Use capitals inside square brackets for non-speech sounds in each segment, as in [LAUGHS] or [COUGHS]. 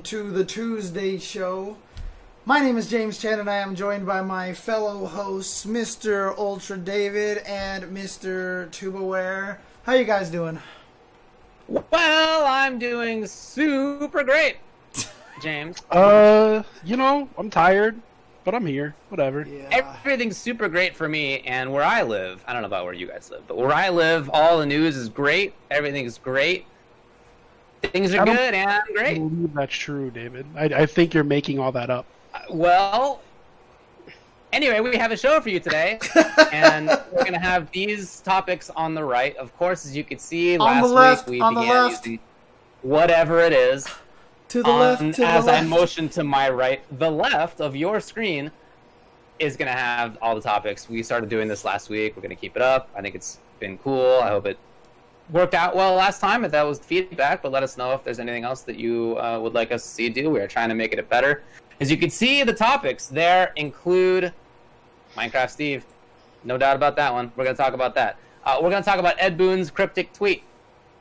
Welcome to the Tuesday show. My name is James Chen, and I am joined by my fellow hosts, Mr. Ultra David and Mr. Tubaware. How you guys doing? Well, I'm doing super great, [LAUGHS] James. Uh, you know, I'm tired, but I'm here. Whatever. Yeah. Everything's super great for me, and where I live, I don't know about where you guys live, but where I live, all the news is great. Everything's great. Things are good and great. I great. believe that's true, David. I, I think you're making all that up. Well, anyway, we have a show for you today, [LAUGHS] and we're gonna have these topics on the right. Of course, as you can see, On last the left, week we on the began left. using whatever it is. To the on- left, to the as I motion to my right, the left of your screen is going to have all the topics. We started doing this last week. We're going to keep it up. I think it's been cool. I hope it worked out well last time. If that was feedback, but let us know if there's anything else that you uh, would like us to see do. We are trying to make it better. As you can see, the topics there include Minecraft Steve. No doubt about that one. We're going to talk about that. Uh, we're going to talk about Ed Boon's cryptic tweet.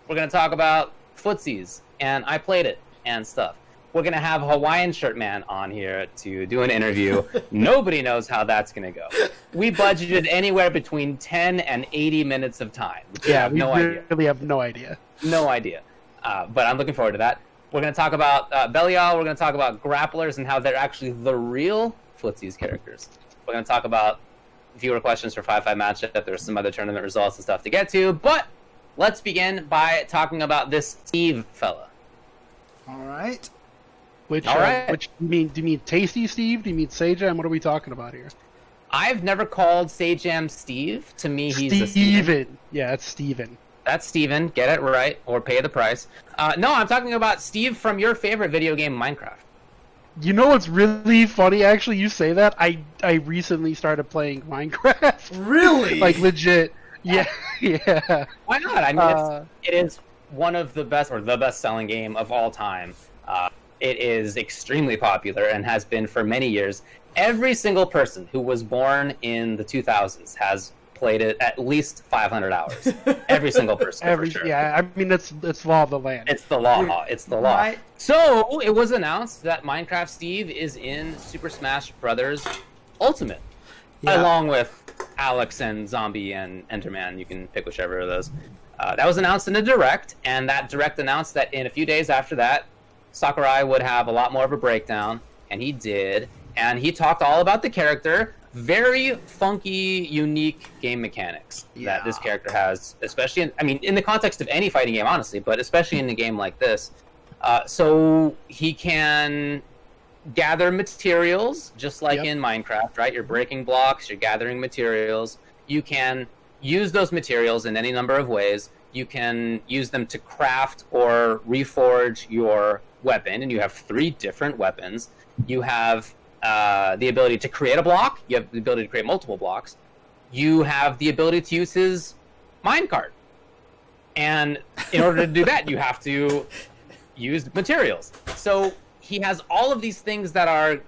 We're going to talk about footsies and I played it and stuff. We're going to have Hawaiian Shirt Man on here to do an interview. [LAUGHS] Nobody knows how that's going to go. We budgeted anywhere between 10 and 80 minutes of time. we Yeah, have we no idea. really have no idea. No idea. Uh, but I'm looking forward to that. We're going to talk about uh, Belial. We're going to talk about grapplers and how they're actually the real Footsies characters. We're going to talk about viewer questions for 5 5 matchup. There's some other tournament results and stuff to get to. But let's begin by talking about this Steve fella. All right. Which, All uh, which do you mean? Do you mean Tasty Steve? Do you mean Sajam? What are we talking about here? I've never called Sajam Steve. To me, he's a Steven. Steven. Yeah, it's Steven. That's Steven. Get it right or pay the price. Uh, no, I'm talking about Steve from your favorite video game, Minecraft. You know what's really funny? Actually, you say that. I I recently started playing Minecraft. Really? [LAUGHS] like legit. Yeah, [LAUGHS] yeah. Why not? I mean, Uh, it's, it is one of the best or the best selling game of all time. Uh, it is extremely popular and has been for many years. Every single person who was born in the 2000s has played it at least 500 hours. [LAUGHS] Every single person, Every for sure. yeah. I mean, that's that's law of the land. It's the law. It's the law. my- So it was announced that Minecraft Steve is in Super Smash Brothers Ultimate, Yeah. along with Alex and Zombie and Enderman. You can pick whichever of those. Uh, that was announced in a direct, and that direct announced that in a few days after that, Sakurai would have a lot more of a breakdown, and he did. And he talked all about the character. Very funky, unique game mechanics that this character has, especially in, I mean, in the context of any fighting game, honestly, but especially in a game like this. Uh, so he can gather materials just like Yep. in Minecraft, right? You're breaking blocks, you're gathering materials. You can use those materials in any number of ways. You can use them to craft or reforge your weapon, and you have three different weapons. You have uh, the ability to create a block, you have the ability to create multiple blocks. You have the ability to use his minecart. And in order to do that, you have to use materials. So he has all of these things that are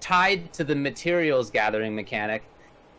tied to the materials gathering mechanic.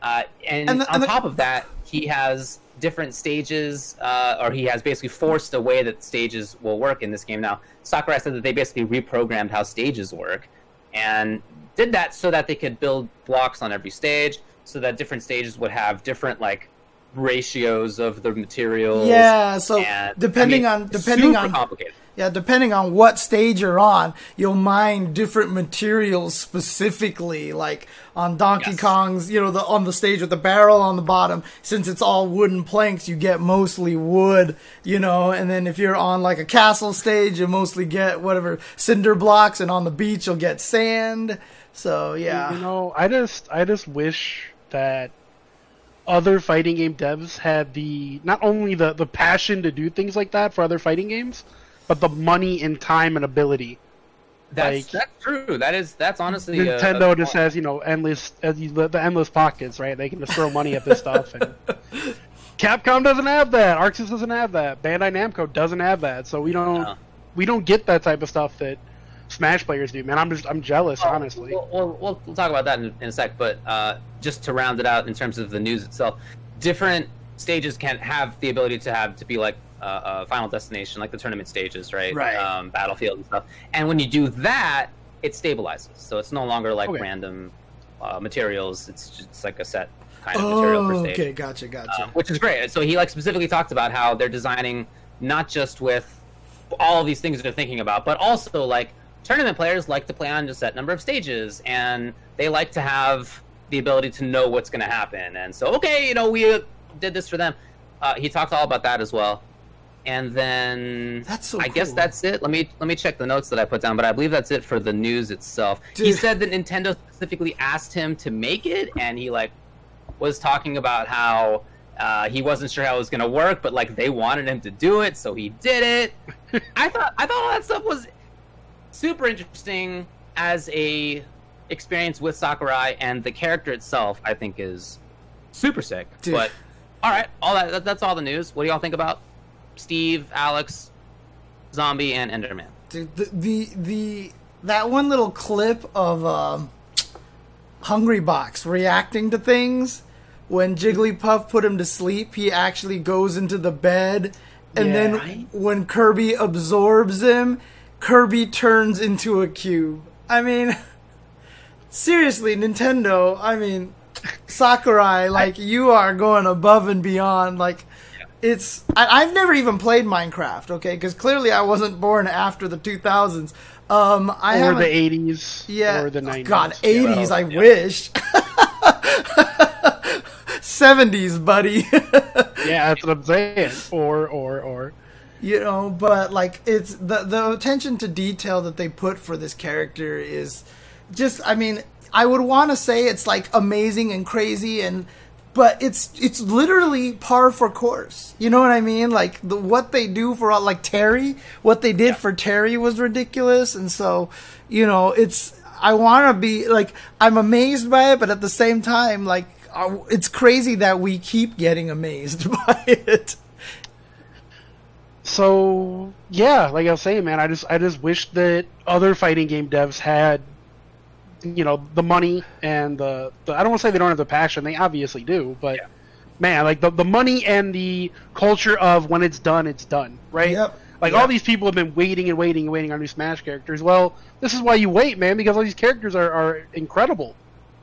Uh, and, And the- on and the- top of that, he has different stages, uh, or he has basically forced a way that stages will work in this game. Now, Sakurai said that they basically reprogrammed how stages work, and did that so that they could build blocks on every stage, so that different stages would have different like ratios of the materials. Yeah, so and- depending I mean, on depending super on complicated. yeah, depending on what stage you're on, you'll mine different materials specifically. Like on Donkey Yes. Kong's, you know, the on the stage with the barrel on the bottom, since it's all wooden planks, you get mostly wood, you know. And then if you're on like a castle stage, you mostly get whatever cinder blocks, and on the beach you'll get sand. So yeah, You know, I just I just wish that other fighting game devs had the not only the the passion to do things like that for other fighting games, but the money and time and ability. That's like- that's true. That is that's honestly Nintendo a just has you know endless as the, the endless pockets, right? They can just throw money at this stuff. And [LAUGHS] Capcom doesn't have that. ArcSys doesn't have that. Bandai Namco doesn't have that. So we don't No. we don't get that type of stuff that Smash players do. Man, I'm just I'm jealous, honestly. We'll, we'll, we'll, we'll talk about that in, in a sec, but uh, just to round it out in terms of the news itself, different stages can have the ability to have to be like uh, uh, Final Destination, like the tournament stages, right? Right. Um, Battlefield and stuff. And when you do that, it stabilizes, so it's no longer like Okay. random uh, materials. It's just like a set kind of material per Oh, stage okay, gotcha, gotcha. um, which is great. So he like specifically talked about how they're designing not just with all of these things they're thinking about, but also like tournament players like to play on a set number of stages, and they like to have the ability to know what's going to happen. And so, okay, you know, we uh, did this for them. Uh, he talked all about that as well. And then That's so I guess that's it. Let me let me check the notes that I put down, but I believe that's it for the news itself. He said that Nintendo specifically asked him to make it, and he like was talking about how uh, he wasn't sure how it was going to work, but like they wanted him to do it, so he did it. [LAUGHS] I thought I thought all that stuff was super interesting as a experience with Sakurai, and the character itself I think is super sick. Dude. But all right, all that, that that's all the news. What do y'all think about Steve, Alex, Zombie, and Enderman? Dude, the, the the that one little clip of um, Hungry Box reacting to things when Jigglypuff put him to sleep, he actually goes into the bed, and Yeah. then Right. when Kirby absorbs him, Kirby turns into a cube. I mean, [LAUGHS] seriously, Nintendo. I mean, Sakurai, like you are going above and beyond. Like, it's I, I've never even played Minecraft, okay? Because clearly I wasn't born after the 2000s. Um, I or haven't. the 80s yeah, or the oh, 90s. God, Yeah. 80s. I yeah. wish. [LAUGHS] 70s, buddy. [LAUGHS] Yeah, that's what I'm saying. Or, or, or. You know but like it's the the attention to detail that they put for this character is just i mean i would want to say it's like amazing and crazy and but it's it's literally par for course. You know what i mean? Like the what they do for like terry what they did for terry was ridiculous. And so you know it's i want to be like i'm amazed by it but at the same time like uh, it's crazy that we keep getting amazed [LAUGHS] by it So yeah, like I was saying, man, I just I just wish that other fighting game devs had, you know, the money and the, the I don't want to say they don't have the passion. They obviously do, but Yeah. man, like the the money and the culture of when it's done, it's done, right? Yep. Like Yep. all these people have been waiting and waiting and waiting on new Smash characters. Well, this is why you wait, man, because all these characters are, are incredible.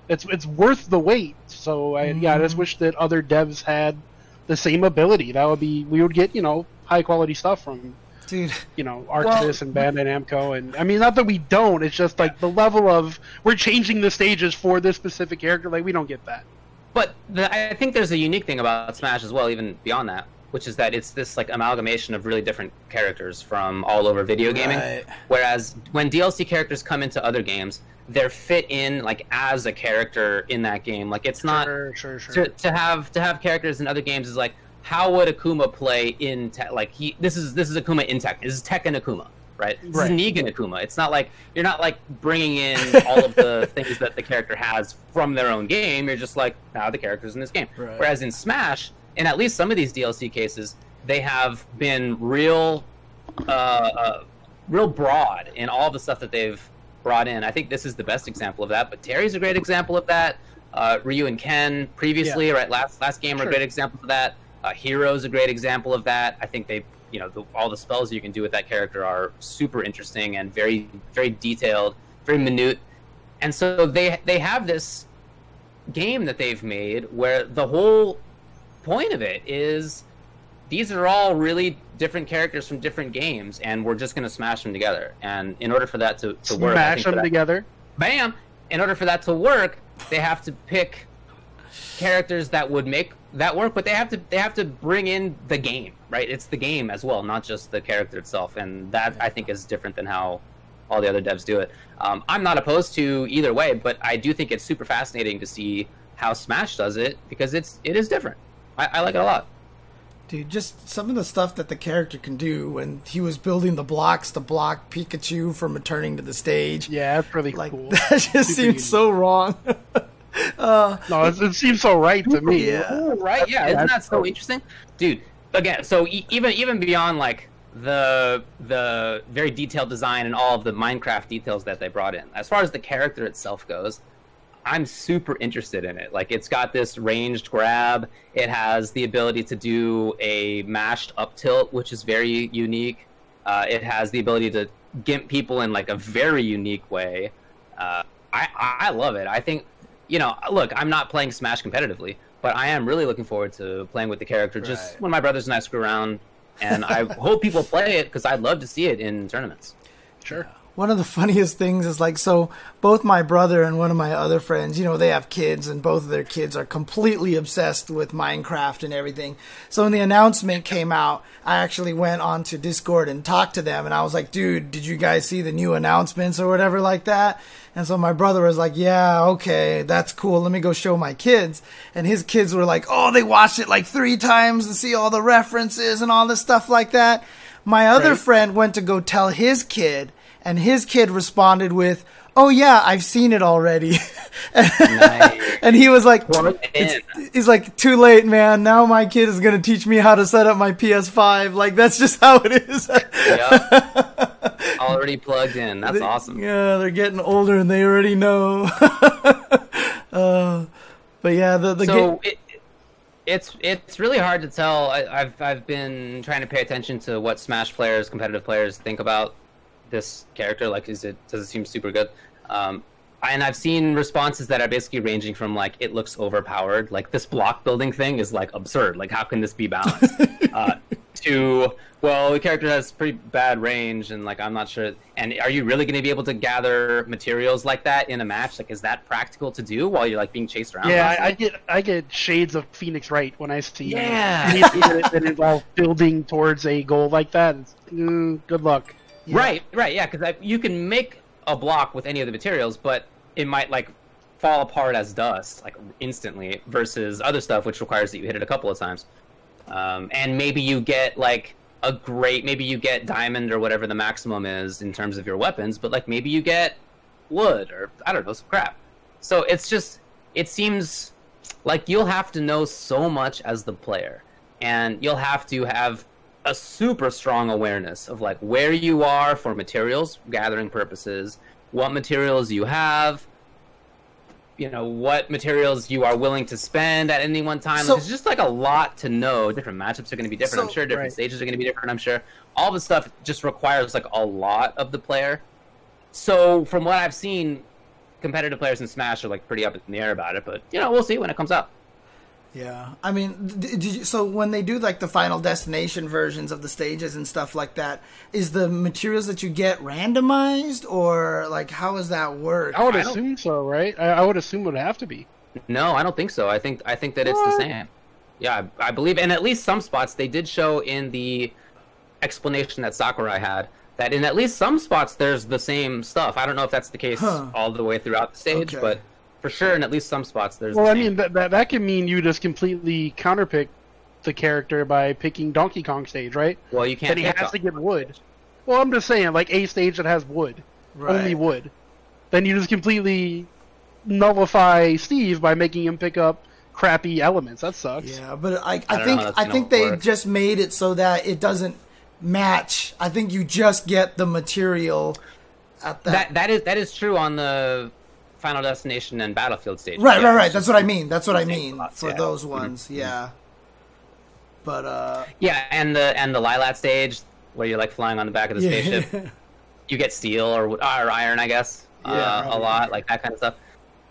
It's it's worth the wait. So I, yeah, I just mm-hmm. wish that other devs had the same ability. That would be we would get you know high quality stuff from dude you know ArcSys and Bandai Namco, and I mean not that we don't. It's just like the level of we're changing the stages for this specific character. Like we don't get that. But the, I think there's a unique thing about Smash as well, even beyond that, which is that it's this like amalgamation of really different characters from all over video gaming. Right. Whereas when DLC characters come into other games, they're fit in like as a character in that game. Like it's not sure, sure, sure. to, to have to have characters in other games is like how would Akuma play in te- like he this is this is Akuma in Tekken. This is Tekken Akuma, right? This Right. is Negan Akuma. It's not like you're not like bringing in [LAUGHS] all of the things that the character has from their own game. You're just like now the characters in this game. Right. Whereas in Smash, in at least some of these DLC cases, they have been real, uh, uh, real broad in all the stuff that they've brought in. I think this is the best example of that. But Terry's a great example of that. Uh, Ryu and Ken previously, right? Last last game are Sure. great examples of that. Uh, Hero's a great example of that. I think they, you know, the, all the spells you can do with that character are super interesting and very very detailed, very minute. And so they they have this game that they've made where the whole point of it is these are all really different characters from different games and we're just going to smash them together and in order for that to, to work Smash them that- together. bam in order for that to work they have to pick characters that would make that work but they have to they have to bring in the game right it's the game as well not just the character itself and that i think is different than how all the other devs do it um, i'm not opposed to either way but i do think it's super fascinating to see how smash does it because it's it is different i, I like it a lot Dude, just some of the stuff that the character can do when he was building the blocks to block Pikachu from returning to the stage. Yeah, that's really Like cool. [LAUGHS] that just Super seems unique. so wrong. [LAUGHS] No, it, it seems so right to me. Yeah. Right? Yeah, isn't that so interesting, dude? Again, so e- even even beyond like the the very detailed design and all of the Minecraft details that they brought in, as far as the character itself goes, I'm super interested in it. Like it's got this ranged grab. It has the ability to do a mashed up tilt, which is very unique. Uh, it has the ability to gimp people in like a very unique way. Uh, I I love it. I think you know, look, I'm not playing Smash competitively, but I am really looking forward to playing with the character. Just Right. when my brothers and I screw around, and I hope people play it because I'd love to see it in tournaments. Sure. One of the [LAUGHS] funniest things is like so both my brother and one of my other friends, you know, they have kids and both of their kids are completely obsessed with Minecraft and everything. So when the announcement came out, I actually went onto Discord and talked to them and I was like, "Dude, did you guys see the new announcements or whatever like that?" And so my brother was like, "Yeah, okay, that's cool. Let me go show my kids." And his kids were like, "Oh, they watched it like 3 times to see all the references and all this stuff like that." My other Right. friend went to go tell his kid and his kid responded with, "Oh yeah, I've seen it already," Nice. [LAUGHS] and he was like, Plug it's- in. "He's like, too late, man. Now my kid is gonna teach me how to set up my PS5. Like that's just how it is." Yep. [LAUGHS] Already plugged in. That's awesome. Yeah, they're getting older and they already know. [LAUGHS] uh, but yeah, the the so game. it, it's it's really hard to tell. I, I've I've been trying to pay attention to what Smash players, competitive players, think about this character. Like, is it does it seem super good? Um, and I've seen responses that are basically ranging from like it looks overpowered, like this block building thing is like absurd. Like, how can this be balanced? [LAUGHS] uh, to well, the character has pretty bad range, and like I'm not sure. And are you really going to be able to gather materials like that in a match? Like, is that practical to do while you're like being chased around? Yeah, I, I get I get shades of Phoenix Wright when I see Yeah. anything that, that involves building towards a goal like that. It's, mm, good luck. Yeah. Right, right, yeah, because you can make a block with any of the materials, but it might like fall apart as dust, like instantly, versus other stuff which requires that you hit it a couple of times. Um, and maybe you get like a great, maybe you get diamond or whatever the maximum is in terms of your weapons, but like maybe you get wood or I don't know some crap. So it's just, it seems like you'll have to know so much as the player, and you'll have to have a super strong awareness of like where you are for materials gathering purposes, what materials you have, you know, what materials you are willing to spend at any one time. So- it's just like a lot to know. Different matchups are going to be different. I'm sure different right. stages are going to be different. I'm sure all the stuff just requires like a lot of the player. So from what I've seen, competitive players in Smash are like pretty up in the air about it. But you know, we'll see when it comes out. Yeah, I mean, did you, so when they do like the Final Destination versions of the stages and stuff like that, is the materials that you get randomized or like how does that work? I would I assume so, right? I, I would assume it would have to be. No, I don't think so. I think I think that it's the same. Yeah, I, I believe, and at least some spots they did show in the explanation that Sakurai had that in at least some spots there's the same stuff. I don't know if that's the case Huh. all the way throughout the stage, Okay. but for sure in at least some spots there's. Well, the I mean that, that that can mean you just completely counterpick the character by picking Donkey Kong stage, right? well, you can't. That he has up. to get wood. Well, I'm just saying, like a stage that has wood, only wood. Then you just completely nullify Steve by making him pick up crappy elements. That sucks. Yeah, but I, I, don't think I think they work. just made it so that it doesn't match. I think you just get the material at that. That that is that is true on the Final Destination and Battlefield stage. right, Yeah, right, right. That's what I mean. That's what I mean spots, for yeah. those Mhm. ones. Yeah. But uh, Yeah, and the and the Lylat stage where you're like flying on the back of the yeah. spaceship. [LAUGHS] you get steel or or iron, I guess. Yeah, uh, a probably. lot like that kind of stuff.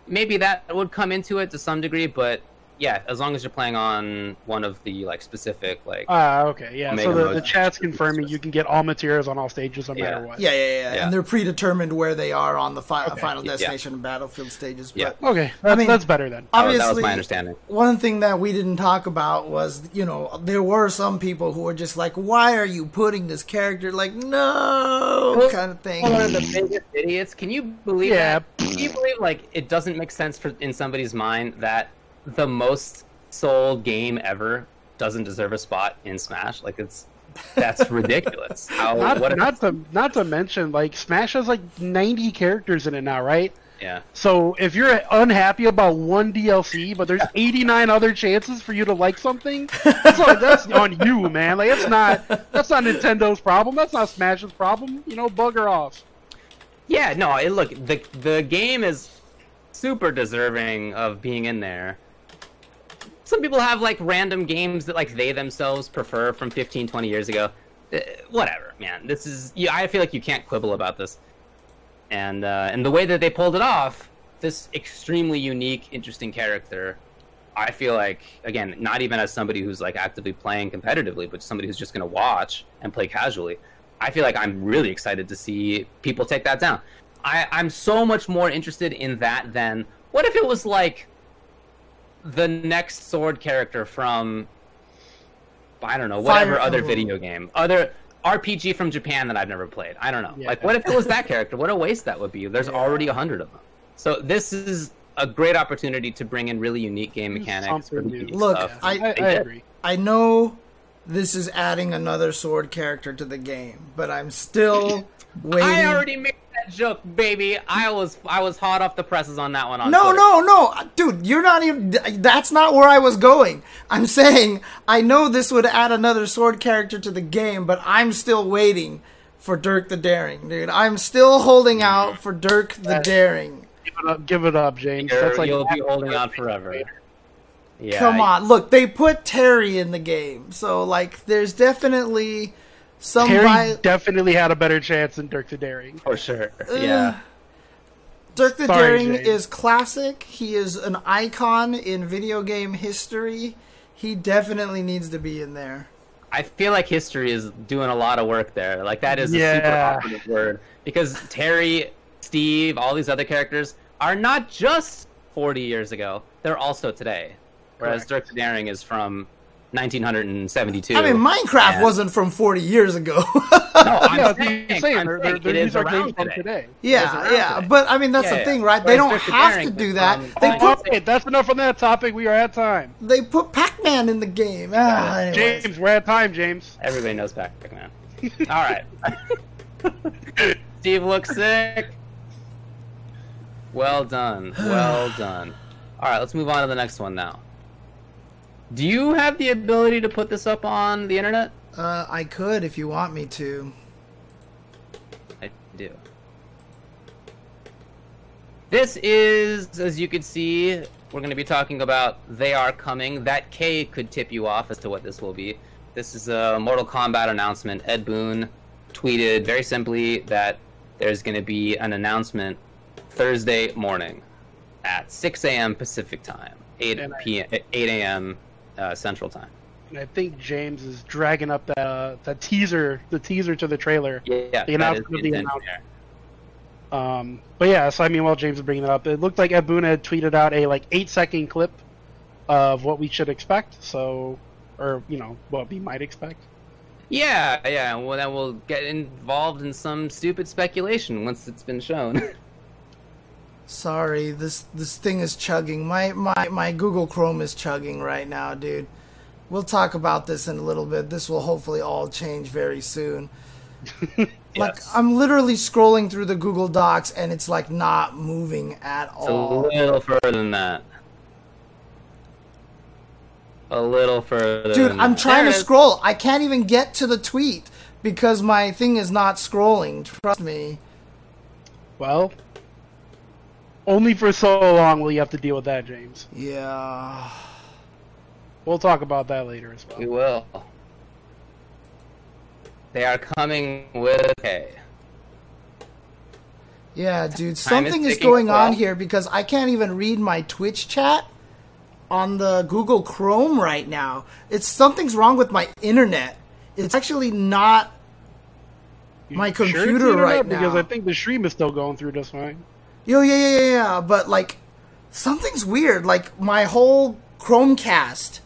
Maybe that would come into it to some degree, but yeah, as long as you're playing on one of the like specific like Ah, okay, yeah. Omega So the, the chat's confirming you can get all materials on all stages no Yeah. matter what. Yeah, yeah, yeah, Yeah. and they're predetermined where they are on the fi- Okay. Final Yeah. Destination and Battlefield stages. But Yeah. Okay, that's, mean- that's better then. obviously, that was my understanding. one thing that we didn't talk about was, you know, there were some people who were just like, "Why are you putting this character like no?" Well, kind of thing. One of the biggest idiots. Can you believe Yeah. that? Can you believe like it doesn't make sense for in somebody's mind that the most sold game ever doesn't deserve a spot in Smash? Like it's that's [LAUGHS] ridiculous. How Not, what not to not to mention like Smash has like 90 characters in it now, right? yeah. So if you're unhappy about one DLC, but there's 89 other chances for you to like something, [LAUGHS] it's like that's on you, man. Like it's not that's not Nintendo's problem. That's not Smash's problem. You know, bugger off. Yeah, no, it, look, the the game is super deserving of being in there. Some people have like random games that like they themselves prefer from 15, 20 years ago. Uh, whatever, man. This is yeah, I feel like you can't quibble about this. And uh, and the way that they pulled it off, this extremely unique, interesting character. I feel like again, not even as somebody who's like actively playing competitively, but somebody who's just going to watch and play casually. I feel like I'm really excited to see people take that down. I, I'm so much more interested in that than what if it was like the next sword character from I don't know, whatever Fire other Emblem. video game. Other RPG from Japan that I've never played. I don't know. Yeah. Like what if it was that character? What a waste that would be. There's Yeah. already a hundred of them. So this is a great opportunity to bring in really unique game mechanics. something really new. unique Look, stuff. I- I, I agree. I know this is adding another sword character to the game, but I'm still [LAUGHS] waiting. I already made that joke, baby. I was I was hot off the presses on that one on No, Twitter. no, no, dude, you're not even. That's not where I was going. I'm [LAUGHS] saying I know this would add another sword character to the game, but I'm still waiting for Dirk the Daring, dude. I'm still holding out for Dirk the That- Daring. Give it up, give it up, James. You're- That's like you'll be holding on forever. Yeah, Come on, look, they put Terry in the game, so like, there's definitely some. Terry vi- definitely had a better chance than Dirk the Daring. for sure. Uh, Yeah. Dirk the Sorry, Daring James. is classic. He is an icon in video game history. He definitely needs to be in there. I feel like history is doing a lot of work there. Like that is a super Yeah. operative word because Terry, Steve, all these other characters are not just 40 years ago; they're also today. Whereas Correct. Dirk the Daring is from 1972. I mean, Minecraft Yeah. wasn't from 40 years ago. [LAUGHS] No, I'm yeah, saying, I'm saying, I'm they're, saying they're, they're, games around from today. today. Yeah, yeah. today. But I mean, that's Yeah, the thing, right? They don't have to do that. They put Okay, that's enough on that topic. We are at time. they put Pac-Man in the game. Ah. James, we're at time, James. Everybody knows Pac-Man. [LAUGHS] All right. Steve looks sick. Well done. Well done. All right, let's move on to the next one now. Do you have the ability to put this up on the internet? Uh, I could if you want me to. I do. This is, as you can see, we're going to be talking about They Are Coming. That K could tip you off as to what this will be. This is a Mortal Kombat announcement. Ed Boon tweeted very simply that there's going to be an announcement Thursday morning at 6 a.m. Pacific time, 8 p.m. 8 a.m. Uh, Central time. And I think James is dragging up that uh, that teaser, the teaser to the trailer. Yeah, The announcement of the announcement. Um, but yeah, so I mean, while James is bringing it up, it looked like Boon had tweeted out a like eight second clip of what we should expect. So, or you know, what we might expect. Yeah, yeah. Well, then we'll get involved in some stupid speculation once it's been shown. [LAUGHS] Sorry, this this thing is chugging. My my my Google Chrome is chugging right now, dude. We'll talk about this in a little bit. This will hopefully all change very soon. [LAUGHS] Like Yes. I'm literally scrolling through the Google Docs and it's like not moving at It's a little further than that. A little further. Dude, than I'm that. trying There to it is. scroll. I can't even get to the tweet because my thing is not scrolling. Trust me. Well, only for so long will you have to deal with that, James. Yeah. We'll talk about that later as well. We will. They are coming with K. Yeah, dude, Time is something is going as on here because I can't even read my Twitch chat on the Google Chrome right now. It's something's wrong with my internet. It's actually not You My sure it's computer the internet? right Because. I think the stream is still going through just fine. Yo, yeah, yeah, yeah, yeah, but like something's weird. Like my whole Chromecast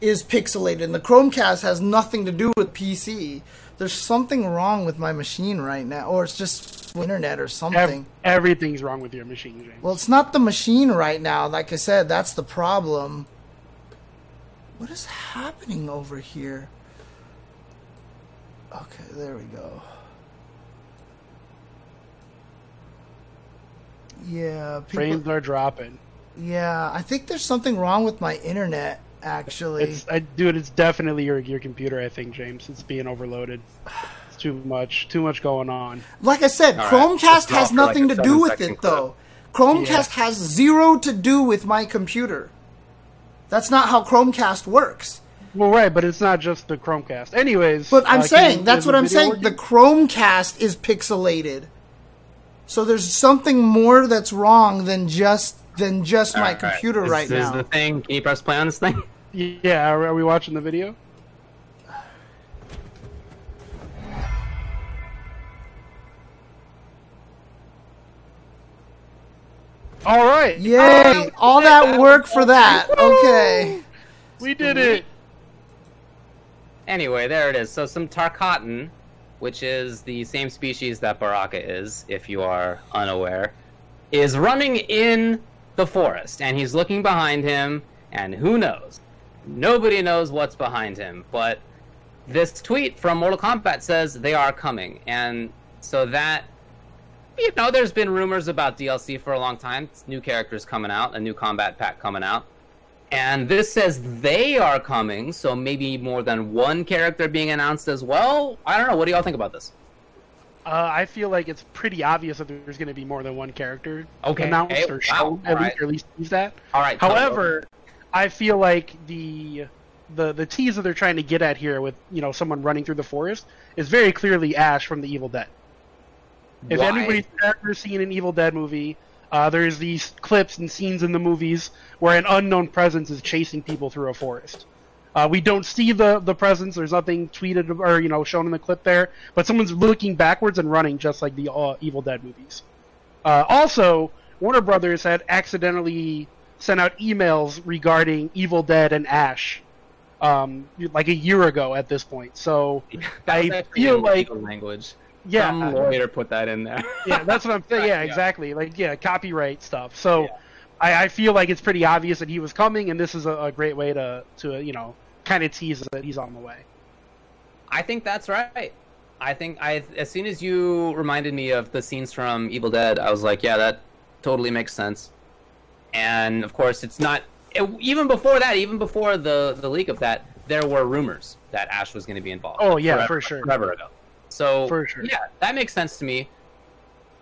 is pixelated, and the Chromecast has nothing to do with PC. There's something wrong with my machine right now, or it's just internet or Ev- something. everything's wrong with your machine, James. Well, it's not the machine right now. Like I said, that's the problem. What is happening over here? Okay, there we go. Yeah, people, Frames are dropping. yeah. I think there's something wrong with my internet. Actually, It's, I, dude, it's definitely your your computer. I think, James. It's being overloaded. It's too much, too much going on. like I said, All right, let's Chromecast go has for, like, nothing to do with seven-second it though. Chromecast has zero to do with my computer. That's not how Chromecast works. Well, right, but it's not just the Chromecast. Anyways, But I'm uh, saying you- that's what I'm saying. working? The Chromecast is pixelated. So there's something more that's wrong than just than just my Alright, computer this, right this now. is the thing. Can you press play on this thing? [LAUGHS] Yeah, are, are we watching the video? All right. Yay! Oh, all that work for that. Okay. We did it. Anyway, there it is. So some Tarkatan, which is the same species that Baraka is, if you are unaware, is running in the forest, and he's looking behind him, and who knows? Nobody knows what's behind him, but this tweet from Mortal Kombat says they are coming, and so that you know, there's been rumors about DLC for a long time. New characters coming out, a new combat pack coming out. And this says they are coming, so maybe more than one character being announced as well. I don't know. What do y'all think about this? Uh, I feel like it's pretty obvious that there's going to be more than one character Okay, announced okay, or wow, shown, at alright. least, at least tease that. All right. However, I feel like the the the tease that they're trying to get at here with you know someone running through the forest is very clearly Ash from the Evil Dead. If Why? anybody's ever seen an Evil Dead movie, uh, there's these clips and scenes in the movies where an unknown presence is chasing people through a forest. Uh, we don't see the the presence. There's nothing tweeted or you know shown in the clip there, but someone's looking backwards and running just like the uh, Evil Dead movies. Uh, also, Warner Brothers had accidentally sent out emails regarding Evil Dead and Ash, um, like a year ago at this point. So [LAUGHS] I feel like- language. Yeah, Some uh, lawyer put that in there. [LAUGHS] yeah, that's what I'm saying. Yeah, Yeah. exactly. Like yeah, copyright stuff. So Yeah. I, I feel like it's pretty obvious that he was coming, and this is a, a great way to to you know kind of tease that he's on the way. I think that's right. I think I as soon as you reminded me of the scenes from Evil Dead, I was like, yeah, that totally makes sense. And of course, it's not it, even before that, even before the the leak of that, there were rumors that Ash was going to be involved. Oh, yeah, forever, for sure. forever ago. So For sure. yeah, that makes sense to me.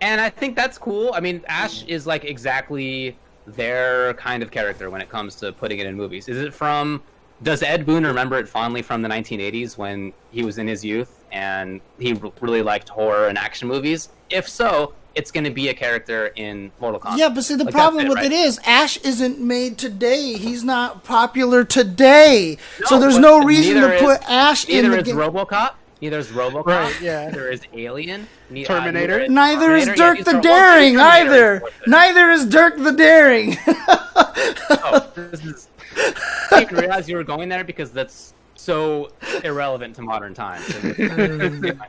And I think that's cool. I mean, Ash is like exactly their kind of character when it comes to putting it in movies. Is it from? Does Ed Boon remember it fondly from the 1980s when he was in his youth and he really liked horror and action movies? If so, it's going to be a character in Mortal Kombat. Yeah, but see, the Like, problem that's with right? it is Ash isn't made today. He's not popular today. so there's no reason neither to is- put Ash in Neither the game. RoboCop. Neither is RoboCop. Right, yeah. Neither is Alien. ne- uh, Terminator. neither is Neither is Terminator. Yeah, Dirk these the are- Daring Terminator either. is worth it. Neither is Dirk the Daring. oh, this is. I didn't realize you were going there because that's so irrelevant to modern times. In [LAUGHS] my.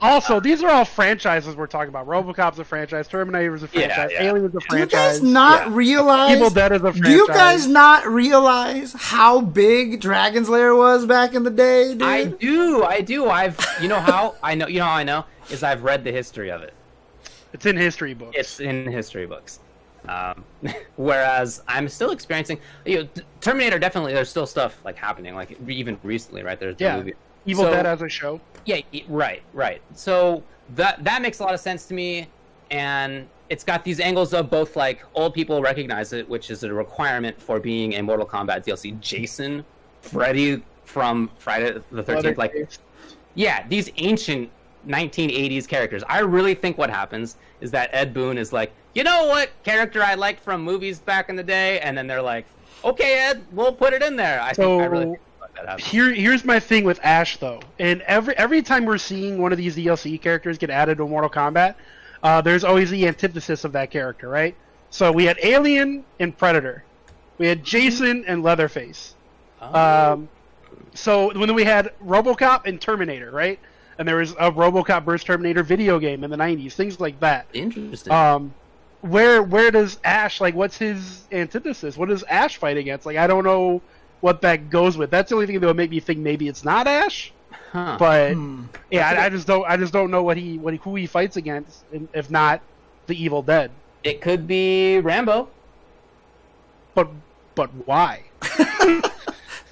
Also, uh, these are all franchises we're talking about. RoboCop's a franchise, Terminator's a Yeah, franchise, yeah. Alien's a franchise. Do you guys not Yeah. realize? Evil Dead is a franchise. Do you guys not realize how big Dragon's Lair was back in the day, dude? I do, I do. I've, you know how [LAUGHS] I know, you know how I know is I've read the history of it. It's in history books. It's in history books. Um, [LAUGHS] whereas I'm still experiencing, you know, Terminator. Definitely, there's still stuff like happening, like even recently, right? There's the Yeah. movie. Evil so- Dead as a show. Yeah, right, right. So that that makes a lot of sense to me, and it's got these angles of both like old people recognize it, which is a requirement for being a Mortal Kombat DLC. Jason, Freddy from Friday the Thirteenth, like yeah, these ancient 1980s characters. I really think what happens is that Ed Boon is like, you know what character I liked from movies back in the day, and then they're like, okay, Ed, we'll put it in there. I think I really So- think that. Here, here's my thing with Ash though, and every every time we're seeing one of these DLC characters get added to Mortal Kombat, uh, there's always the antithesis of that character, right? So we had Alien and Predator, we had Jason and Leatherface. Oh. Um, so when we had RoboCop and Terminator, right? And there was a RoboCop vs Terminator video game in the '90s, things like that. Interesting. Um, where where does Ash like? What's his antithesis? What does Ash fight against? Like, I don't know what that goes with. That's the only thing that would make me think maybe it's not Ash. huh. But Hmm. yeah, I, a I, I just don't. I just don't know what he what he, who he fights against, if not the Evil Dead. It could be Rambo. But but why? [LAUGHS]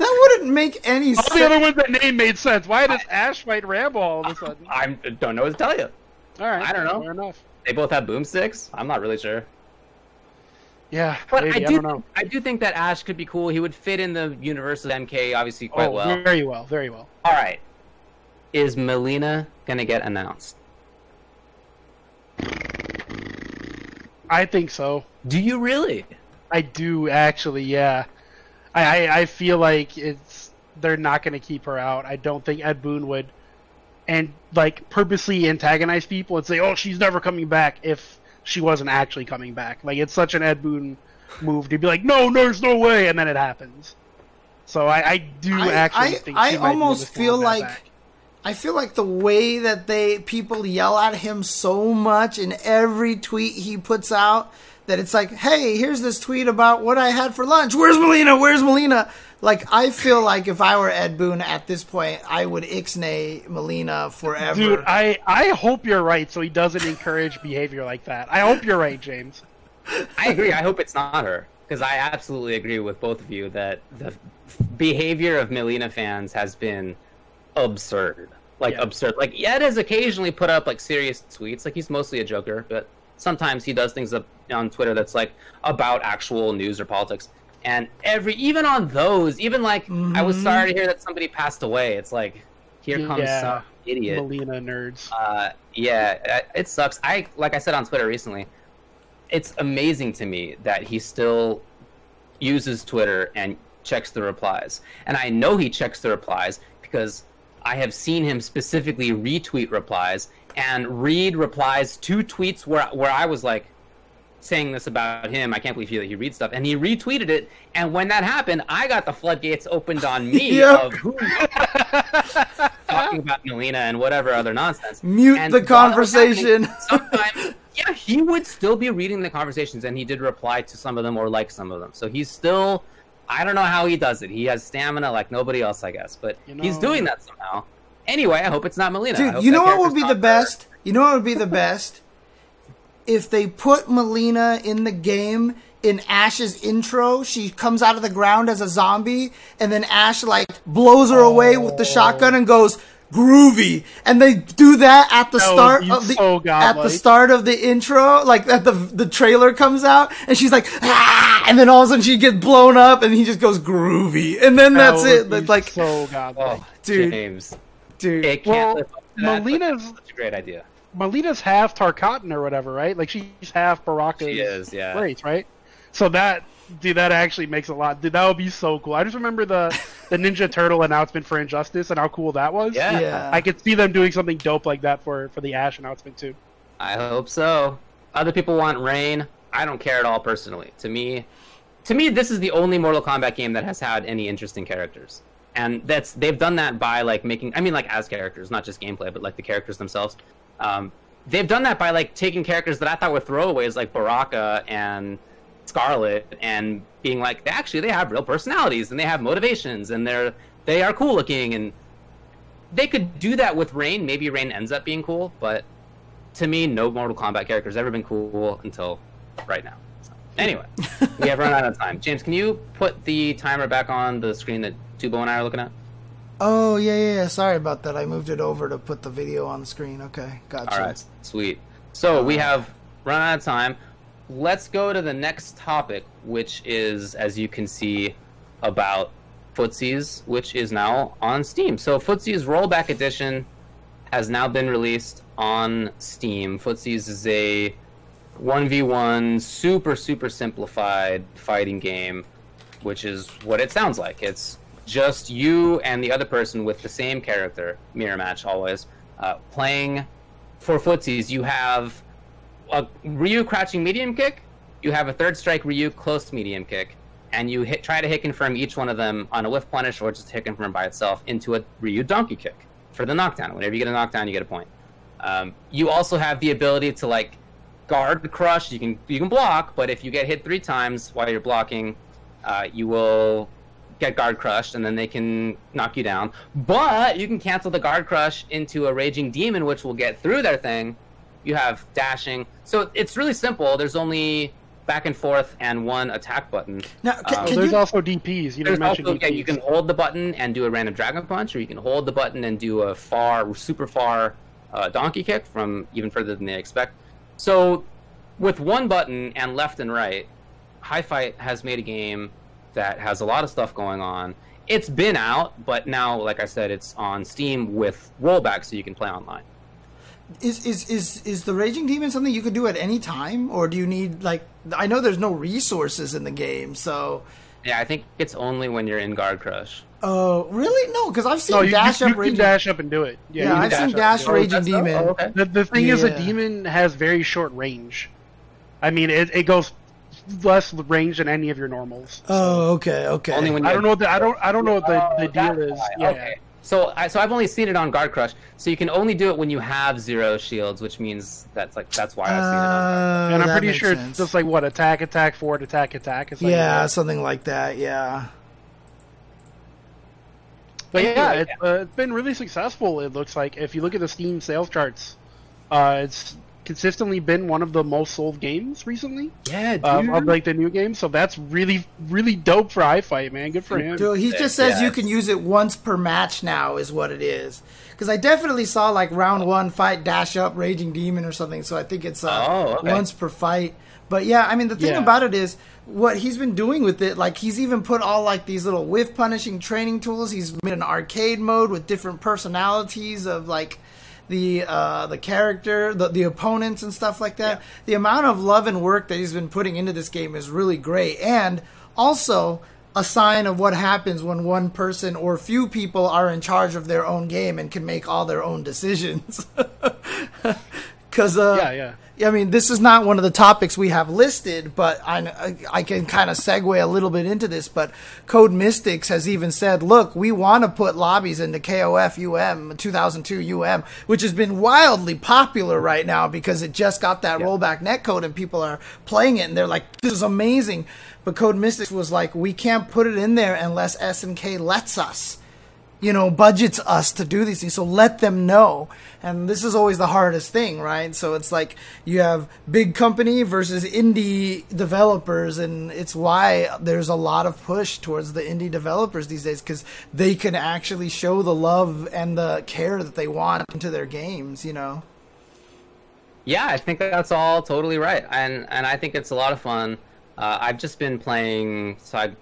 that wouldn't make any sense. All the other ones that name made sense. Why does Ash fight Rambo all of a sudden? I don't know what to tell you. All right, I don't know. Fair enough. They both have boomsticks. I'm not really sure. Yeah, But maybe, I I, do, don't know. I do think that Ash could be cool. He would fit in the universe of MK obviously quite oh, well. very well, very well. All right, is Mileena gonna get announced? I think so. Do you really? I do actually, yeah. I I, I feel like it's they're not going to keep her out. I don't think Ed Boon would, and like purposely antagonize people and say, "Oh, she's never coming back." If she wasn't actually coming back, like it's such an Ed Boon move to be like, "No, there's no way," and then it happens. So I, I do I- actually I- think I almost feel like- back. I feel like the way that they people yell at him so much in every tweet he puts out that it's like, hey, here's this tweet about what I had for lunch. Where's Mileena? Where's Mileena? Like I feel like if I were Ed Boon at this point, I would ixnay Mileena forever. Dude, I, I hope you're right, so he doesn't encourage behavior like that. I hope you're right, James. I agree. I hope it's not her because I absolutely agree with both of you that the behavior of Mileena fans has been absurd. Like Yeah. absurd. Like Ed has occasionally put up like serious tweets. Like he's mostly a joker, but sometimes he does things up on Twitter that's like about actual news or politics. And every even on those, even like I was Mhm. sorry to hear that somebody passed away. It's like here comes Yeah. some idiot. Mileena nerds. Uh, yeah, uh, it sucks. I like I said on Twitter recently. It's amazing to me that he still uses Twitter and checks the replies, and I know he checks the replies because I have seen him specifically retweet replies and read replies to tweets where where I was like saying this about him. I can't believe he, he reads stuff, and he retweeted it. And when that happened, I got the floodgates opened on me [LAUGHS] Yep. of who [LAUGHS] talking about Mileena and whatever other nonsense. Mute And the while that was conversation. [LAUGHS] Sometimes, yeah, he would still be reading the conversations, and he did reply to some of them or like some of them. So he's still. I don't know how he does it. He has stamina like nobody else, I guess, but You he's doing that somehow. Anyway, I hope it's not Mileena. I Dude, hope you know what would be not the her. best? You know what would be the best? If they put Mileena in the game in Ash's intro, she comes out of the ground as a zombie, and then Ash like blows her away with the shotgun and goes groovy, and they do that at the That start of the so at the start of the intro, like that the the trailer comes out, and she's like ah, and then all of a sudden she gets blown up, and he just goes groovy, and then That that's would it. be like, so godlike. Oh, Dude. James, dude, it Well, can't live up that, but Mileena's- it's such a great idea. Mileena's half Tarkatan or whatever, right? Like she's half Baraka's She is, yeah. race, right? So that dude, that actually makes a lot. Dude, that would be so cool. I just remember the the Ninja Turtle announcement for Injustice and how cool that was. Yeah. yeah. I could see them doing something dope like that for for the Ash announcement too. I hope so. Other people want Rain. I don't care at all personally. To me, to me, this is the only Mortal Kombat game that has had any interesting characters, and that's they've done that by like making. I mean, like as characters, not just gameplay, but like the characters themselves. Um, they've done that by like taking characters that I thought were throwaways, like Baraka and Skarlet, and being like, they actually they have real personalities and they have motivations and they're they are cool looking and they could do that with Rain. Maybe Rain ends up being cool, but to me, no Mortal Kombat character has ever been cool until right now. So, anyway, [LAUGHS] we have run out of time. James, can you put the timer back on the screen that Tubo and I are looking at? Oh yeah, yeah, yeah. Sorry about that. I moved it over to put the video on the screen. Okay, gotcha. All right, sweet. So we have run out of time. Let's go to the next topic, which is, as you can see, about Footsies, which is now on Steam. So Footsies Rollback Edition has now been released on Steam. Footsies is a 1v1 super, super simplified fighting game, which is what it sounds like. It's just you and the other person with the same character, mirror match always, uh, playing for footsies. You have a Ryu crouching medium kick, you have a third strike Ryu close medium kick, and you hit try to hit confirm each one of them on a whiff punish or just hit confirm by itself into a Ryu donkey kick for the knockdown. Whenever you get a knockdown, you get a point. Um, you also have the ability to like guard crush. You can you can block, but if you get hit three times while you're blocking, uh, you will get guard crushed, and then they can knock you down. But you can cancel the guard crush into a raging demon, which will get through their thing. You have dashing, so it's really simple. There's only back and forth and one attack button. Now, Um, can, So can there's you? also DPs. You There's didn't mention also DPs. yeah, you can hold the button and do a random dragon punch, or you can hold the button and do a far, super far uh, donkey kick from even further than they expect. So, with one button and left and right, HiFight has made a game that has a lot of stuff going on. It's been out, but now, like I said, it's on Steam with rollback, so you can play online. Is is is is the Raging Demon something you could do at any time, or do you need like? I know there's no resources in the game, so. Yeah, I think it's only when you're in Guard Crush. Oh, really? No, because I've seen No, you, dash you, up you can dash up and do it. Yeah, Yeah, I've seen up dash and. Raging oh, Demon. okay. The, the thing is, a demon has very short range. I mean, it, it goes less range than any of your normals. Oh, okay, okay. Only when I don't know what the I don't I don't know what the, Oh, the deal is. why. Yeah. Okay. So, I, so I've only seen it on Guard Crush. So you can only do it when you have zero shields, which means that's like that's why I've seen it. On Uh, and I'm pretty sure sense. it's just like what attack, attack, forward, attack, attack. It's like yeah, something like that. Yeah. But yeah, Anyway, it's, uh, it's been really successful. It looks like if you look at the Steam sales charts, uh, it's consistently been one of the most sold games recently Yeah, dude. um, of like the new game, So that's really really dope for HiFight, man. Good for him. Dude, he just says Yeah, you can use it once per match now, is what it is. Because I definitely saw like round one fight dash up Raging Demon or something, so I think it's uh, Oh, okay. once per fight. But yeah, I mean the thing Yeah. about it is what he's been doing with it. Like he's even put all like these little whiff punishing training tools. He's made an arcade mode with different personalities of like the uh, the character, the the opponents and stuff like that. The amount of love and work that he's been putting into this game is really great, and also a sign of what happens when one person or few people are in charge of their own game and can make all their own decisions. [LAUGHS] Because uh, Yeah, yeah. I mean, this is not one of the topics we have listed, but I, I can kind of segue a little bit into this. But Code Mystics has even said, look, we want to put lobbies into KOF UM 2002 UM, which has been wildly popular right now because it just got that rollback netcode and people are playing it and they're like, this is amazing. But Code Mystics was like, we can't put it in there unless SNK lets us you know, budgets us to do these things. So let them know. And this is always the hardest thing, right? So it's like you have big company versus indie developers, and it's why there's a lot of push towards the indie developers these days because they can actually show the love and the care that they want into their games, you know? Yeah, I think that's all totally right, and and I think it's a lot of fun. Uh, I've just been playing, so I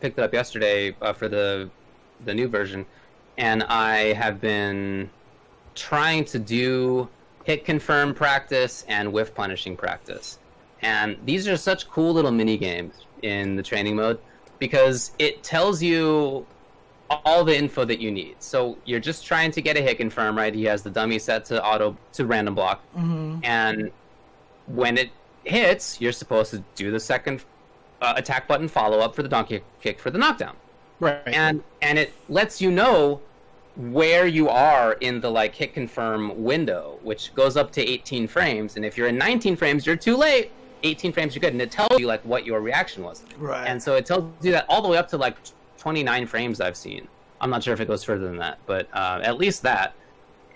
picked it up yesterday uh, for the the new version, and I have been trying to do hit confirm practice and whiff punishing practice, and these are such cool little mini games in the training mode because it tells you all the info that you need. So you're just trying to get a hit confirm, right? He has the dummy set to auto to random block, and when it hits, you're supposed to do the second uh, attack button follow up for the donkey kick for the knockdown, Right. and and it lets you know where you are in the like hit confirm window, which goes up to 18 frames, and if you're in 19 frames, you're too late. 18 frames, you're good, and it tells you like what your reaction was. Right. And so it tells you that all the way up to like 29 frames I've seen. I'm not sure if it goes further than that, but uh, at least that.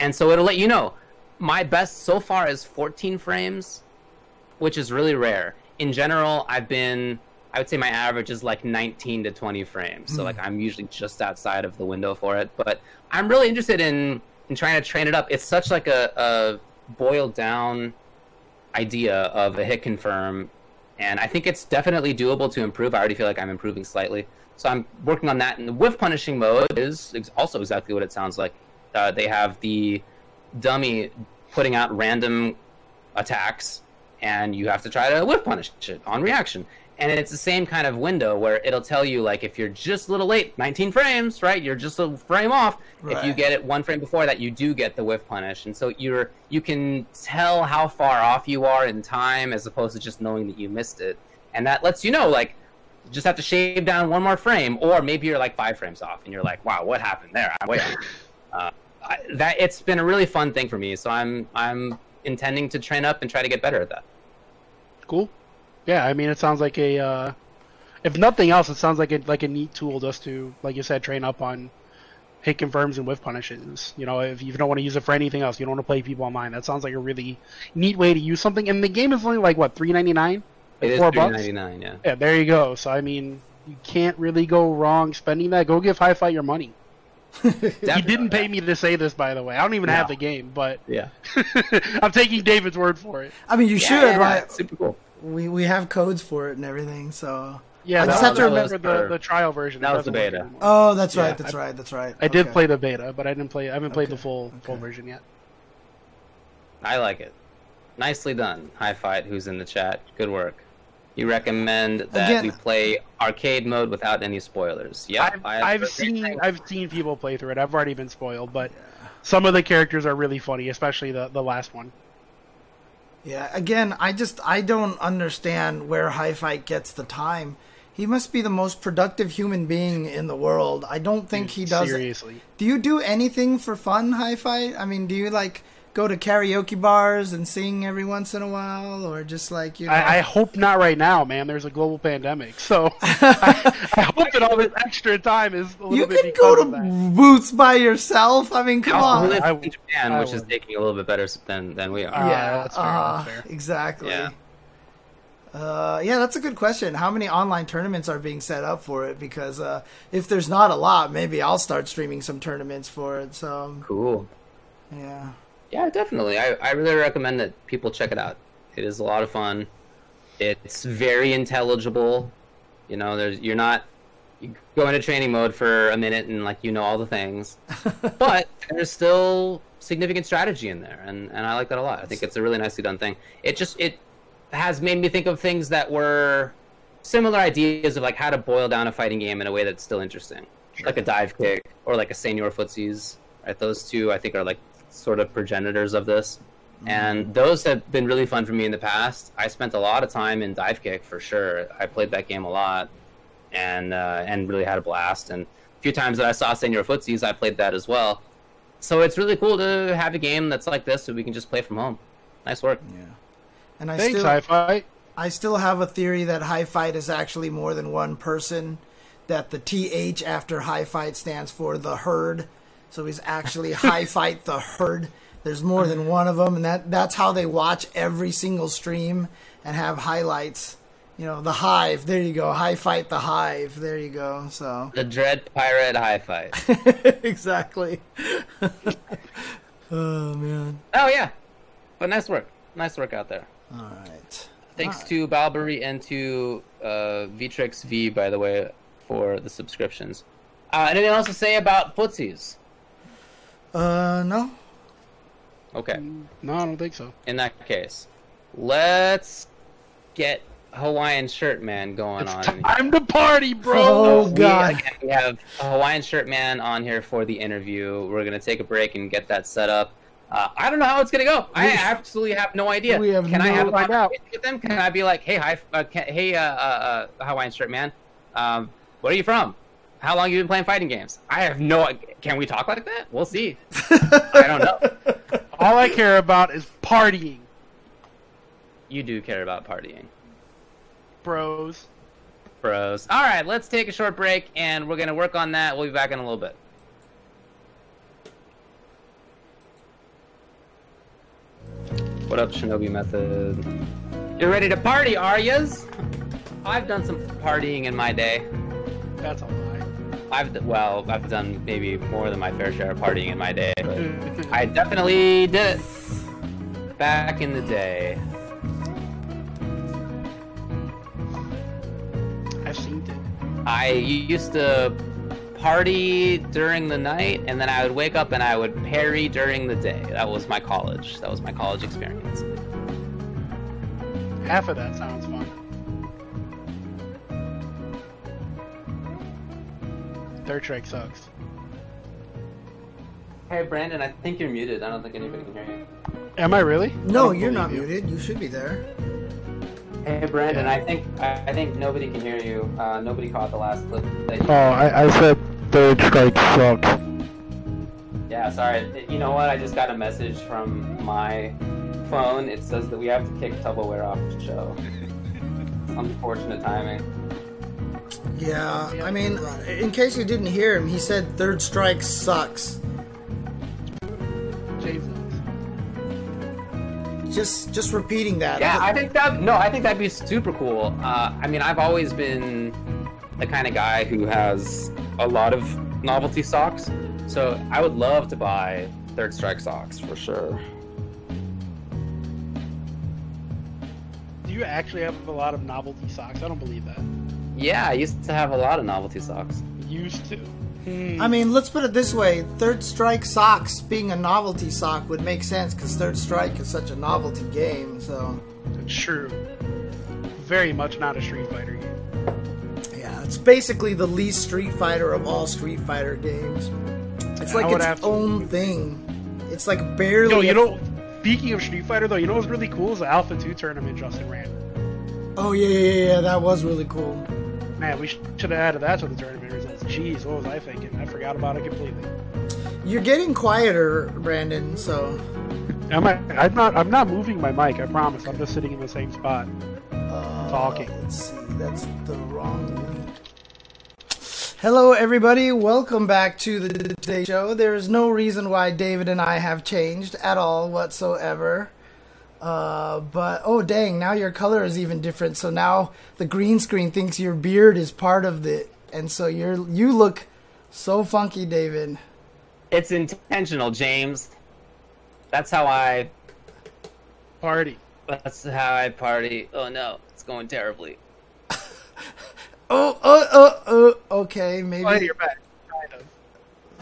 And so it'll let you know. My best so far is 14 frames, which is really rare. In general, I've been, I would say my average is like 19 to 20 frames. So like I'm usually just outside of the window for it. But I'm really interested in in trying to train it up. It's such like a, a boiled down idea of a hit confirm and I think it's definitely doable to improve. I already feel like I'm improving slightly, so I'm working on that. And the whiff punishing mode is also exactly what it sounds like. Uh, they have the dummy putting out random attacks, and you have to try to whiff punish it on reaction. And it's the same kind of window where it'll tell you like if you're just a little late, 19 frames, right? You're just a frame off. If you get it one frame before that, you do get the whiff punish, and so you're you can tell how far off you are in time as opposed to just knowing that you missed it, and that lets you know like you just have to shave down one more frame, or maybe you're like five frames off, and you're like, wow, what happened there? I'm way [LAUGHS] uh, I, that it's been a really fun thing for me, so I'm I'm intending to train up and try to get better at that. Cool. Yeah, I mean, it sounds like a. Uh, if nothing else, it sounds like a like a neat tool just to, like you said, train up on hit confirms and whiff punishes. You know, if you don't want to use it for anything else, you don't want to play people online. That sounds like a really neat way to use something. And the game is only like what three ninety nine. It is Four three bucks? ninety nine, yeah. Yeah, there you go. So I mean, you can't really go wrong spending that. Go give Hi Fi your money. [LAUGHS] you didn't pay me to say this, by the way. I don't even have the game, but Yeah, [LAUGHS] I'm taking David's word for it. I mean, you Yeah, should, yeah, right? Super cool. We we have codes for it and everything. So Yeah, I just have to remember- the, the trial version. That was the beta. oh, that's Yeah, right. That's I- right. That's right. I did Okay. play the beta, but I didn't play. I haven't played the Okay, full full okay. version yet. I like it. Nicely done. HiFight. Who's in the chat? Good work. You recommend that Again- we play arcade mode without any spoilers? Yeah, I've, I've seen I've seen people play through it. I've already been spoiled, but some of the characters are really funny, especially the the last one. Yeah, again, I just I don't understand where HiFight gets the time. He must be the most productive human being in the world. I don't think he does. Seriously, Do you do anything for fun, HiFight? I mean, do you like go to karaoke bars and sing every once in a while, or just like you know? I, I hope not right now, man. There's a global pandemic, so I, [LAUGHS] [LAUGHS] I hope that all this extra time is a little you bit can go to of that. booths by yourself. I mean, come also on. live I in Japan, I which is would. taking a little bit better than than we are. Ah, yeah, that's fair, uh, that's fair. exactly. Yeah. Uh, yeah, that's a good question. How many online tournaments are being set up for it? Because uh, if there's not a lot, maybe I'll start streaming some tournaments for it. So Cool. yeah, Yeah, definitely. I, I really recommend that people check it out. It is a lot of fun. It's very intelligible. You know, there's you're not you go into training mode for a minute and like you know all the things, [LAUGHS] but there's still significant strategy in there, and, and I like that a lot. I think it's a really nicely done thing. It just it has made me think of things that were similar ideas of like how to boil down a fighting game in a way that's still interesting, like a dive kick or like a senior footsies. Right, those two I think are like sort of progenitors of this. And those have been really fun for me in the past. I spent a lot of time in dive kick for sure. I played that game a lot, and uh, and really had a blast. And a few times that I saw Senior Footsies, I played that as well. So it's really cool to have a game that's like this, so we can just play from home. Nice work. yeah. And I Thanks, still Hi-Fi. I still have a theory that HiFight is actually more than one person. That the TH after HiFight stands for the herd. So he's actually HiFight the herd. There's more than one of them, and that that's how they watch every single stream and have highlights. You know, the hive. There you go. HiFight the hive. There you go. So The Dread Pirate HiFight. [LAUGHS] exactly. [LAUGHS] oh man. oh yeah, but nice work. Nice work out there. All right. Thanks to Balbury and to uh, Vitrix V, by the way, for the subscriptions. Uh, anything else to say about footsies? Uh, no. Okay. No, I don't think so. In that case, let's get Hawaiian Shirt Man going on. It's on. time to party, bro. Oh, We, God. again, we have a Hawaiian Shirt Man on here for the interview. We're gonna take a break and get that set up. Uh, I don't know how it's gonna go. I We- absolutely have no idea. we have Can I have a idea. conversation with them? Can I be like, hey, hi, uh, can, hey, uh, uh, uh, Hawaiian Shirt Man, um, where are you from? How long you been playing fighting games? I have no. Can we talk like that? We'll see. [LAUGHS] I don't know. All I care about is partying, You do care about partying. bros. Bros. All right, let's take a short break and we're going to work on that. We'll be back in a little bit. What up, Shinobi Method? You're ready to party, are yas? I've done some partying in my day. That's a lie. I've well, I've done maybe more than my fair share of partying in my day, but [LAUGHS] I definitely did it back in the day. I've seen it. I used to party during the night, and then I would wake up and I would parry during the day. That was my college. That was my college experience. Half of that sounds fun. Third Strike sucks. Hey, Brandon, I think you're muted. I don't think anybody can hear you. Am I really? No, don't you're not you. muted. You should be there. Hey, Brandon, I think I, I think nobody can hear you. Uh, nobody caught the last clip. That you... Oh, I, I said Third Strike sucks. Yeah, sorry. You know what? I just got a message from my phone. It says that we have to kick Tupperware off the show. [LAUGHS] Unfortunate timing. Yeah, I mean, in case you didn't hear him, he said third strike sucks. Just just repeating that. Yeah, I think that no, I think that'd be super cool. Uh, I mean, I've always been the kind of guy who has a lot of novelty socks, so I would love to buy Third Strike socks for sure. Do do you actually have a lot of novelty socks? I don't believe that. Yeah, I used to have a lot of novelty socks. Used to. Hmm. I mean, let's put it this way: Third Strike socks being a novelty sock would make sense because Third Strike is such a novelty game. So True. Very much not a Street Fighter game. yeah, it's basically the least Street Fighter of all Street Fighter games. It's like its have to own thing. It's like barely. Yo, you a- know, speaking of Street Fighter though, you know what's really cool is the Alpha 2 tournament Justin ran. Oh yeah, yeah, yeah, yeah, that was really cool. Man, we should have added that to the tournament results. Jeez, what was I thinking? I forgot about it completely. You're getting quieter, Brandon. So I'm not, I'm not. I'm not moving my mic. I promise. I'm just sitting in the same spot, uh, talking. Let's see, that's the wrong one. Hello, everybody. Welcome back to the Today Show. There is no reason why David and I have changed at all whatsoever. Uh, but oh dang, now your color is even different. So now the green screen thinks your beard is part of it, and so you're you look so funky, David. It's intentional, James. That's how I. Party. That's how I party. Oh no, it's going terribly. [LAUGHS] Oh, oh, oh, oh. Okay, maybe. Oh, you're back.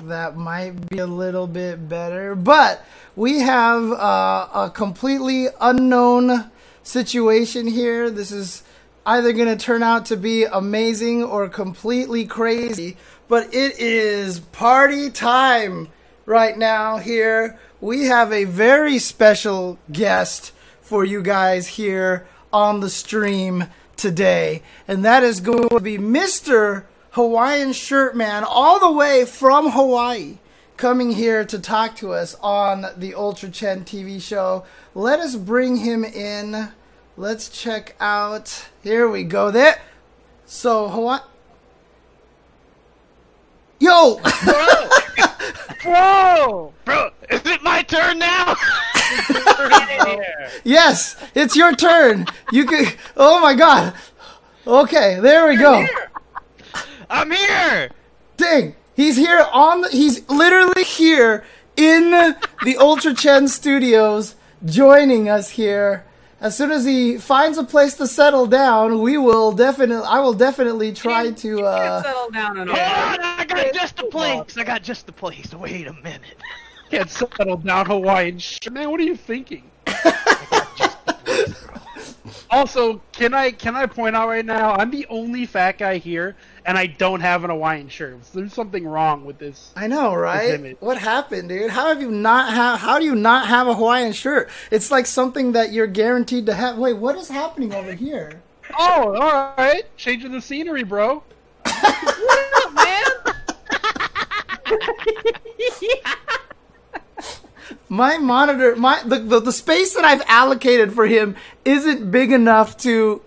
That might be a little bit better. But we have uh, a completely unknown situation here. This is either going to turn out to be amazing or completely crazy. But it is party time right now here. We have a very special guest for you guys here on the stream today, and that is going to be Mr. Hawaiian Shirt Man, all the way from Hawaii, coming here to talk to us on the Ultra Chen TV show. Let us bring him in. Let's check out. Here we go. There. So Hawaii. Yo. Bro. [LAUGHS] Bro, Bro. is it my turn now? [LAUGHS] yes, it's your turn. You can. Oh my god. Okay, there we go. I'm here! Dang, he's here on. The, he's literally here in the Ultra Chen Studios, joining us here. As soon as he finds a place to settle down, we will definitely. I will definitely try to. Uh, settle down and Hold on, I got just the place. I got just the place. Wait a minute. Can't settle down Hawaiian shit, man. What are you thinking? [LAUGHS] also, can I can I point out right now? I'm the only fat guy here, and I don't have an Hawaiian shirt. There's something wrong with this. I know, right? What happened, dude? How have you not have? How do you not have a Hawaiian shirt? It's like something that you're guaranteed to have. Wait, what is happening over here? Oh, all right. Changing the scenery, bro. [LAUGHS] What up, man? [LAUGHS] my monitor my the, the the space that I've allocated for him isn't big enough to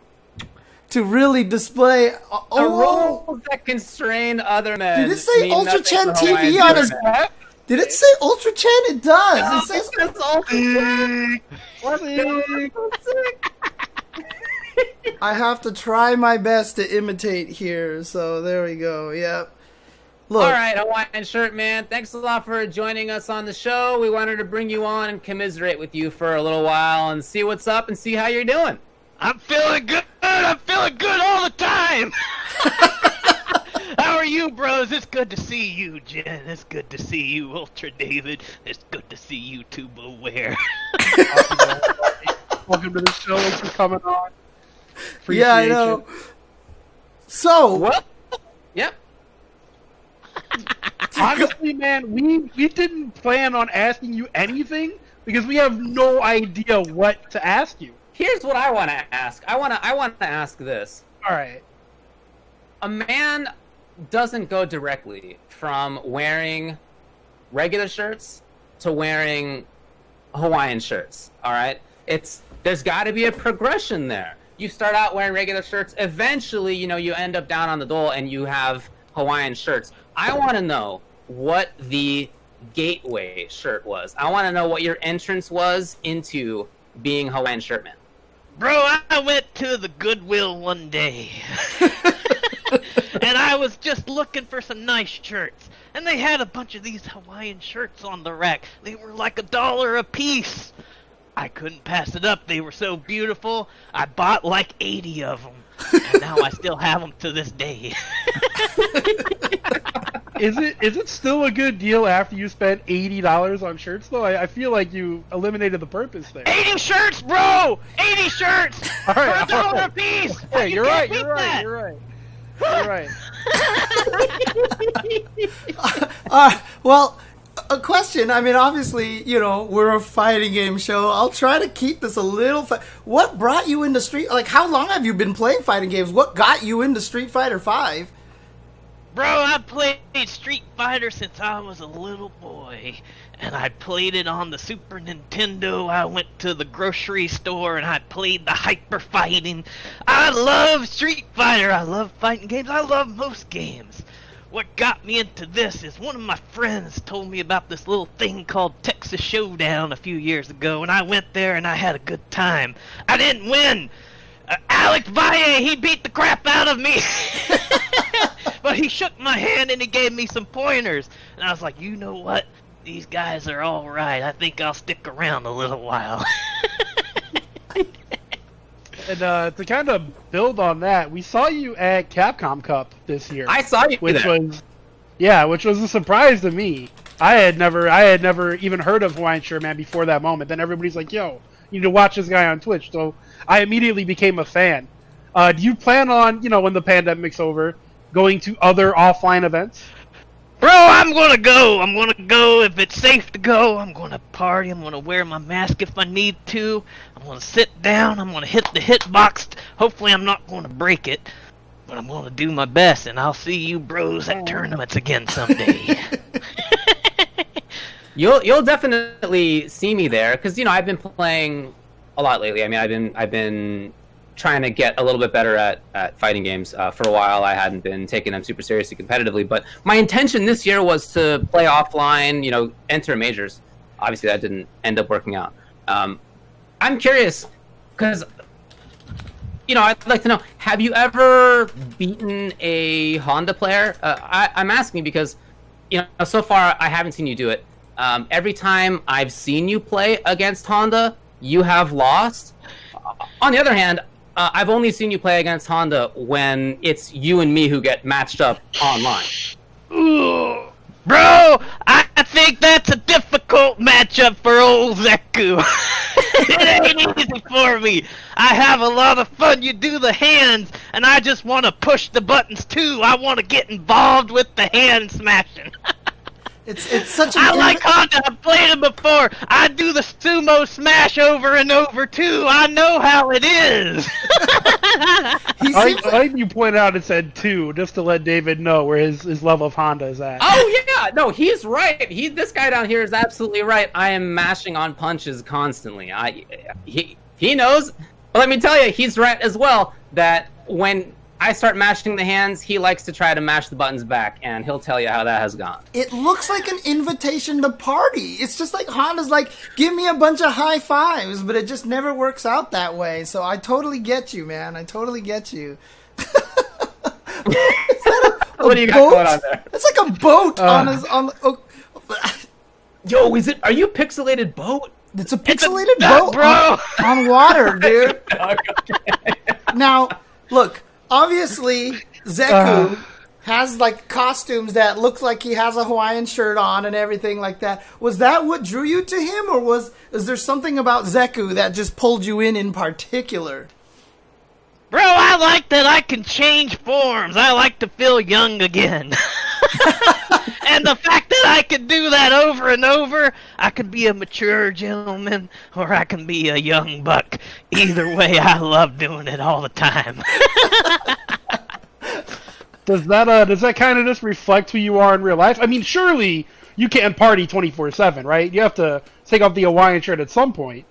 to really display a oh rules that constrain other men. Did it say Ultra nothing Chen TV on his- Shirt did it say ultra chen it does it says Man. Let's go. I have to try my best to imitate here so there we go yep look All right, Hawaiian Shirt Man, thanks a lot for joining us on the show. We wanted to bring you on and commiserate with you for a little while and see what's up and see how you're doing. I'm feeling good. I'm feeling good all the time. [LAUGHS] How are you, bros? It's good to see you, Jen. It's good to see you, Ultra David. It's good to see you, Tuba Ware. [LAUGHS] Welcome to the show. Thanks for coming on. yeah I know you. so What? Yep. [LAUGHS] Honestly, man, we we didn't plan on asking you anything because we have no idea what to ask you. Here's what I want to ask. I want to. I want to ask this. All right. a man doesn't go directly from wearing regular shirts to wearing Hawaiian shirts. All right, it's there's got to be a progression there. You start out wearing regular shirts. Eventually, you know, you end up down on the dole and you have Hawaiian shirts. I want to know what the gateway shirt was. I want to know what your entrance was into being Hawaiian shirtman. Bro, I went to the Goodwill one day. [LAUGHS] and I was just looking for some nice shirts. And they had a bunch of these Hawaiian shirts on the rack. They were like a dollar a piece. I couldn't pass it up. They were so beautiful. I bought like 80 of them. And now I still have them to this day. [LAUGHS] Is it is it still a good deal after you spent eighty dollars on shirts though? I, I feel like you eliminated the purpose there. 80 shirts, bro! 80 shirts! [LAUGHS] All right, For a dollar right. a piece! Yeah, You you're can't right. You're right. You're right. You're right. [LAUGHS] Uh, well, a question. I mean, obviously, you know, we're a fighting game show. I'll try to keep this a little. Fi- what brought you into Street? Like, how long have you been playing fighting games? What got you into Street Fighter Five? Bro, I played Street Fighter since I was a little boy. And I played it on the Super Nintendo. I went to the grocery store and I played the hyper fighting. I love Street Fighter. I love fighting games. I love most games. What got me into this is one of my friends told me about this little thing called Texas Showdown a few years ago, and I went there and I had a good time. I didn't win. Uh, Alex Valle, he beat the crap out of me. [LAUGHS] but he shook my hand and he gave me some pointers. And I was like, you know what? These guys are all right. I think I'll stick around a little while. [LAUGHS] And uh, to kind of build on that, we saw you at Capcom Cup this year, I saw you which there. was yeah, which was a surprise to me. I had never, I had never even heard of Hawaiian Shirt Man before that moment. Then everybody's like, "Yo, you need to watch this guy on Twitch." So I immediately became a fan. Uh, do you plan on, you know, when the pandemic's over, going to other offline events? Bro, I'm gonna go. I'm gonna go if it's safe to go. I'm gonna party. I'm gonna wear my mask if I need to. I'm gonna sit down. I'm gonna hit the hitbox. Hopefully, I'm not gonna break it. But I'm gonna do my best, and I'll see you bros at tournaments again someday. [LAUGHS] [LAUGHS] You'll you'll definitely see me there because you know I've been playing a lot lately. I mean I've been I've been trying to get a little bit better at, at fighting games. Uh, for a while I hadn't been taking them super seriously competitively, but my intention this year was to play offline. You know, enter majors. Obviously that didn't end up working out. Um, I'm curious because you know, I'd like to know: Have you ever beaten a Honda player? Uh, I, I'm asking because, you know, so far I haven't seen you do it. Um, every time I've seen you play against Honda, you have lost. On the other hand, uh, I've only seen you play against Honda when it's you and me who get matched up online. Bro, I I think that's a difficult matchup for old Zeku. [LAUGHS] it ain't easy for me. I have a lot of fun. You do the hands, and I just want to push the buttons too. I want to get involved with the hand smashing. [LAUGHS] It's it's such an. I like inno- Honda. I've played him before. I do the sumo smash over and over too. I know how it is. [LAUGHS] I, I like you pointed out it said two, just to let David know where his, his level of Honda is at. Oh yeah, no, he's right. He this guy down here is absolutely right. I am mashing on punches constantly. I he he knows. But let me tell you, he's right as well. That when I start mashing the hands, he likes to try to mash the buttons back, and he'll tell you how that has gone. it looks like an invitation to party. It's just like Honda's like, give me a bunch of high fives, but it just never works out that way. So I totally get you, man. I totally get you. [LAUGHS] What do you got going on there? It's like a boat Uh. on his on. Oh, Yo, is it? Are you pixelated boat? it's a pixelated [LAUGHS] duck, boat bro. On, on water, dude. [LAUGHS] Now, look. Obviously, Zeku Uh. has like costumes that looks like he has a Hawaiian shirt on and everything like that. Was that what drew you to him, or was is there something about Zeku that just pulled you in in particular? Bro, I like that I can change forms. I like to feel young again. [LAUGHS] and the fact that [LAUGHS] I could do that over and over, I could be a mature gentleman or I can be a young buck. Either way, I love doing it all the time. [LAUGHS] Does that uh does that kind of just reflect who you are in real life? I mean, surely you can't party twenty four seven, right? You have to take off the Hawaiian shirt at some point.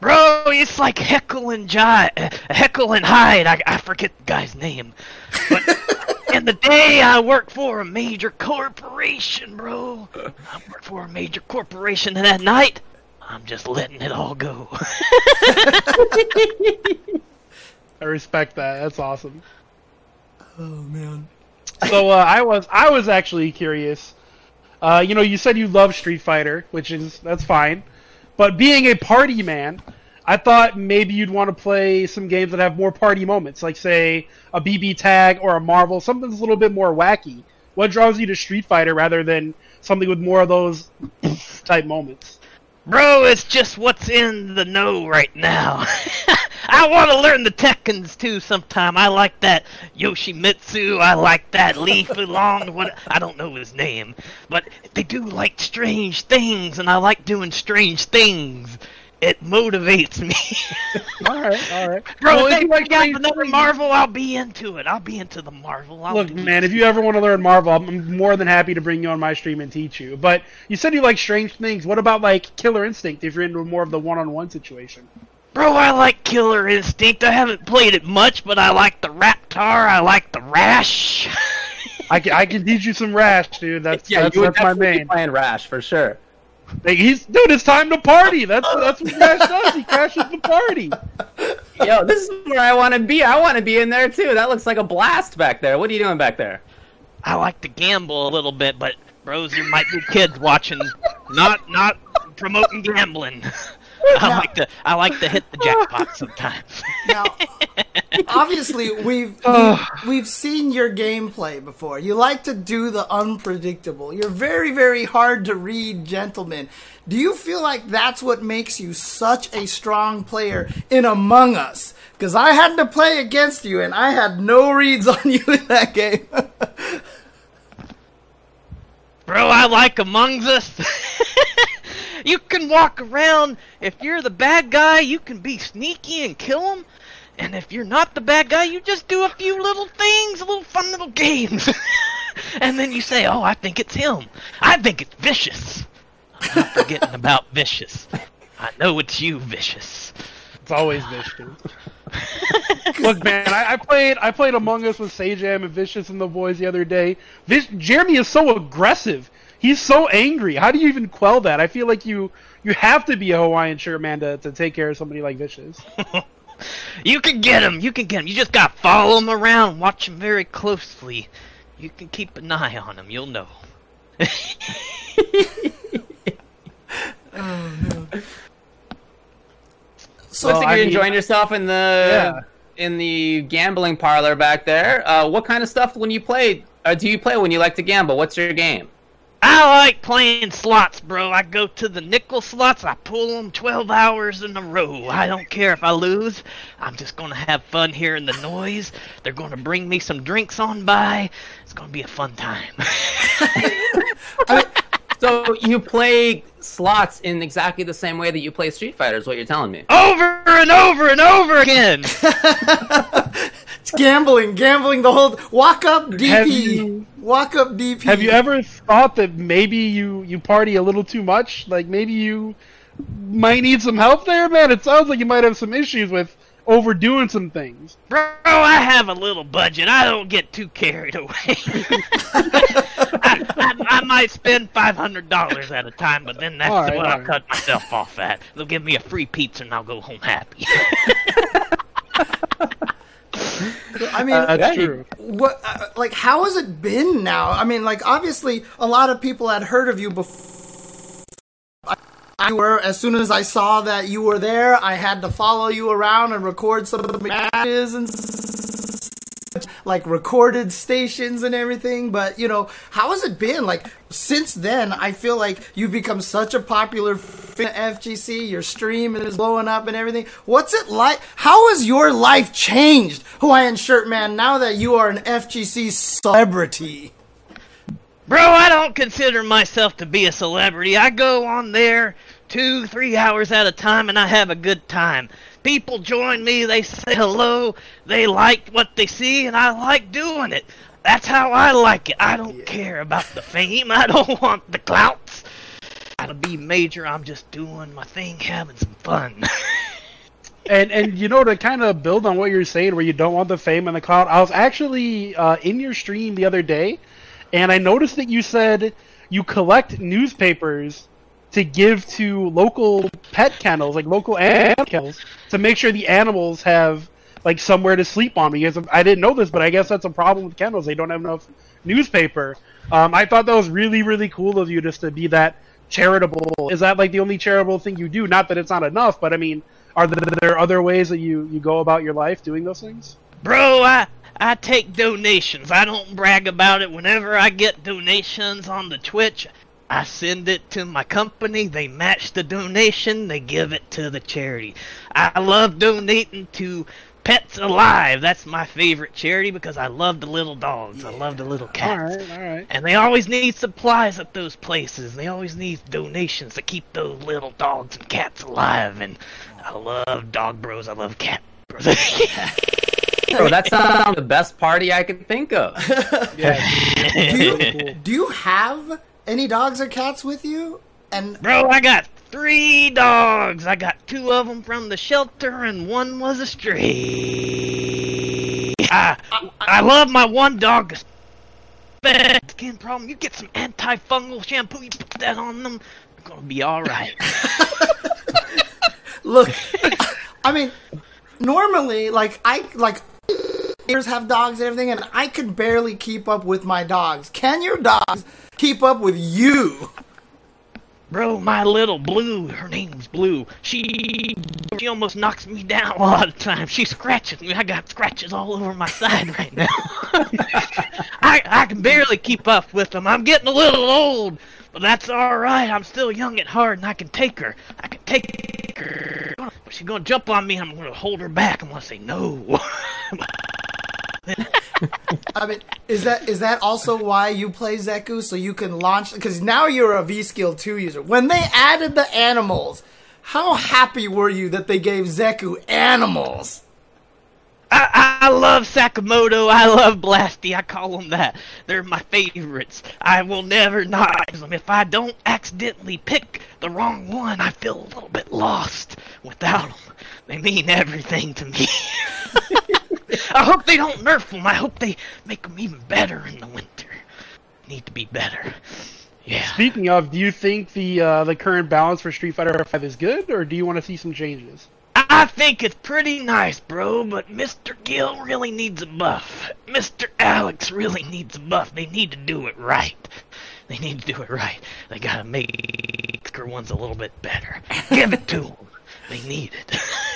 Bro, it's like Heckle and Jai, Heckle and Hyde. I, I forget the guy's name. But [LAUGHS] in the day, I work for a major corporation, bro. I work for a major corporation, and at night, I'm just letting it all go. [LAUGHS] I respect that. That's awesome. Oh man. So uh, I was I was actually curious. Uh, you know, you said you love Street Fighter, which is that's fine. But being a party man, I thought maybe you'd want to play some games that have more party moments, like say a BB Tag or a Marvel, something that's a little bit more wacky. What draws you to Street Fighter rather than something with more of those [COUGHS] type moments? Bro, it's just what's in the know right now. [LAUGHS] I want to learn the Tekkens too sometime. I like that Yoshimitsu. I like that Lee Fulong. [LAUGHS] What I don't know his name, but they do like strange things, and I like doing strange things. It motivates me. [LAUGHS] all right, all right. Bro, Well, if if you you like got another things- Marvel, I'll be into it. I'll be into the Marvel. I'll Look, do man, if you ever want to learn Marvel, I'm more than happy to bring you on my stream and teach you. But you said you like strange things. What about like Killer Instinct? If you're into more of the one-on-one situation. Bro, I like Killer Instinct. I haven't played it much, but I like the Riptor. I like the Rash. [LAUGHS] I can, I can teach you some Rash, dude. That's Yeah, that's, you would that's my definitely be main. playing Rash for sure. Like, he's dude. It's time to party. That's that's what Rash does. He crashes the party. Yo, this is where I want to be. I want to be in there too. That looks like a blast back there. What are you doing back there? I like to gamble a little bit, but bros, there might be kids watching, not not promoting gambling. [LAUGHS] [LAUGHS] I Now- like to I like to hit the jackpot [LAUGHS] sometimes. Now, [LAUGHS] obviously, we've, we've we've seen your gameplay before. You like to do the unpredictable. You're very, very hard to read, gentlemen. Do you feel like that's what makes you such a strong player in Among Us? Because I had to play against you, and I had no reads on you in that game. Bro, I like Among Us. You can walk around. If you're the bad guy, you can be sneaky and kill him. And if you're not the bad guy, you just do a few little things, a little fun little games. [LAUGHS] and then you say, oh, I think it's him. I think it's Vicious. I'm not forgetting about Vicious. I know it's you, Vicious. It's always Vicious. Look, man, I, I played I played Among Us with Sajam and Vicious and the boys the other day. Vish, Jeremy is so aggressive. He's so angry. How do you even quell that? I feel like you you have to be a Hawaiian shirt man to, to take care of somebody like Vicious. [LAUGHS] You can get him. You can get him. You just gotta follow him around, watch him very closely. You can keep an eye on him. You'll know. [LAUGHS] so Looks Well, like you're mean- enjoying yourself in the Yeah. in the gambling parlor back there. Uh, what kind of stuff when you play? Uh, do you play when you like to gamble? What's your game? I like playing slots, bro. I go to the nickel slots. I pull them 12 hours in a row. I don't care if I lose. I'm just gonna have fun hearing the noise. They're gonna bring me some drinks on by. It's gonna be a fun time. [LAUGHS] So you play slots in exactly the same way that you play Street Fighter? Is what you're telling me? over and over and over again. [LAUGHS] it's gambling, gambling the whole. Walk up DP. Have you- Walk up DP. Have you ever thought that maybe you you party a little too much? Like maybe you might need some help there, man. It sounds like you might have some issues with overdoing some things. Bro, I have a little budget. I don't get too carried away. [LAUGHS] I, I, I might spend five hundred dollars at a time, but then that's All right, what I'll right. cut myself off at. They'll give me a free pizza and I'll go home happy. [LAUGHS] [LAUGHS] I mean, Uh, that's true. what uh, like how has it been now i mean like obviously a lot of people had heard of you before I were as soon as I saw that you were there, I had to follow you around and record some of the matches and s- like recorded stations and everything. But you know, how has it been? Like since then, I feel like you've become such a popular f- FGC. Your stream is blowing up and everything. What's it like? How has your life changed, Hawaiian Shirt Man? Now that you are an FGC celebrity. Bro, I don't consider myself to be a celebrity. I go on there two, three hours at a time and I have a good time. People join me, they say hello, they like what they see, and I like doing it. That's how I like it. I don't care about the fame, I don't [LAUGHS] want the clouts. Gotta be major, I'm just doing my thing, having some fun. [LAUGHS] And and you know to kind of build on what you're saying, where you don't want the fame and the clout. I was actually uh, in your stream the other day, and I noticed that you said you collect newspapers to give to local pet kennels, like local animal kennels, to make sure the animals have like somewhere to sleep on. Because I didn't know this, but I guess that's a problem with kennels. They don't have enough newspaper. Um, I thought that was really really cool of you just to be that charitable. Is that like the only charitable thing you do? Not that it's not enough, but I mean, are there other ways that you you go about your life doing those things? Bro, I I take donations. I don't brag about it. Whenever I get donations on the Twitch, I send it to my company. They match the donation. They give it to the charity. I love donating to Pets Alive. That's my favorite charity because I love the little dogs. I love the little cats. All right, all right. And they always need supplies at those places. They always need donations to keep those little dogs and cats alive. And I love dog bros. I love cat bros. [LAUGHS] Bro, that sounds the best party I could think of. [LAUGHS] Yeah. Do you, [LAUGHS] do you have any dogs or cats with you? And Bro, I got three dogs. I got two of them from the shelter, and one was a stray. I, I love my one dog. Bad skin problem. You get some antifungal shampoo, you put that on them, they're gonna be all right. [LAUGHS] look, I mean, normally, like I like have dogs and everything, and I could barely keep up with my dogs. Can your dogs keep up with you? Bro, my little Blue, her name's Blue. She she almost knocks me down a lot of times. She scratches me. I got scratches all over my side right now. [LAUGHS] I I can barely keep up with them. I'm getting a little old, but that's all right. I'm still young at heart, and I can take her. I can take her. But she's gonna jump on me. I'm gonna hold her back. I'm gonna say no. [LAUGHS] [LAUGHS] I mean, is that is that also why you play Zeku so you can launch? Because now you're a V Skill two user. When they added the animals, how happy were you that they gave Zeku animals? I, I love Sakamoto. I love Blasty. I call them that. They're my favorites. I will never not use them. If I don't accidentally pick the wrong one, I feel a little bit lost without them. They mean everything to me. [LAUGHS] I hope they don't nerf them. I hope they make them even better in the winter. Need to be better. Yeah. Speaking of, do you think the uh, the current balance for Street Fighter Five is good, or do you want to see some changes? I think it's pretty nice, bro, but Mr. Gill really needs a buff. Mr. Alex really needs a buff. They need to do it right. They need to do it right. They gotta make her ones a little bit better. Give it to them. They need it. [LAUGHS]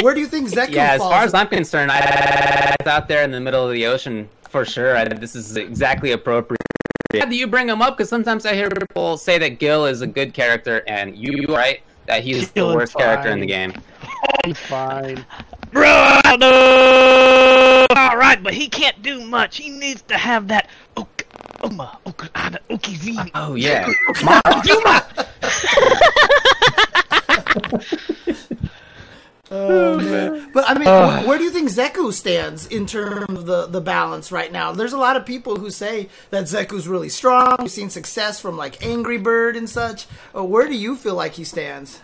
Where do you think Zeku yeah, as falls? far as I'm concerned, I, it's out there in the middle of the ocean for sure. I, this is exactly appropriate. How do you bring him up? Because sometimes I hear people say that Gill is a good character, and you you right that he's Gill the is worst character in the fine. game. He's fine. bro, no! Alright, but he can't do much. He needs to have that ok, Oma, ok, Okizi. Oh yeah, Yuma! [LAUGHS] [LAUGHS] Oh, [LAUGHS] man. But I mean, wh- where do you think Zeku stands in terms of the, the balance right now? There's a lot of people who say that Zeku's really strong. We've seen success from like Angry Bird and such. Uh, where do you feel like he stands?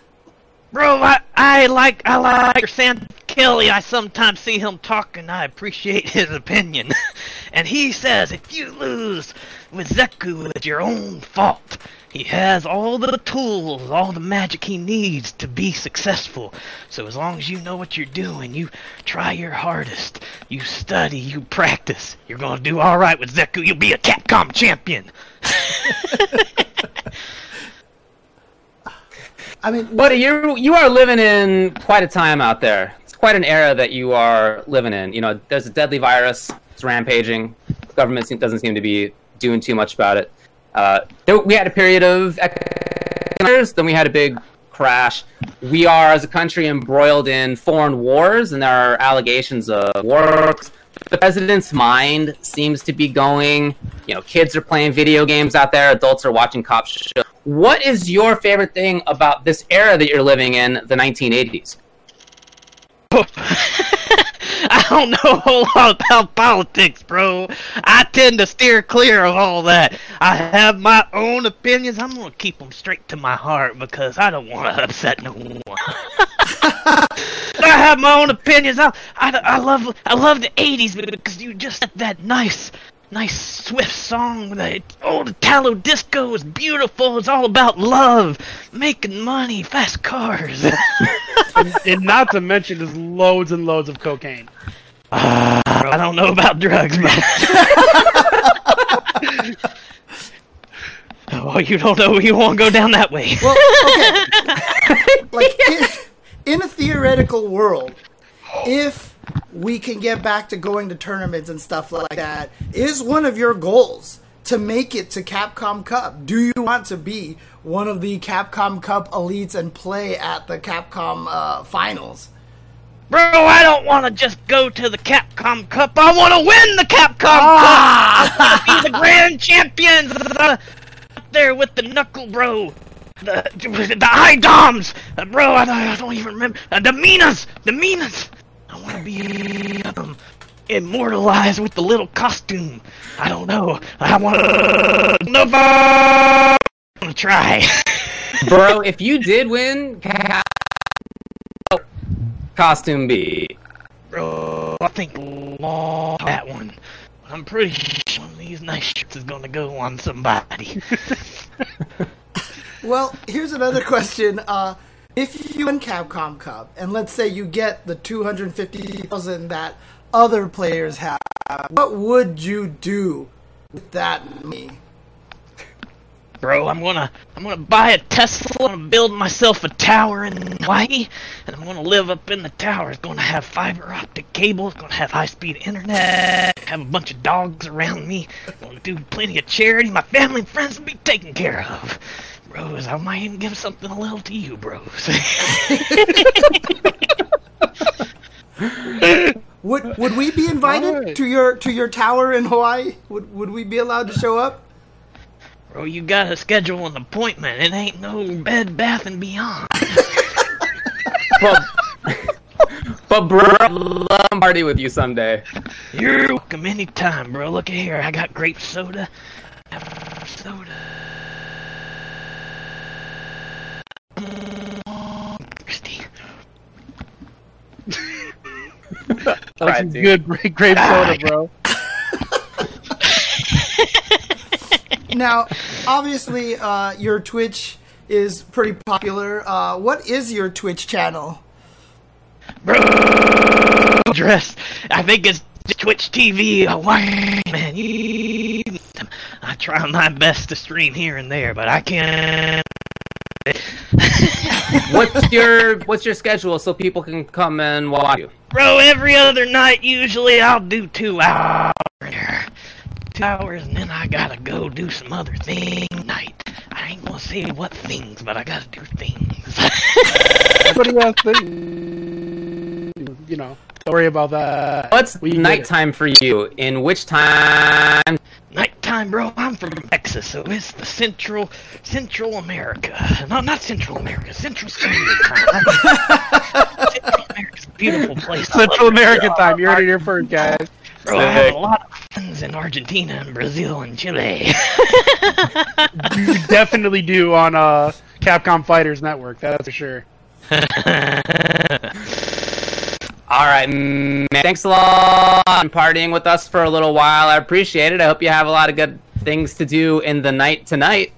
Bro, I, I like I like Sam Kelly. I sometimes see him talk, and I appreciate his opinion. [LAUGHS] and he says if you lose with Zeku, it's your own fault. He has all the tools, all the magic he needs to be successful. So as long as you know what you're doing, you try your hardest, you study, you practice, you're gonna do all right with Zeku. You'll be a Capcom champion. [LAUGHS] I mean, Buddy, you you are living in quite a time out there. It's quite an era that you are living in. You know, there's a deadly virus. It's rampaging. The government doesn't seem to be doing too much about it. Uh, we had a period of then we had a big crash. We are, as a country, embroiled in foreign wars, and there are allegations of war. The president's mind seems to be going. You know, kids are playing video games out there. Adults are watching cop shows. What is your favorite thing about this era that you're living in, the 1980s? [LAUGHS] I don't know a whole lot about politics, bro. I tend to steer clear of all that. I have my own opinions. I'm gonna keep them straight to my heart because I don't want to upset no one. I have my own opinions. I, I, I love I love the '80s because you just had that nice. Nice swift song that oh the Italo disco is beautiful. It's all about love, making money, fast cars. [LAUGHS] and not to mention, there's loads and loads of cocaine. Ah, I don't know about drugs, but oh, [LAUGHS] Oh, you don't know you won't go down that way. Well, okay. [LAUGHS] like in, in a theoretical world, if we can get back to going to tournaments and stuff like that, is one of your goals to make it to Capcom Cup? Do you want to be one of the Capcom Cup elites and play at the Capcom uh, finals? Bro, I don't want to just go to the Capcom Cup. I want to win the Capcom Ah! Cup. I want to be the grand champion. Up there with the knuckle, bro. The the Idoms, uh, bro. I don't, I don't even remember uh, the Minas, the Minas. I want to be um, immortalized with the little costume. I don't know. I want to. No, I'm gonna try. [LAUGHS] Bro, if you did win, costume B. Bro, I think long that one. I'm pretty sure one of these nice shirts is gonna go on somebody. [LAUGHS] Well, here's another question. Uh, if you win Capcom Cup, and let's say you get the 250,000 that other players have, what would you do with that money? Bro, I'm gonna I'm gonna buy a Tesla, I'm gonna build myself a tower in Hawaii, and I'm gonna live up in the tower. It's gonna have fiber optic cable, it's gonna have high speed internet, have a bunch of dogs around me, I'm gonna do plenty of charity, my family and friends will be taken care of. Bros, I might even give something a little to you, bros. [LAUGHS] Would would we be invited Alright. to your to your tower in Hawaii? Would would we be allowed to show up? Bro, you gotta schedule an appointment. It ain't no bed, bath, and beyond. But, but bro, I'd love to party with you someday. You're welcome anytime, bro. Look at here. I got grape soda. Soda. [LAUGHS] Alright, dude. Good [LAUGHS] grape, grape soda, [LAUGHS] bro. Now, obviously, uh, your Twitch is pretty popular. Uh, what is your Twitch channel? Bro, dress. I think it's Twitch TV Hawaii, man. I try my best to stream here and there, but I can't. What's your what's your schedule so people can come and watch you? Bro, every other night, usually I'll do two hours. Two hours, and then I gotta go do some other thing night. I ain't gonna say what things, but I gotta do things. What do you guys think? You know, don't worry about that. What's We nighttime for you? In which time? Nighttime, bro. I'm from Texas, so it's the Central Central America. No, not Central America. Central Standard Time. Central America's a beautiful place. I love Central it. American time. You heard it here first, guys. Bro, I have a lot of friends in Argentina and Brazil and Chile. You definitely do on uh, Capcom Fighters Network. That's for sure. [LAUGHS] All right, man. Thanks a lot for partying with us for a little while. I appreciate it. I hope you have a lot of good things to do in the night tonight.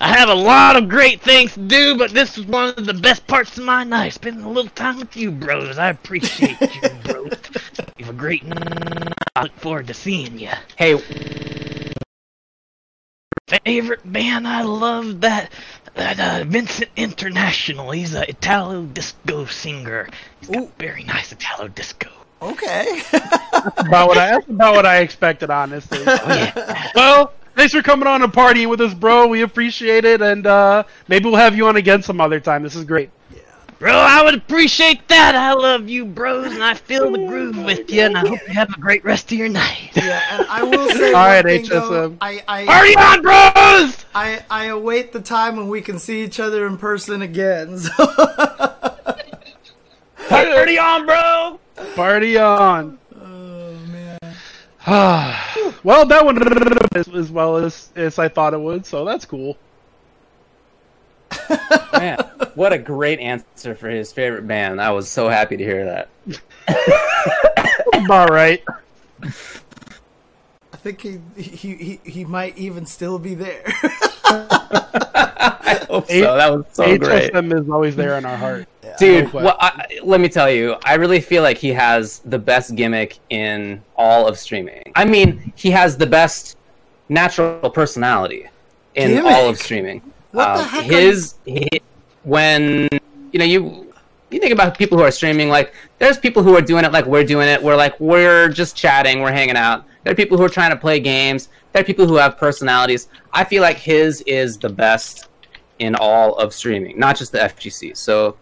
I have a lot of great things to do, but this is one of the best parts of my night. Spending a little time with you, bros. I appreciate you, [LAUGHS] bros. You have a great night. I look forward to seeing you. Hey, Favorite band? I love that. That uh, Vincent International. He's a Italo disco singer. He's got Ooh. very nice Italo disco. Okay. About what I that's about what I expected, honestly. Oh yeah. well, thanks for coming on and partying with us, bro. We appreciate it, and uh, maybe we'll have you on again some other time. This is great. Bro, I would appreciate that. I love you, bros, and I feel the groove oh with you, and I hope you have a great rest of your night. [LAUGHS] yeah, and I will say All one right, thing, though. HSM. I, I, Party on, bros! I, I await the time when we can see each other in person again. So. party on, bro! Party on. oh man. [SIGHS] well, that one as, as well as, as I thought it would, so that's cool. Man, what a great answer for his favorite band. I was so happy to hear that. [LAUGHS] All right. I think he, he he he might even still be there. [LAUGHS] I hope H- so. That was so great. HSM is always there in our heart. Dude, But- well, I, let me tell you, I really feel like he has the best gimmick in all of streaming. I mean, he has the best natural personality. in Gimmick? all of streaming. What the Um, heck His, hi- when you know you you think about people who are streaming, like there's people who are doing it like we're doing it. We're like we're just chatting, we're hanging out. There are people who are trying to play games. There are people who have personalities. I feel like his is the best in all of streaming, not just the FGC. So,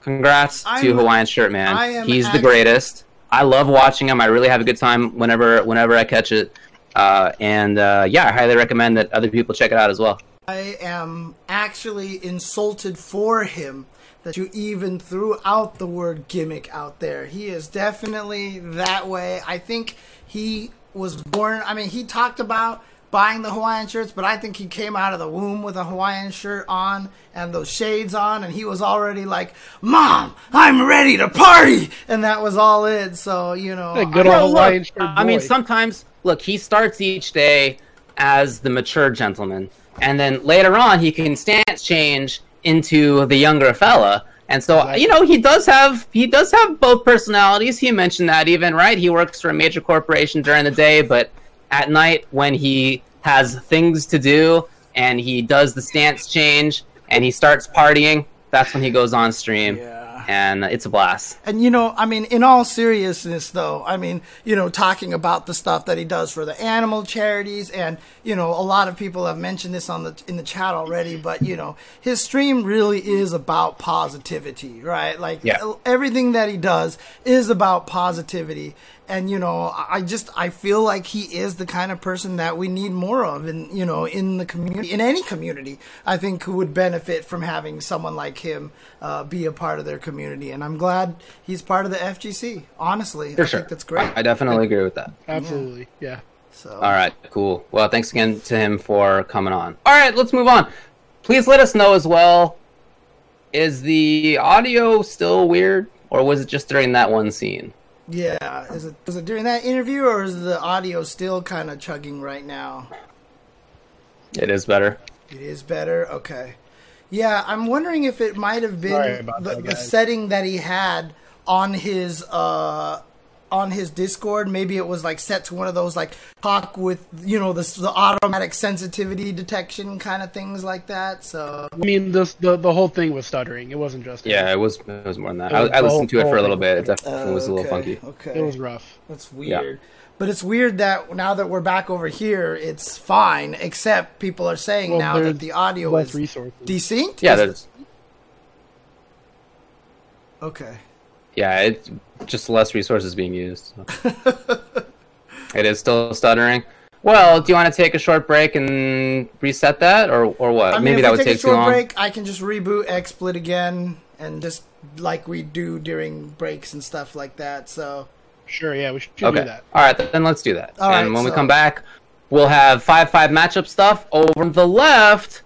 congrats to I'm- Hawaiian Shirt Man. He's act- the greatest. I love watching him. I really have a good time whenever whenever I catch it. Uh, and uh, yeah, I highly recommend that other people check it out as well. I am actually insulted for him that you even threw out the word gimmick out there. He is definitely that way. I think he was born, I mean, he talked about buying the Hawaiian shirts, but I think he came out of the womb with a Hawaiian shirt on and those shades on, and he was already like, Mom, I'm ready to party! And that was all it. So, you know. A good I- old Well, Hawaiian look, shirt I mean, sometimes look, he starts each day as the mature gentleman, and then later on he can stance change into the younger fella. And so, Exactly. you know, he does have he does have both personalities. He mentioned that even right. He works for a major corporation during the day, but at night when he has things to do and he does the stance change and he starts partying, that's when he goes on stream. Yeah. And it's a blast. And you know, I mean, in all seriousness, though, I mean, you know, talking about the stuff that he does for the animal charities, and you know, a lot of people have mentioned this on the in the chat already, but you know, his stream really is about positivity, right? Like Yeah. everything that he does is about positivity. And you know, I I just I feel like he is the kind of person that we need more of, in you know, in the community, in any community. I think who would benefit from having someone like him uh, be a part of their community. And I'm glad he's part of the FGC. Honestly, For I sure. think that's great. I definitely agree with that. Absolutely, yeah. So All right, cool. Well, thanks again to him for coming on. All right, let's move on. Please let us know as well. Is the audio still weird, or was it just during that one scene? Yeah, is it was it during that interview or is the audio still kind of chugging right now? It is better. It is better. Okay. Yeah, I'm wondering if it might have been the, that, the setting that he had on his uh on his Discord. Maybe it was like set to one of those like talk with you know the the automatic sensitivity detection kind of things like that. So I mean, this the the whole thing was stuttering. It wasn't just Yeah, it was. It was more than that. I, I listened to it for a little bit. It definitely was a little okay, funky. Okay, It was rough. That's weird. Yeah. But it's weird that now that we're back over here, it's fine. Except people are saying Well, now that the audio is resources. desynced. Yeah, Is- there's. okay. Yeah, it's just less resources being used. so. [LAUGHS] [LAUGHS] it is still stuttering. Well, do you want to take a short break and reset that, or or what? I mean, Maybe if that we would take a take too short long. break, I can just reboot XSplit again and just like we do during breaks and stuff like that. So Sure, yeah, we should Okay. do that. All right, then let's do that. All and right, when we come back, we'll have five five matchup stuff over on the left.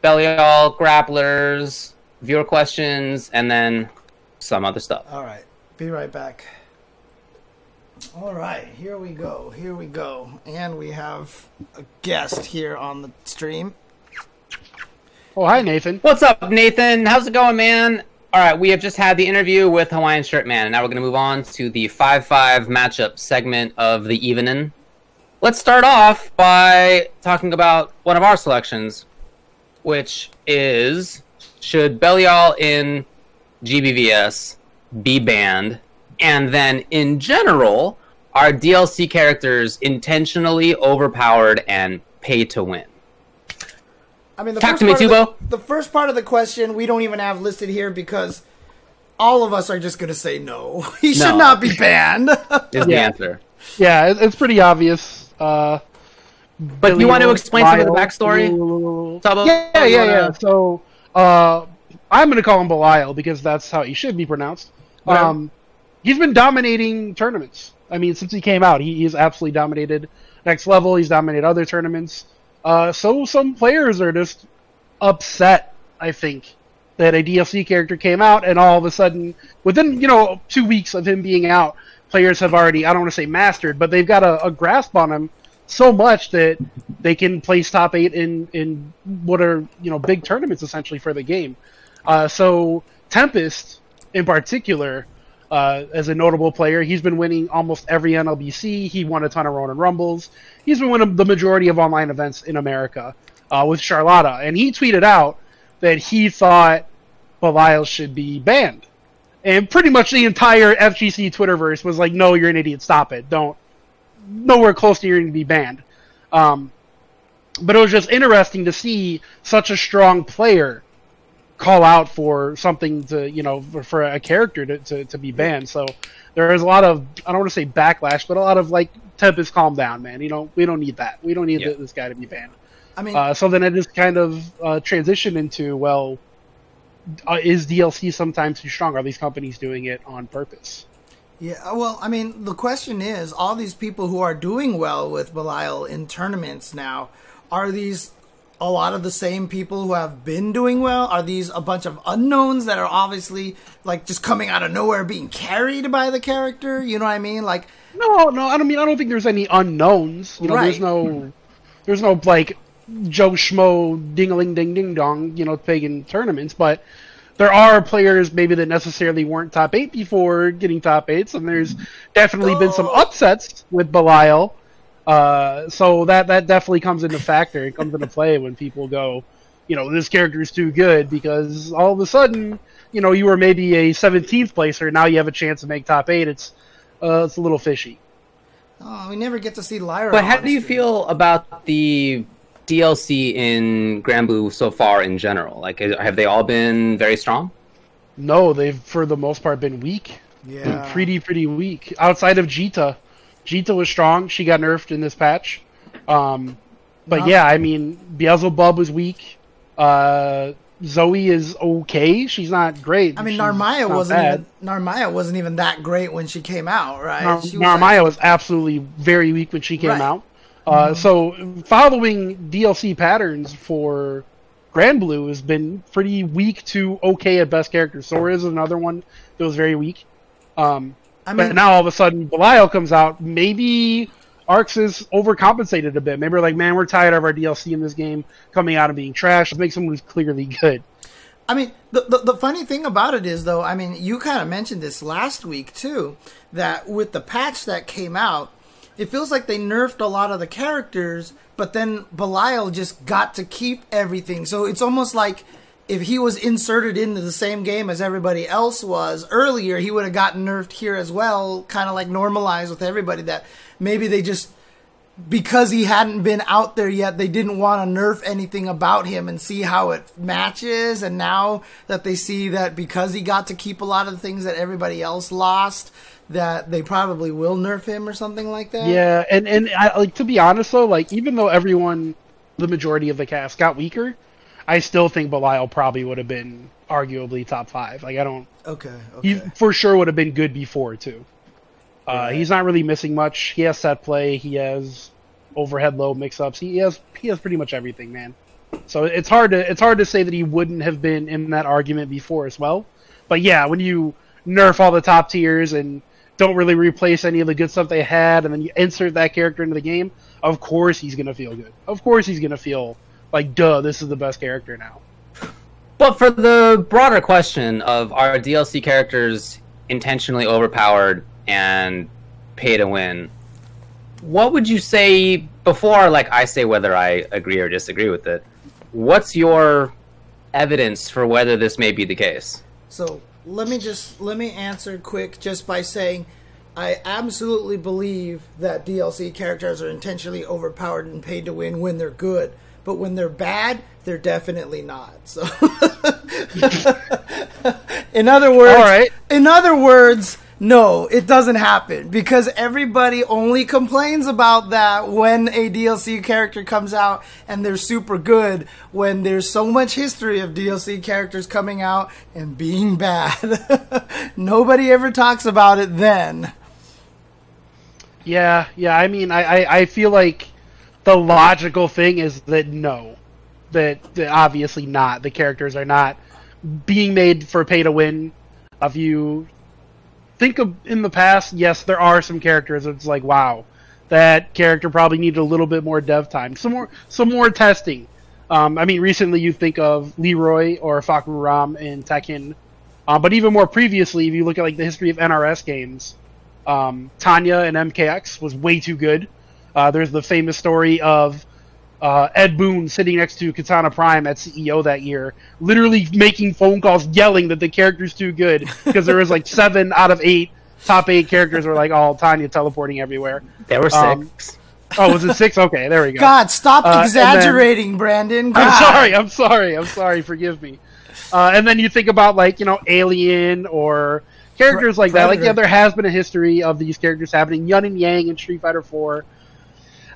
Belial grapplers, viewer questions, and then some other stuff. all right, be right back. All right, here we go. Here we go, and we have a guest here on the stream. Oh, hi, Nathan. What's up, Nathan? How's it going, man? All right, we have just had the interview with Hawaiian Shirt Man, and now we're going to move on to the 5 5 matchup segment of the evening. Let's start off by talking about one of our selections, which is should Belial in GBVS be banned? And then, in general, are DLC characters intentionally overpowered and pay to win? I mean, the Talk first to me, part of the- The, first part of the question we don't even have listed here because all of us are just going to say no. [LAUGHS] He should No. not be banned. [LAUGHS] Is the answer. Yeah, it's pretty obvious. Uh, But you want to explain some of the backstory? Tubbo? Yeah, yeah, yeah. So, uh, I'm going to call him Belial because that's how he should be pronounced. Um, he's been dominating tournaments. I mean, since he came out, he, he's absolutely dominated next level. He's dominated other tournaments. Uh, so some players are just upset. I think that a DLC character came out, and all of a sudden, within you know two weeks of him being out, players have already I don't want to say mastered, but they've got a, a grasp on him so much that they can place top eight in in what are you know big tournaments essentially for the game. Uh, so Tempest in particular uh, as a notable player. He's been winning almost every NLBC. He won a ton of Ronin Rumbles. He's been winning the majority of online events in America uh, with Charlotta. And he tweeted out that he thought Belial should be banned. And pretty much the entire FGC Twitterverse was like, no, you're an idiot. Stop it. Don't. Nowhere close to you to be banned. Um, but it was just interesting to see such a strong player call out for something to you know for, for a character to, to, to, be banned. So there is a lot of I don't want to say backlash, but a lot of like Tempest, calm down, man. You know we don't need that. We don't need yeah. this guy to be banned. I mean, uh, so then it just kind of uh, transitioned into well, uh, is DLC sometimes too strong? Are these companies doing it on purpose? Yeah, well, I mean, the question is, all these people who are doing well with Belial in tournaments now, are these a lot of the same people who have been doing well? Are these a bunch of unknowns that are obviously like just coming out of nowhere, being carried by the character? You know what I mean? Like, no, no, I don't mean I don't think there's any unknowns. You know, right. there's no, there's no like Joe Schmo ding a ling ding ding dong, you know, pagan tournaments, but there are players maybe that necessarily weren't top eight before getting top eights, and there's definitely oh. been some upsets with Belial uh, so that that definitely comes into factor. It comes into play when people go, you know, this character is too good because all of a sudden, you know, you were maybe a 17th placer, now you have a chance to make top eight. It's uh, it's a little fishy. Oh, we never get to see Lyra. But how do you feel about the DLC in Granblue so far in general? Like, have they all been very strong? No, they've for the most part been weak. Yeah, pretty pretty weak. Outside of Djeeta, Djeeta was strong. She got nerfed in this patch. Um, but yeah, I mean, Beelzebub was weak. Uh, Zoe is okay. She's not great. I mean, Narmaya wasn't bad. even Narmaya wasn't even that great when she came out, right? Nar- was Narmaya like... was absolutely very weak when she came right. out. Uh, mm-hmm. So following DLC patterns for Granblue has been pretty weak to okay at best characters. Sora is another one that was very weak. Um, I mean, but now all of a sudden Belial comes out. Maybe ArcSys overcompensated a bit. Maybe we're like, man, we're tired of our DLC in this game coming out and being trash. Let's make someone who's clearly good. I mean, the, the, the funny thing about it is, though, I mean, you kind of mentioned this last week too, that with the patch that came out, it feels like they nerfed a lot of the characters, but then Belial just got to keep everything. So it's almost like if he was inserted into the same game as everybody else was earlier, he would have gotten nerfed here as well, kind of like normalized with everybody that maybe they just because he hadn't been out there yet, they didn't want to nerf anything about him and see how it matches. And now that they see that because he got to keep a lot of the things that everybody else lost, that they probably will nerf him or something like that. Yeah, and and I, like to be honest though, like even though everyone, the majority of the cast got weaker, I still think Belial probably would have been arguably top five. Like I don't. Okay. okay. He for sure would have been good before too. Uh, right. He's not really missing much. He has set play. He has overhead low mix ups. He has he has pretty much everything, man. So it's hard to it's hard to say that he wouldn't have been in that argument before as well. But yeah, when you nerf all the top tiers and don't really replace any of the good stuff they had, and then you insert that character into the game, of course he's gonna feel good. Of course he's gonna feel like, duh, this is the best character now. But for the broader question of are DLC characters intentionally overpowered and pay to win, what would you say before like I say whether I agree or disagree with it? What's your evidence for whether this may be the case? So let me just let me answer quick just by saying I absolutely believe that DLC characters are intentionally overpowered and paid to win when they're good but when they're bad, they're definitely not. So, [LAUGHS] in other words, All right. in other words, no, it doesn't happen because everybody only complains about that when a DLC character comes out and they're super good. When there's so much history of DLC characters coming out and being bad, [LAUGHS] nobody ever talks about it then. Yeah, yeah. I mean, I, I, I feel like the logical thing is that no, that, that obviously not. The characters are not being made for pay to win. If you think of in the past, yes, there are some characters. It's like wow, that character probably needed a little bit more dev time, some more, some more testing. Um, I mean, recently you think of Leroy or Fahkumram in Tekken. Uh, but even more previously, if you look at like the history of NRS games, um, Tanya and MKX was way too good. Uh, there's the famous story of uh, Ed Boon sitting next to Katana Prime at CEO that year, literally making phone calls, yelling that the character's too good because there was like [LAUGHS] seven out of eight top eight characters were like all Tanya teleporting everywhere. There were Um, six. Oh, was it six? Okay, there we go. God, stop Uh, and then- exaggerating, Brandon. God. I'm sorry. I'm sorry. I'm sorry. Forgive me. Uh, and then you think about like you know Alien or characters like that. Like yeah, there has been a history of these characters happening. Yun and Yang in Street Fighter Four.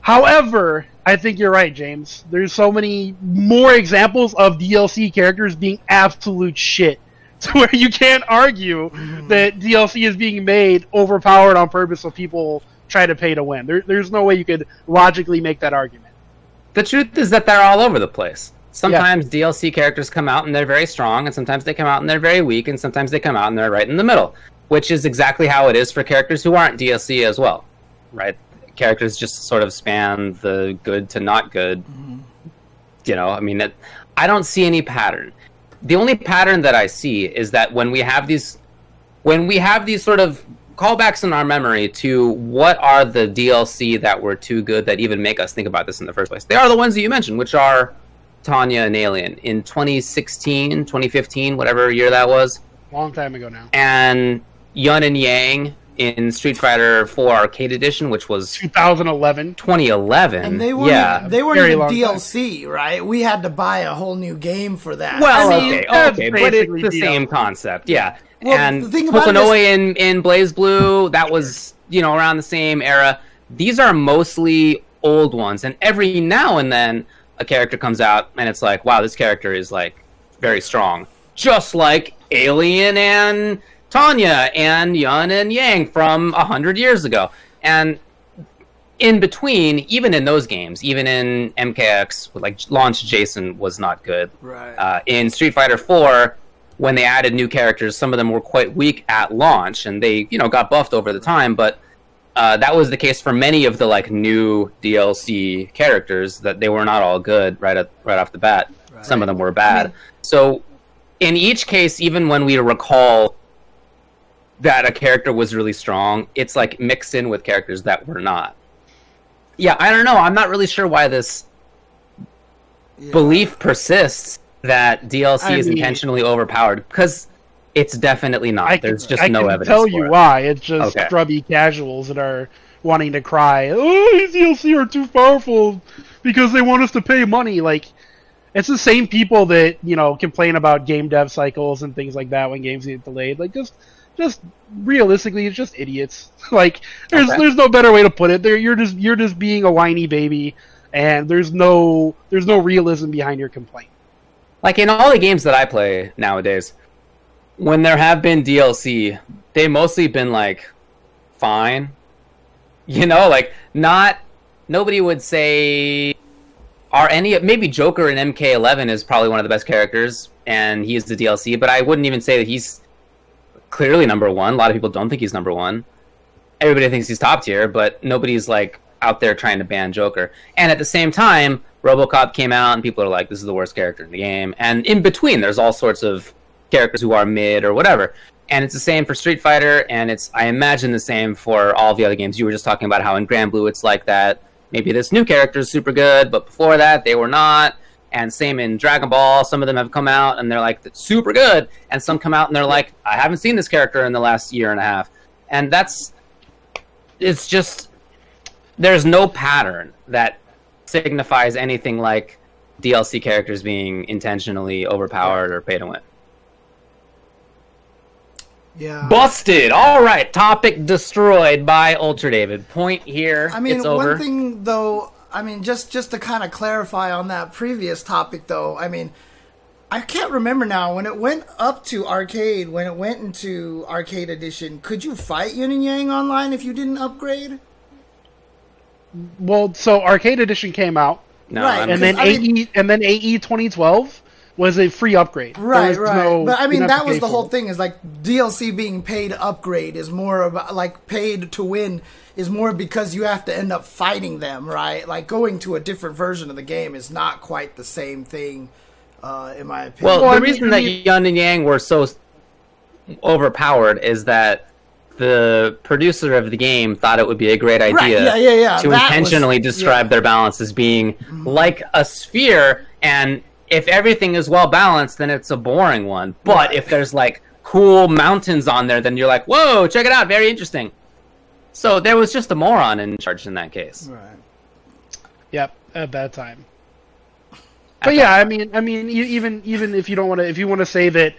However, I think you're right, James. There's so many more examples of DLC characters being absolute shit. [LAUGHS] To where you can't argue mm-hmm. that DLC is being made overpowered on purpose so people try to pay to win. There, there's no way you could logically make that argument. The truth is that they're all over the place. Sometimes DLC characters come out and they're very strong, and sometimes they come out and they're very weak, and sometimes they come out and they're right in the middle, which is exactly how it is for characters who aren't DLC as well, right? Characters just sort of span the good to not good. Mm-hmm. You know, I mean, it, I don't see any pattern. The only pattern that I see is that when we have these, when we have these sort of callbacks in our memory to what are the DLC that were too good that even make us think about this in the first place. They are the ones that you mentioned, which are Tanya and Alien in 2016, 2015, whatever year that was, Long time ago now. and Yun and Yang in Street Fighter 4 Arcade Edition, which was 2011. 2011. And they weren't. yeah. they weren't Very even long time. DLC, right? We had to buy a whole new game for that. Well, I mean, okay, okay, but it's the DLC. same concept, yeah. Well, and the thing about it Kokonoe in in BlazBlue, that was you know around the same era. These are mostly old ones, and every now and then a character comes out, and it's like, wow, this character is like very strong, just like Alien and Tanya and Yun and Yang from a hundred years ago, and in between, even in those games, even in MKX, like launch Jason was not good. right. Uh, in Street Fighter 4, when they added new characters, some of them were quite weak at launch, and they you know got buffed over the time. But uh, that was the case for many of the like new DLC characters that they were not all good right at, right off the bat. Some of them were bad. so in each case, even when we recall that a character was really strong, it's like mixed in with characters that were not. Yeah, I don't know. I'm not really sure why this Yeah. belief persists that DLC I is mean- intentionally overpowered because it's definitely not. I There's can, just I no can evidence. tell for you it. why. It's just Okay. scrubby casuals that are wanting to cry, "Oh, these DLC are too powerful because they want us to pay money." Like, it's the same people that you know complain about game dev cycles and things like that when games get delayed. Like, just, just realistically, it's just idiots. [LAUGHS] like, there's Okay. there's no better way to put it. There, you're just you're just being a whiny baby, and there's no there's no realism behind your complaint. Like in all the games that I play nowadays, when there have been DLC, they mostly been like fine. [LAUGHS] You know, like not nobody would say are any maybe Joker in MK11 is probably one of the best characters and he is the DLC, but I wouldn't even say that he's clearly number 1. A lot of people don't think he's number 1. Everybody thinks he's top tier, but nobody's like out there trying to ban Joker. And at the same time, RoboCop came out and people are like this is the worst character in the game. And in between there's all sorts of characters who are mid or whatever. And it's the same for Street Fighter, and it's I imagine the same for all the other games. You were just talking about how in Granblue it's like that. Maybe this new character is super good, but before that they were not. And same in Dragon Ball, some of them have come out and they're like super good, and some come out and they're like, I haven't seen this character in the last year and a half. And that's it's just there's no pattern that signifies anything like DLC characters being intentionally overpowered or pay to win. yeah. Busted. All right. Topic destroyed by Ultra David. Point here. I mean, it's over. one thing though. I mean, just just to kind of clarify on that previous topic, though. I mean, I can't remember now when it went up to arcade. When it went into arcade edition, could you fight Yin and Yang online if you didn't upgrade? Well, so Arcade Edition came out. no, Right, I'm- and then I mean- AE and then AE 2012 was a free upgrade. Right, right. no- but I mean, that was the whole thing. Is like DLC being paid to upgrade is more about like paid to win is more because you have to end up fighting them, right? Like going to a different version of the game is not quite the same thing, uh, in my opinion. well, Well, the I mean- reason I that mean- Yun and Yang were so overpowered is that the producer of the game thought it would be a great idea Right, yeah, yeah, yeah. to That was- intentionally describe yeah. their balance as being like a sphere and if everything is well balanced then it's a boring one but if there's like cool mountains on there then you're like whoa check it out very interesting so there was just a moron in charge in that case Right. Yep, a bad time. But yeah, I mean, I mean, even even if you don't want to, if you want to say that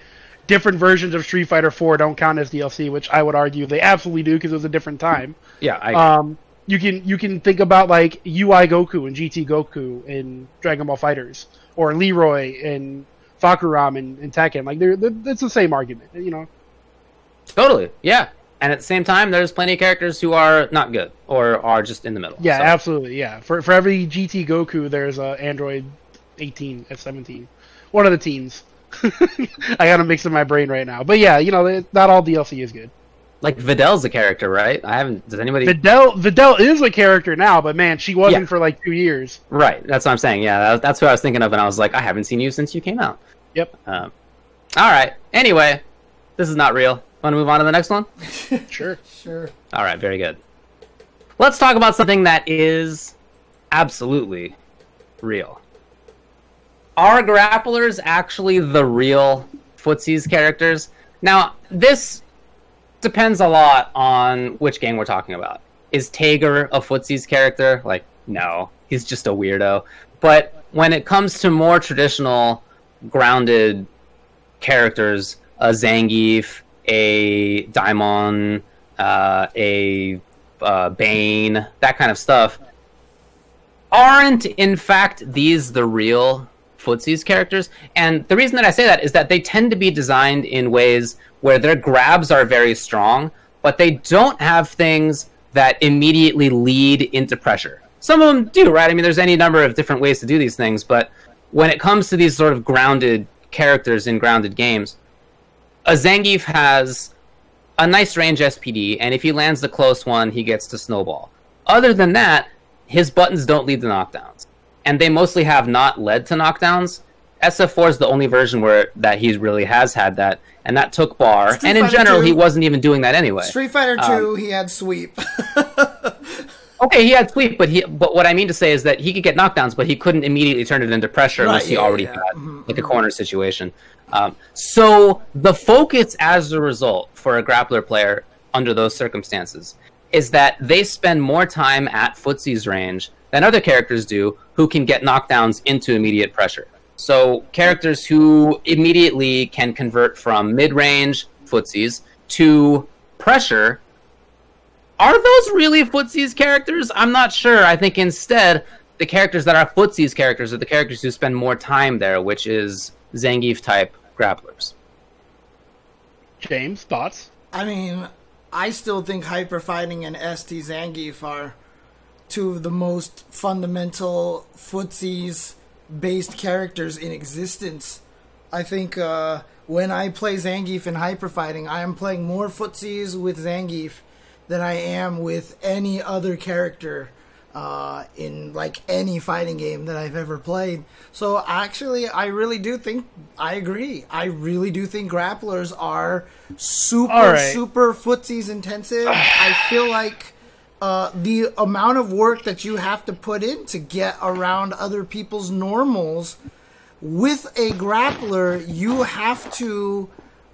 different versions of Street Fighter 4 don't count as DLC, which I would argue they absolutely do because it was a different time. yeah I, Um, you can you can think about like UI Goku and GT Goku in Dragon Ball FighterZ, or Leroy and Fahkumram and, and Tekken. Like they're, they're it's the same argument, you know. totally yeah and at the same time there's plenty of characters who are not good or are just in the middle Yeah, So- absolutely. Yeah, for for every GT Goku, there's a Android 18 F 17, one of the teens. [LAUGHS] I gotta mix in my brain right now, but yeah, you know, not all DLC is good. Like Videl's a character right i haven't does anybody Videl Videl is a character now, but man, she wasn't Yeah. for like two years. Right, that's what I'm saying. Yeah, that, that's what I was thinking of, and I was like, I haven't seen you since you came out. Yep. Um, all right. Anyway, this is not real. Want to move on to the next one? [LAUGHS] Sure. Sure. All right, very good. Let's talk about something that is absolutely real. Are grapplers actually the real footsies characters? Now, this depends a lot on which game we're talking about. Is Tager a footsies character? Like, no, he's just a weirdo. But when it comes to more traditional, grounded characters, a Zangief, a Daimon, uh, a uh, Bane, that kind of stuff, aren't in fact these the real footsies characters? And the reason that I say that is that they tend to be designed in ways where their grabs are very strong, but they don't have things that immediately lead into pressure. Some of them do, right? I mean, there's any number of different ways to do these things, but when it comes to these sort of grounded characters in grounded games, a Zangief has a nice range SPD, and if he lands the close one, he gets to snowball. Other than that, his buttons don't lead to knockdowns, and they mostly have not led to knockdowns. SF4 is the only version where that he really has had that, and that took bar. Street and in Fighter general, 2 he wasn't even doing that anyway. Street Fighter Um, Two, he had sweep. [LAUGHS] Okay, he had sweep, but he but what I mean to say is that he could get knockdowns, but he couldn't immediately turn it into pressure Right, unless he yeah, already yeah. had Mhm, like a corner situation. Um, so the focus as a result for a grappler player under those circumstances is that they spend more time at footsie's range than other characters do who can get knockdowns into immediate pressure. So characters who immediately can convert from mid-range footsies to pressure are those really footsies characters? I'm not sure. I think instead the characters that are footsies characters are the characters who spend more time there, which is Zangief type grapplers. James, thoughts? I mean, I still think Hyper Fighting and ST Zangief are two of the most fundamental footsies based characters in existence. I think uh, when I play Zangief in Hyper Fighting, I am playing more footsies with Zangief than I am with any other character uh, in like any fighting game that I've ever played. So actually, I really do think I agree. I really do think grapplers are super right. super footsies intensive. I feel like uh, the amount of work that you have to put in to get around other people's normals with a grappler, you have to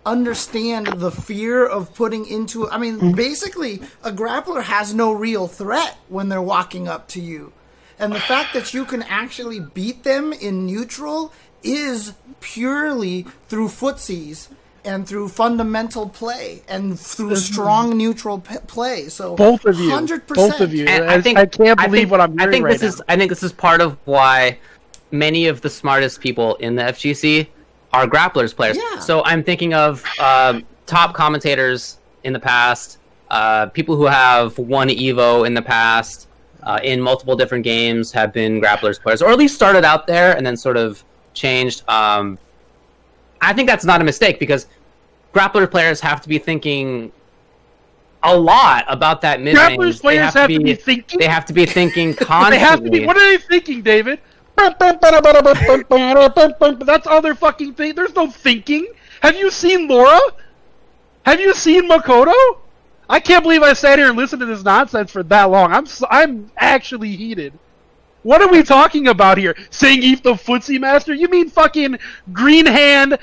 understand the fear of putting into I mean basically a grappler has no real threat when they're walking up to you. And the fact that you can actually beat them in neutral is purely through footsies and through fundamental play and through strong neutral p- play. So Both of you. 100%. Both of you. I, I think I can't I believe think- what I'm hearing I think right this now. is I think this is part of why many of the smartest people in the FGC are grapplers players. Yeah. So I'm thinking of um, top commentators in the past, uh, people who have won Evo in the past, uh, in multiple different games, have been grapplers players, or at least started out there and then sort of changed. Um, I think that's not a mistake because grappler players have to be thinking a lot about that mid range. Grapplers players have to be thinking. They have to be thinking constantly. [LAUGHS] They have to be. What are they thinking, David? That's all they're fucking think. There's no thinking. Have you seen Laura? Have you seen Makoto? I can't believe I sat here and listened to this nonsense for that long. I'm I'm actually heated. What are we talking about here? Saying Zangief the footsie master? You mean fucking green hand,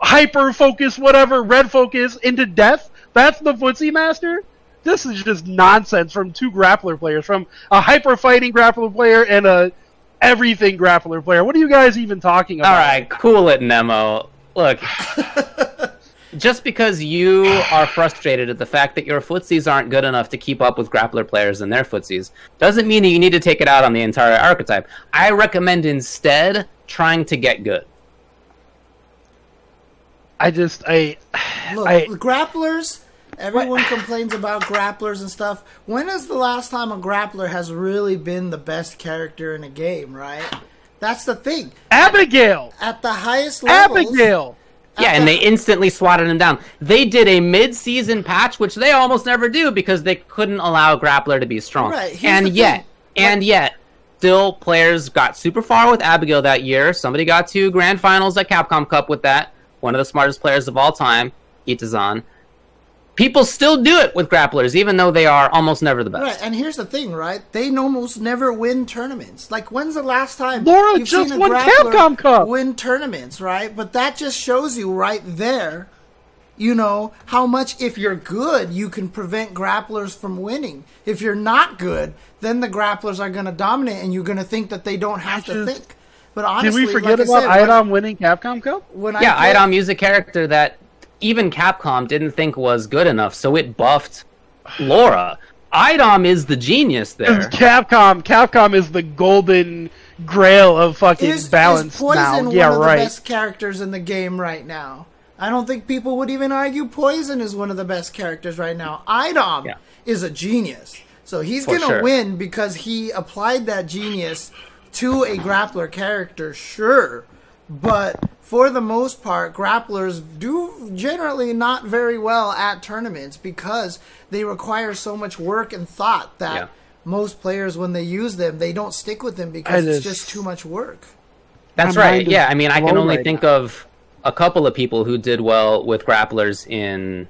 hyper focus, whatever, red focus into death? That's the footsie master? This is just nonsense from two grappler players, from a hyper fighting grappler player and a everything grappler player. What are you guys even talking about? All right, cool it, Nemo. Look, [LAUGHS] just because you are frustrated at the fact that your footsies aren't good enough to keep up with grappler players and their footsies, doesn't mean that you need to take it out on the entire archetype. I recommend instead trying to get good. I just I [SIGHS] Look, I grapplers. Everyone [LAUGHS] complains about grapplers and stuff. When is the last time a grappler has really been the best character in a game? Right. That's the thing. Abigail. At the highest level. Abigail. Yeah, and they instantly swatted him down. They did a mid-season patch, which they almost never do because they couldn't allow Grappler to be strong. Right, and yet, and yet, still players got super far with Abigail that year. Somebody got to grand finals at Capcom Cup with that. One of the smartest players of all time, Itazan. People still do it with grapplers, even though they are almost never the best. Right, and here's the thing, right? They almost never win tournaments. Like, when's the last time Laura you've just seen a won grappler Capcom Cup. win tournaments, right? But that just shows you right there, you know, how much if you're good, you can prevent grapplers from winning. If you're not good, then the grapplers are going to dominate, and you're going to think that they don't have to think. But Did honestly, we forget like about I said, Idom winning Capcom Cup? When, when Yeah, I play- Idom used a character that even Capcom didn't think was good enough, so it buffed Laura. Idom is the genius there. [LAUGHS] Capcom. Capcom is the golden grail of fucking is, balance is Poison now. Yeah, of right. the best characters in the game right now? I don't think people would even argue Poison is one of the best characters right now. Idom Yeah. is a genius. So he's going to sure. win because he applied that genius to a grappler character, sure. But for the most part, grapplers do generally not very well at tournaments because they require so much work and thought that Yeah. most players, when they use them, they don't stick with them because I it's just- just too much work. That's My right. Yeah, I mean, I can only right think now. of a couple of people who did well with grapplers in,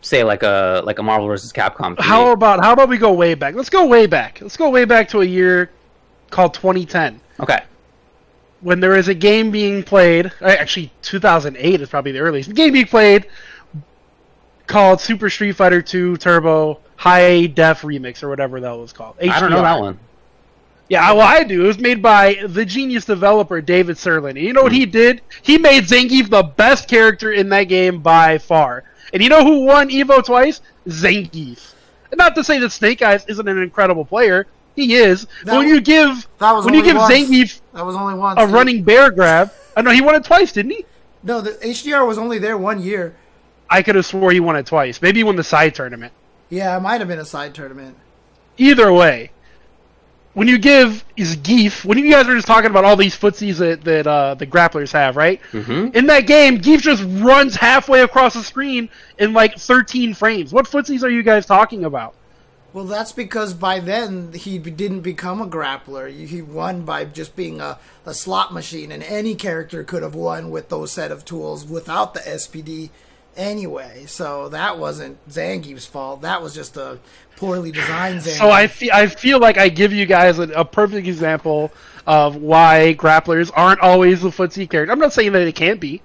say, like a like a Marvel vs. Capcom. 3. How about how about we go way back? Let's go way back. Let's go way back to a year called 2010 Okay. When there is a game being played. uh, Actually, 2008 is probably the earliest. Game being played called Super Street Fighter 2 Turbo High Def Remix or whatever that was called. I don't know that one. Yeah, well, I do. It was made by the genius developer David Sirlin. And you know what Hmm. he did? He made Zangief the best character in that game by far. And you know who won Evo twice? Zangief. And not to say that Snake Eyez isn't an incredible player. He is. That when w- you give that was when you give once. Zangief That was only once. a running bear grab, I know he won it twice, didn't he? No, the HDR was only there one year. I could have swore he won it twice. Maybe he won the side tournament. Yeah, it might have been a side tournament. Either way, when you give is Gief, when you guys are just talking about all these footsies that, that uh, the grapplers have, right? Mhm. In that game, Gief just runs halfway across the screen in like 13 frames. What footsies are you guys talking about? Well, that's because by then he didn't become a grappler. He won by just being a, a slot machine, and any character could have won with those set of tools without the SPD anyway. So that wasn't Zangief's fault. That was just a poorly designed Zangief. So I feel I feel like I give you guys a, a perfect example of why grapplers aren't always the footsie character. I'm not saying that they can't be.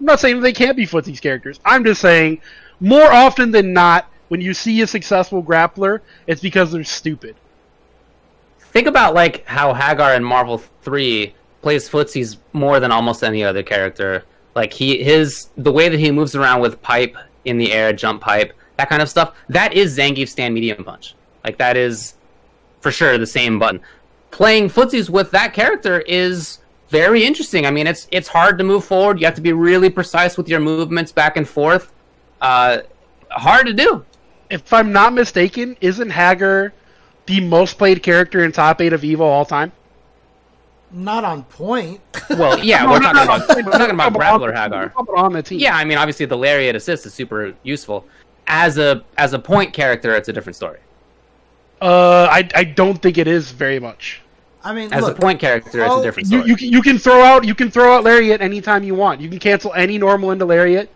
I'm not saying that they can't be footsies characters. I'm just saying more often than not, when you see a successful grappler, it's because they're stupid. Think about like how Haggar in Marvel Three plays footsies more than almost any other character. Like he his the way that he moves around with pipe in the air, jump pipe, that kind of stuff. That is Zangief's stand medium punch. Like that is for sure the same button. Playing footsies with that character is very interesting. I mean, it's it's hard to move forward. You have to be really precise with your movements back and forth. Uh, hard to do. If I'm not mistaken, isn't Haggar the most played character in top eight of Evo all time? not on point. Well, yeah, [LAUGHS] we're talking about we're talking about grappler Haggar. on the team. Yeah, I mean, obviously the lariat assist is super useful. As a as a point character, it's a different story. Uh, I I don't think it is very much. I mean, As look, a point character, it's a different You, story. you can- you can throw out you can throw out lariat anytime you want. You can cancel any normal into lariat.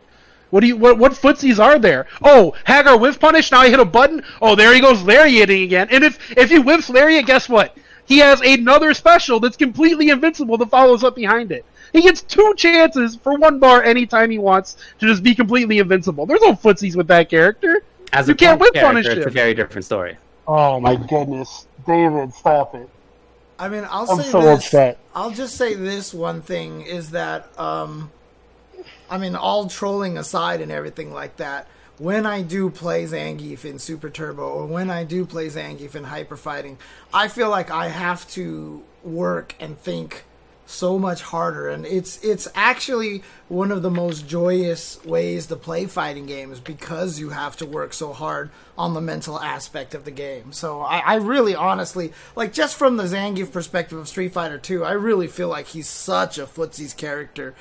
What do you what what footsies are there? Oh, Haggar whiff punish. Now I hit a button. Oh, there he goes lariating again. And if if he whiffs lariat, guess what? He has another special that's completely invincible that follows up behind it. He gets two chances for one bar anytime he wants to just be completely invincible. There's no footsies with that character. As You a can't whiff punish character, it's a very different story. Oh my goodness, David, stop it! I mean, I'll I'm say so this. upset. I'll just say this one thing is that, um, I mean, all trolling aside and everything like that, when I do play Zangief in Super Turbo or when I do play Zangief in Hyper Fighting, I feel like I have to work and think so much harder and it's it's actually one of the most joyous ways to play fighting games because you have to work so hard on the mental aspect of the game so i, I really honestly like just from the zangief perspective of street fighter 2 i really feel like he's such a footsie's character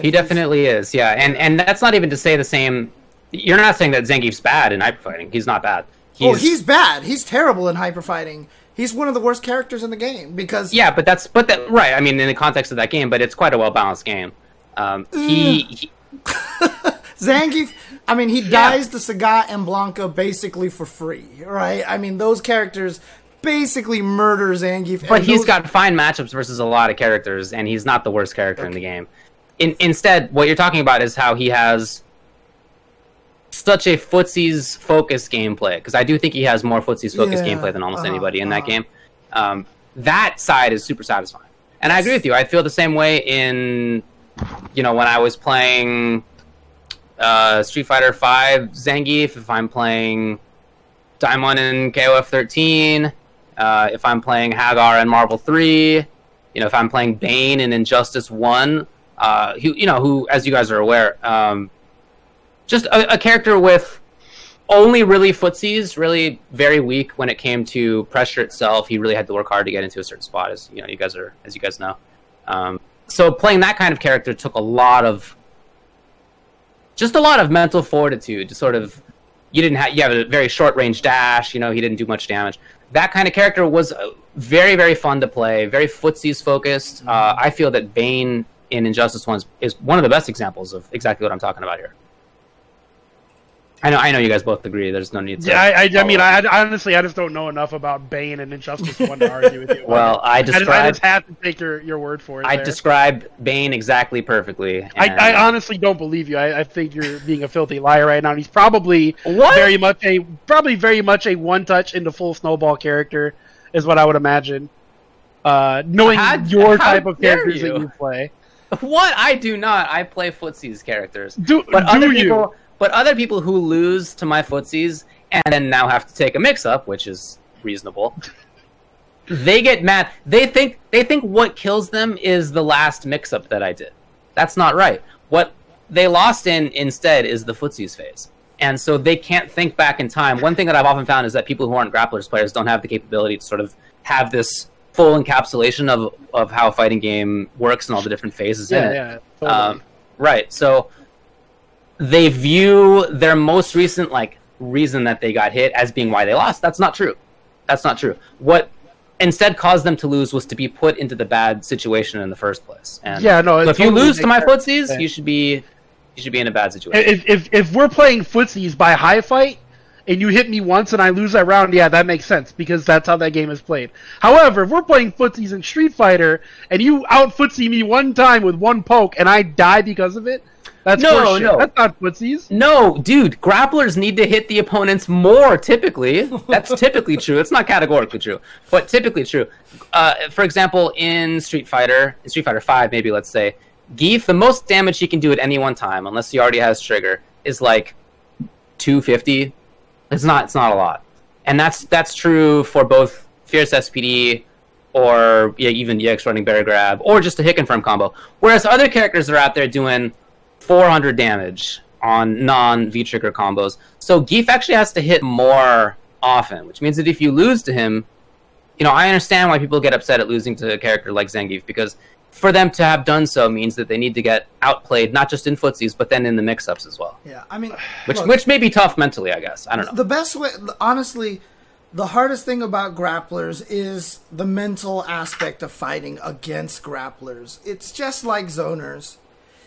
He definitely is, yeah. And and that's not even to say the same. You're not saying that Zangief's bad in hyper fighting. He's not bad. Oh, he's, oh he's bad he's terrible in hyper fighting he's one of the worst characters in the game because yeah, but that's but that right. I mean, in the context of that game, but it's quite a well balanced game. Um, he, he [LAUGHS] Zangief, I mean, he dies to Sagat and Blanka basically for free, right? I mean, those characters basically murder Zangief. but he's those- got fine matchups versus a lot of characters, and he's not the worst character in the game. In, instead, what you're talking about is how he has such a footsies focused gameplay because I do think he has more footsies focused Yeah, gameplay than almost uh-huh, anybody in that uh-huh. game. Um, that side is super satisfying, and I agree with you. I feel the same way in you know when I was playing uh, Street Fighter Five Zangief. If I'm playing Daimon and KOF 13, uh, if I'm playing Haggar and Marvel 3, you know, if I'm playing Bane and Injustice 1, uh, who, you know, who, as you guys are aware, um, just a, a character with only really footsies, really very weak when it came to pressure itself. He really had to work hard to get into a certain spot, as you know, you guys are, as you guys know. Um, so playing that kind of character took a lot of, just a lot of mental fortitude to sort of you didn't have you have a very short range dash. You know, he didn't do much damage. That kind of character was uh, very very fun to play. Very footsies focused. Uh, I feel that Bane in Injustice One is one of the best examples of exactly what I'm talking about here. I know I know you guys both agree. There's no need to. Yeah, I, I, I mean, up. I, honestly, I just don't know enough about Bane and Injustice One to argue with you. [LAUGHS] well, I I just, I just have to take your, your word for it. I there. described Bane exactly perfectly. I, and- I honestly don't believe you. I, I think you're being a filthy liar right now. And he's probably What? very much a probably very much a one touch into full snowball character is what I would imagine. Uh, knowing How- your how type of characters you. that you play, [LAUGHS] What I do not. I play footsies characters. do, But do other you? But other people who lose to my footsies and then now have to take a mix-up, which is reasonable. They get mad. They think they think what kills them is the last mix-up that I did. That's not right. What they lost in instead is the footsies phase, and so they can't think back in time. One thing that I've often found is that people who aren't grapplers players don't have the capability to sort of have this full encapsulation of of how a fighting game works and all the different phases in it. yeah, totally. Um, right. So they view their most recent like reason that they got hit as being why they lost. That's not true. That's not true. What instead caused them to lose was to be put into the bad situation in the first place. And Yeah, no, So if you lose to my footsies, you should be you should be in a bad situation. if, if if we're playing footsies by high fight and you hit me once and I lose that round, yeah, that makes sense because that's how that game is played. However, if we're playing footsies in Street Fighter and you out footsie me one time with one poke and I die because of it, that's No, no. That's not footsies. No, dude, grapplers need to hit the opponents more typically. That's typically true. It's not categorically true, but typically true. Uh, for example, in Street Fighter, in Street Fighter 5, maybe let's say, Gief, the most damage he can do at any one time, unless he already has trigger, is like 250. It's not it's not a lot. And that's that's true for both Fierce SPD or yeah, even EX running bear grab, or just a hit confirm combo. Whereas other characters are out there doing 400 damage on non V trigger combos. So Gief actually has to hit more often, which means that if you lose to him, you know, I understand why people get upset at losing to a character like Zangief because for them to have done so means that they need to get outplayed not just in footsies but then in the mix-ups as well, Yeah, I mean, which look, which may be tough mentally, I guess. I don't know. the best way, honestly, the hardest thing about grapplers is the mental aspect of fighting against grapplers. It's just like zoners.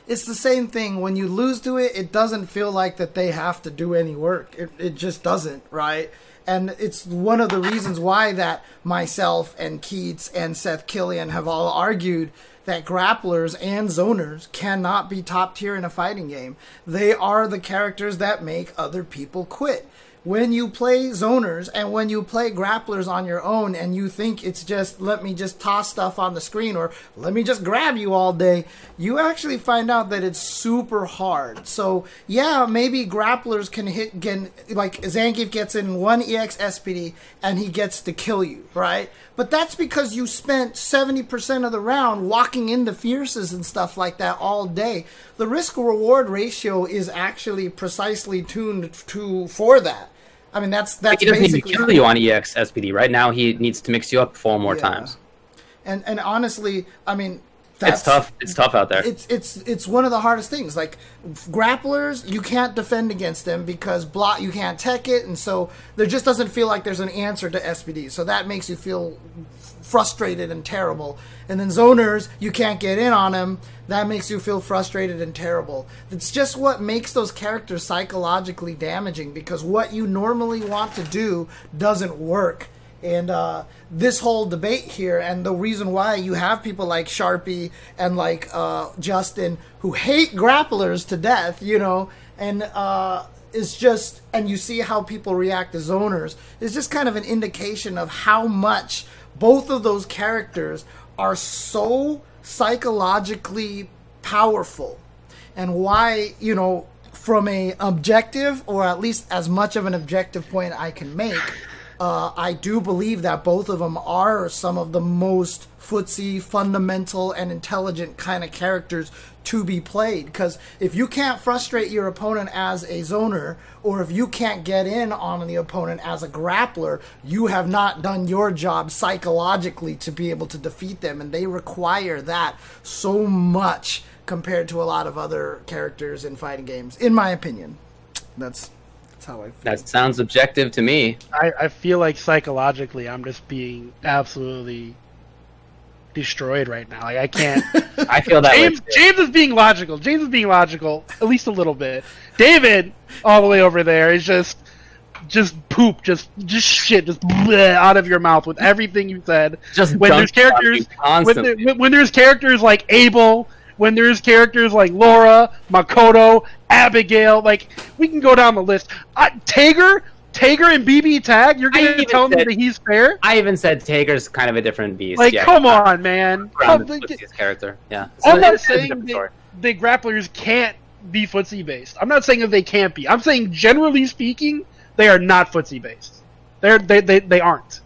it's the same thing. When you lose to it, it doesn't feel like that they have to do any work. It, it just doesn't, right? And it's one of the reasons why that myself and Keits and Seth Killian have all argued that grapplers and zoners cannot be top tier in a fighting game. They are the characters that make other people quit when you play zoners and when you play grapplers on your own and you think it's just let me just toss stuff on the screen or let me just grab you all day, you actually find out that it's super hard. So yeah, maybe grapplers can hit can like Zangief gets in one EX SPD and he gets to kill you, right? But that's because you spent 70% of the round walking into fierces and stuff like that all day. The risk reward ratio is actually precisely tuned to for that. I mean, that's that's he doesn't need to kill you on EX SPD. Right now, he needs to mix you up four more Yeah. times. And and honestly, I mean, that's It's tough. It's tough out there. It's it's it's one of the hardest things. Like grapplers, you can't defend against them because block you can't tech it, and so there just doesn't feel like there's an answer to SPD. So that makes you feel frustrated and terrible. And then zoners, you can't get in on them. That makes you feel frustrated and terrible. It's just what makes those characters psychologically damaging because what you normally want to do doesn't work. And uh, this whole debate here, and the reason why you have people like Sharpie and like uh, Justin who hate grapplers to death, you know, and uh, is just, and you see how people react to zoners, is just kind of an indication of how much both of those characters are so psychologically powerful and why you know from a objective or at least as much of an objective point i can make uh, i do believe that both of them are some of the most footsie fundamental and intelligent kind of characters to be played. Because if you can't frustrate your opponent as a zoner or if you can't get in on the opponent as a grappler you have not done your job psychologically to be able to defeat them and they require that so much compared to a lot of other characters in fighting games in my opinion. That's that's how i feel that sounds objective to me. I, I feel like psychologically I'm just being absolutely destroyed right now. Like I can't. [LAUGHS] I feel that. James too. James is being logical. James is being logical, at least a little bit. David, all the way over there, is just just poop, just just shit, just bleh out of your mouth with everything you said. Just when there's dumps on you characters, when, constantly. there, when there's characters like Abel, when there's characters like Laura, Makoto, Abigail, like we can go down the list. Uh, Tager, Tager and BB Tag, you're I gonna even tell me that he's fair? I even said Tager's kind of a different beast. Like, yeah, come on, man. Come- his character. Yeah. I'm not saying that the grapplers can't be footsie based. I'm not saying that they can't be. I'm saying generally speaking, they are not footsie based. They're they, they they aren't.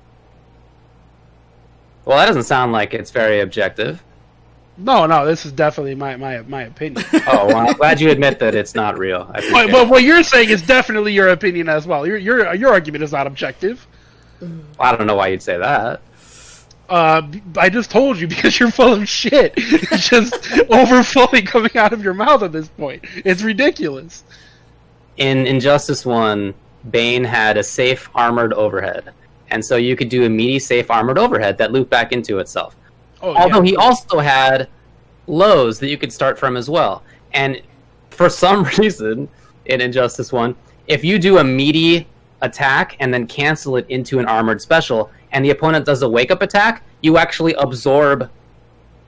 Well, that doesn't sound like it's very objective. No, no, this is definitely my my my opinion. [LAUGHS] Oh, well, I'm glad you admit that it's not real. I but, but what you're saying is definitely your opinion as well. Your your your argument is not objective. I don't know why you'd say that. Uh, I just told you [LAUGHS] because you're full of shit. It's just [LAUGHS] overflowing coming out of your mouth at this point. It's ridiculous. In Injustice 1, Bane had a safe armored overhead. And so you could do a meaty safe armored overhead that looped back into itself. Oh, Although yeah. he also had lows that you could start from as well. And for some [LAUGHS] reason, in Injustice 1, if you do a meaty attack and then cancel it into an armored special, and the opponent does a wake up attack, you actually absorb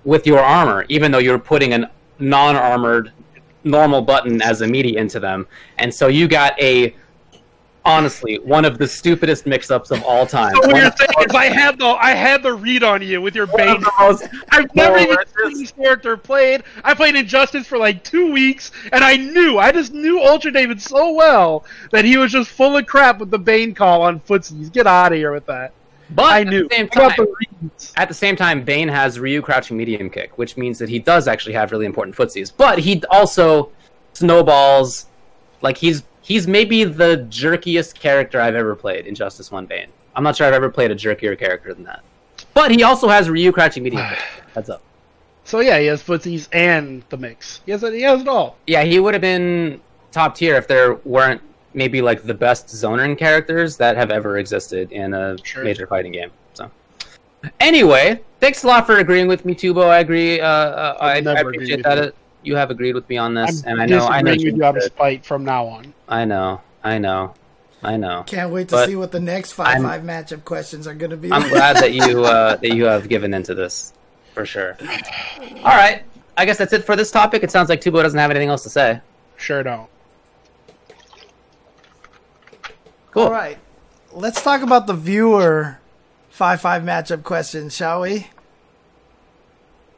with your armor, even though you're putting a non armored normal button as a meaty into them. And so you got a. Honestly, one of the stupidest mix-ups of all time. So what you're saying is I had the I had the read on you with your Bane. bait. of the most I've never even seen this character played. I played Injustice for like two weeks, and I knew, I just knew Ultra David so well that he was just full of crap with the Bane call on footsies. Get out of here with that. But I at knew. the same time, the at the same time, Bane has Ryu crouching medium kick, which means that he does actually have really important footsies. But he also snowballs, like he's he's maybe the jerkiest character I've ever played Injustice One Bane. I'm not sure I've ever played a jerkier character than that. But he also has Ryu crouching medium. [SIGHS] Heads up. So yeah, he has footsies and the mix. He has it. He has it all. Yeah, he would have been top tier if there weren't maybe like the best zonern characters that have ever existed in a Sure. major fighting game. So, anyway, thanks a lot for agreeing with me, Tubo. I agree. Uh, uh, I, I never agree appreciate that. You. Have agreed with me on this, I'm and I know I know disagreeing with you you out of should. spite from now on. I know, I know, I know. Can't wait to But see what the next five five matchup questions are going to be. I'm glad that you [LAUGHS] uh, that you have given into this for sure. All right, I guess that's it for this topic. It sounds like Tubo doesn't have anything else to say. Sure don't. Cool. All right, let's talk about the viewer five five matchup questions, shall we?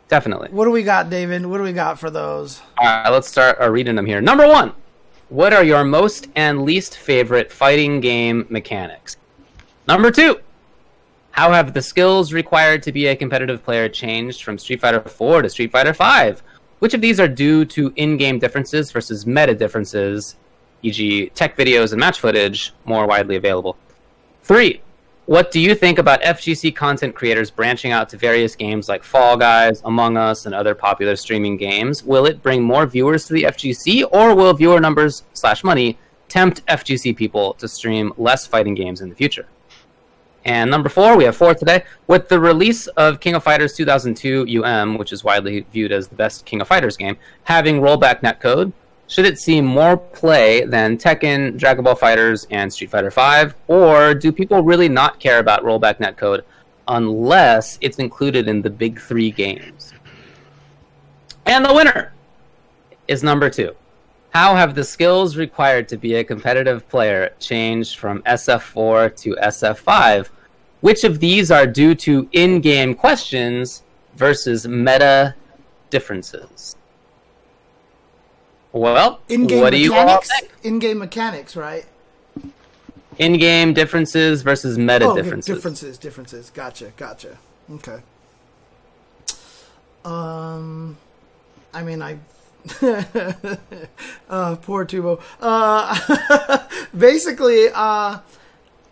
Definitely. What do we got, David? What do we got for those? All right, let's start uh, reading them here. Number one, what are your most and least favorite fighting game mechanics? Number two, how have the skills required to be a competitive player changed from Street Fighter 4 to Street Fighter 5? Which of these are due to in-game differences versus meta differences, e.g., tech videos and match footage, more widely available? Three, what do you think about FGC content creators branching out to various games like Fall Guys, Among Us, and other popular streaming games? Will it bring more viewers to the FGC, or will viewer numbers slash money tempt FGC people to stream less fighting games in the future? And number four, we have four today. With the release of King of Fighters 2002 UM, which is widely viewed as the best King of Fighters game, having rollback netcode, should it see more play than Tekken, Dragon Ball FighterZ, and Street Fighter V? Or do people really not care about rollback netcode unless it's included in the big three games? And the winner is number two. How have the skills required to be a competitive player changed from SF4 to SF5? Which of these are due to in game questions versus meta differences? Well, In-game what do you all mechanics. In-game mechanics, right? In game differences versus meta oh, okay, differences. differences, differences. Gotcha, gotcha. Okay. Um, I mean, I. [LAUGHS] uh, poor Tubo. Uh, [LAUGHS] basically, uh,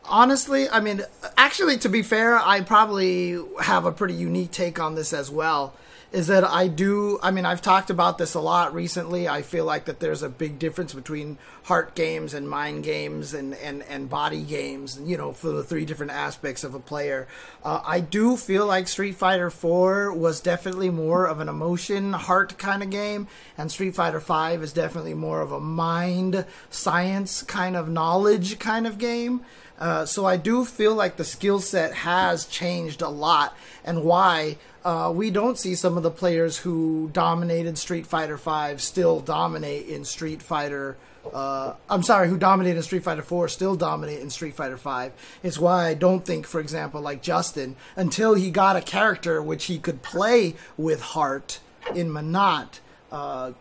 honestly, I mean, actually, to be fair, I probably have a pretty unique take on this as well. Is that I do, I mean, I've talked about this a lot recently. I feel like that there's a big difference between heart games and mind games and, and, and body games, you know, for the three different aspects of a player. Uh, I do feel like Street Fighter 4 was definitely more of an emotion, heart kind of game, and Street Fighter 5 is definitely more of a mind, science kind of knowledge kind of game. Uh, so I do feel like the skill set has changed a lot, and why uh, we don't see some of the players who dominated Street Fighter Five still dominate in Street Fighter. Uh, I'm sorry, who dominated in Street Fighter Four still dominate in Street Fighter Five. It's why I don't think, for example, like Justin, until he got a character which he could play with heart in Menat. Uh,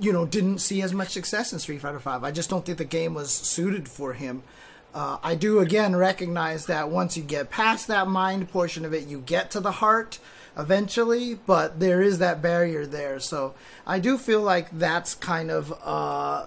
you know, didn't see as much success in Street Fighter Five. I just don't think the game was suited for him. Uh, I do again recognize that once you get past that mind portion of it, you get to the heart eventually, but there is that barrier there. So I do feel like that's kind of uh,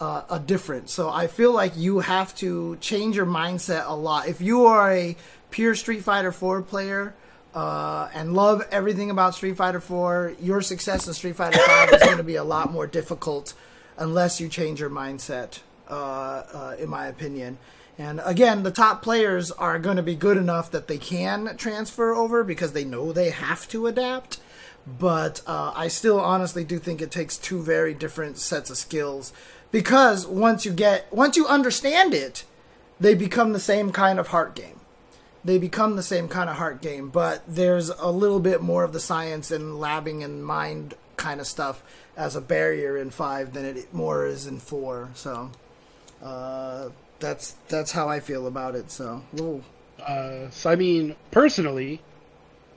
uh, a difference. So I feel like you have to change your mindset a lot. If you are a pure Street Fighter 4 player, uh, and love everything about Street Fighter 4, your success in Street Fighter 5 is going to be a lot more difficult unless you change your mindset, uh, uh, in my opinion. And again, the top players are going to be good enough that they can transfer over because they know they have to adapt. But uh, I still honestly do think it takes two very different sets of skills because once you get once you understand it, they become the same kind of heart game they become the same kind of heart game, but there's a little bit more of the science and labbing and mind kind of stuff as a barrier in five than it more is in four. So uh, that's that's how I feel about it. So. Uh, so I mean, personally,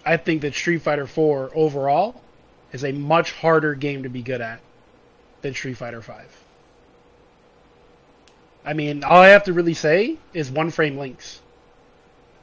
I think that Street Fighter 4 overall is a much harder game to be good at than Street Fighter 5. I mean, all I have to really say is one frame links.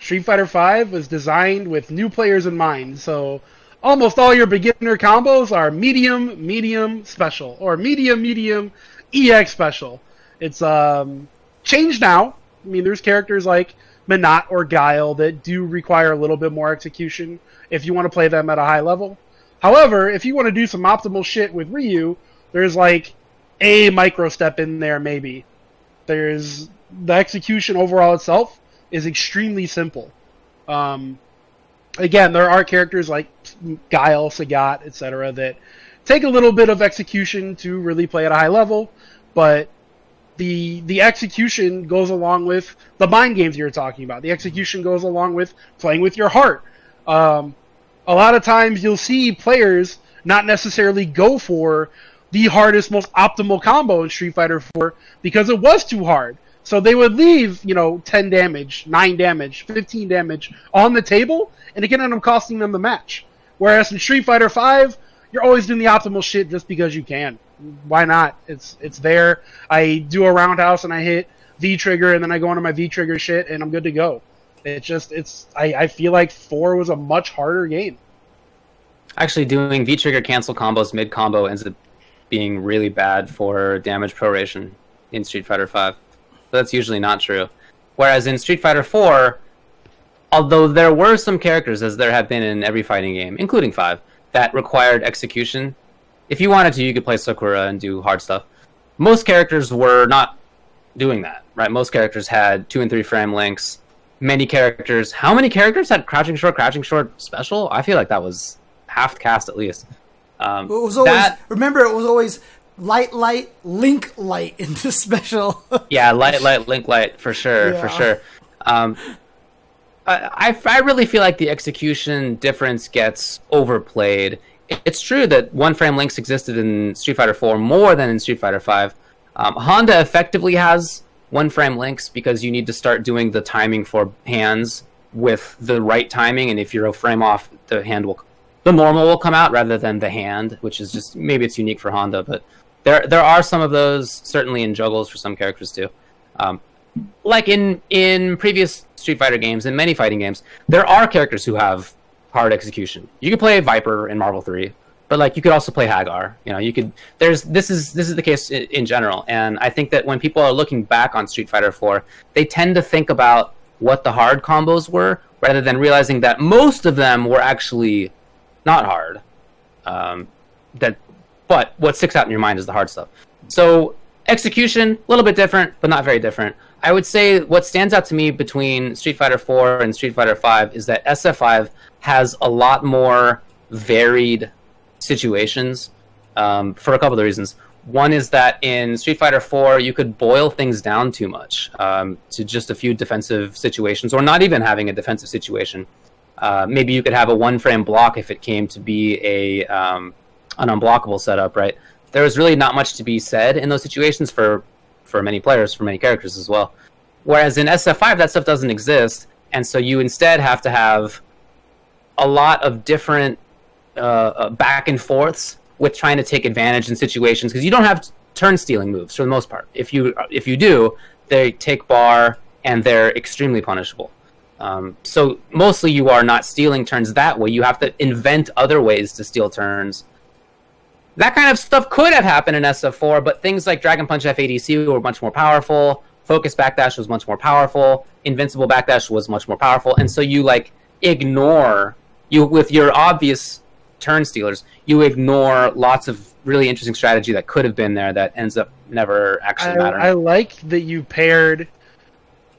Street Fighter Five was designed with new players in mind, so almost all your beginner combos are medium, medium, special, or medium, medium, EX special. It's um, changed now. I mean, there's characters like Menat or Guile that do require a little bit more execution if you want to play them at a high level. However, if you want to do some optimal shit with Ryu, there's like a micro step in there, maybe. There's the execution overall itself is extremely simple. Um, again, there are characters like Guile, Sagat, etc., that take a little bit of execution to really play at a high level, but the the execution goes along with the mind games you're talking about. The execution goes along with playing with your heart. Um, a lot of times you'll see players not necessarily go for the hardest, most optimal combo in Street Fighter 4 because it was too hard. So they would leave, you know, 10 damage, 9 damage, 15 damage on the table, and it can end up costing them the match. Whereas in Street Fighter 5, you're always doing the optimal shit just because you can. Why not? It's it's there. I do a roundhouse and I hit V trigger and then I go into my V trigger shit and I'm good to go. It's just it's I, I feel like four was a much harder game. Actually, doing V trigger cancel combos mid combo ends up being really bad for damage proration in Street Fighter Five. That's usually not true. Whereas in Street Fighter Four, although there were some characters, as there have been in every fighting game, including Five, that required execution. If you wanted to, you could play Sakura and do hard stuff. Most characters were not doing that, right? Most characters had two and three frame links. Many characters. How many characters had crouching short, crouching short special? I feel like that was half the cast at least. Um, It was always that, remember it was always light, light, link, light in the [LAUGHS] special. yeah, light, light, link, light for sure, for sure. Um, I, I I really feel like the execution difference gets overplayed. It's true that one frame links existed in Street Fighter 4 more than in Street Fighter 5. Um, Honda effectively has one frame links because you need to start doing the timing for hands with the right timing, and if you're a frame off, the hand will, the normal will come out rather than the hand, which is just maybe it's unique for Honda, but there there are some of those certainly in juggles for some characters too. Um, like in in previous Street Fighter games and many fighting games, there are characters who have hard execution. You could play Viper in Marvel Three, but like you could also play Haggar. You know, you could. There's this is this is the case in, in general, and I think that when people are looking back on Street Fighter Four, they tend to think about what the hard combos were rather than realizing that most of them were actually not hard. Um, that, but what sticks out in your mind is the hard stuff. So execution, a little bit different, but not very different. I would say what stands out to me between Street Fighter 4 and Street Fighter 5 is that SF5 has a lot more varied situations um, for a couple of reasons. One is that in Street Fighter 4, you could boil things down too much um, to just a few defensive situations, or not even having a defensive situation. Uh, maybe you could have a one frame block if it came to be a um, an unblockable setup, right? There was really not much to be said in those situations for for many players, for many characters as well. Whereas in SF5, that stuff doesn't exist, and so you instead have to have a lot of different uh, uh, back and forths with trying to take advantage in situations because you don't have turn stealing moves for the most part. If you if you do, they take bar and they're extremely punishable. Um, so mostly you are not stealing turns that way. You have to invent other ways to steal turns. That kind of stuff could have happened in SF4, but things like Dragon Punch FADC were much more powerful. Focus Backdash was much more powerful. Invincible Backdash was much more powerful, and so you like ignore you with your obvious turn stealers. You ignore lots of really interesting strategy that could have been there that ends up never actually I, mattering. I like that you paired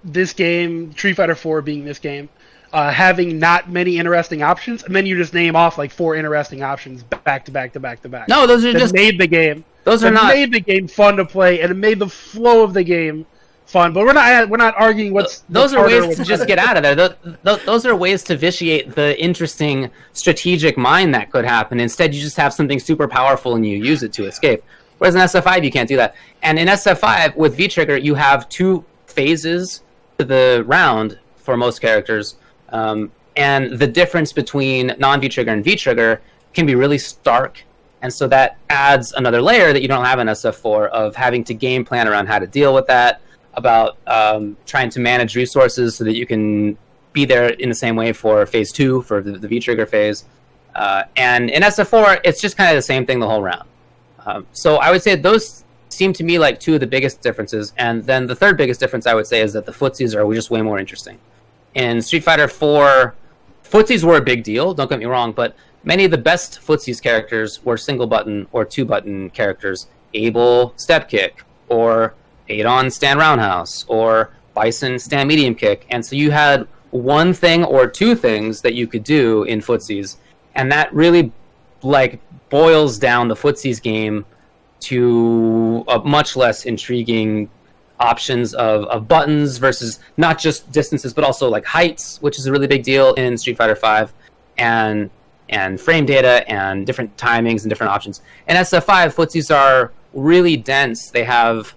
this game, Street Fighter 4 being this game, uh, having not many interesting options, and then you just name off like four interesting options back to back to back to back. no, those are just made the game. those are not made the game fun to play, and it made the flow of the game fun. But we're not we're not arguing what's those are ways to just get out of there. Those, those, those are ways to vitiate the interesting strategic mind that could happen. Instead, you just have something super powerful and you use it to escape. Whereas in SF5, you can't do that. And in SF5, with V Trigger, you have two phases to the round for most characters. Um, and the difference between non V Trigger and V Trigger can be really stark. And so that adds another layer that you don't have in SF4 of having to game plan around how to deal with that, about um, trying to manage resources so that you can be there in the same way for phase two, for the, the V trigger phase. Uh, and in SF4, it's just kind of the same thing the whole round. Um, so I would say those seem to me like two of the biggest differences. And then the third biggest difference I would say is that the footsies are just way more interesting. In Street Fighter 4, footsies were a big deal, don't get me wrong, but many of the best footsies characters were single button or two button characters. Abel step kick, or Adon stand roundhouse, or Bison stand medium kick. And so you had one thing or two things that you could do in footsies, and that really like boils down the footsies game to a much less intriguing options of, of buttons versus not just distances but also like heights which is a really big deal in street fighter 5 and and frame data and different timings and different options. In sf5 footsies are really dense. They have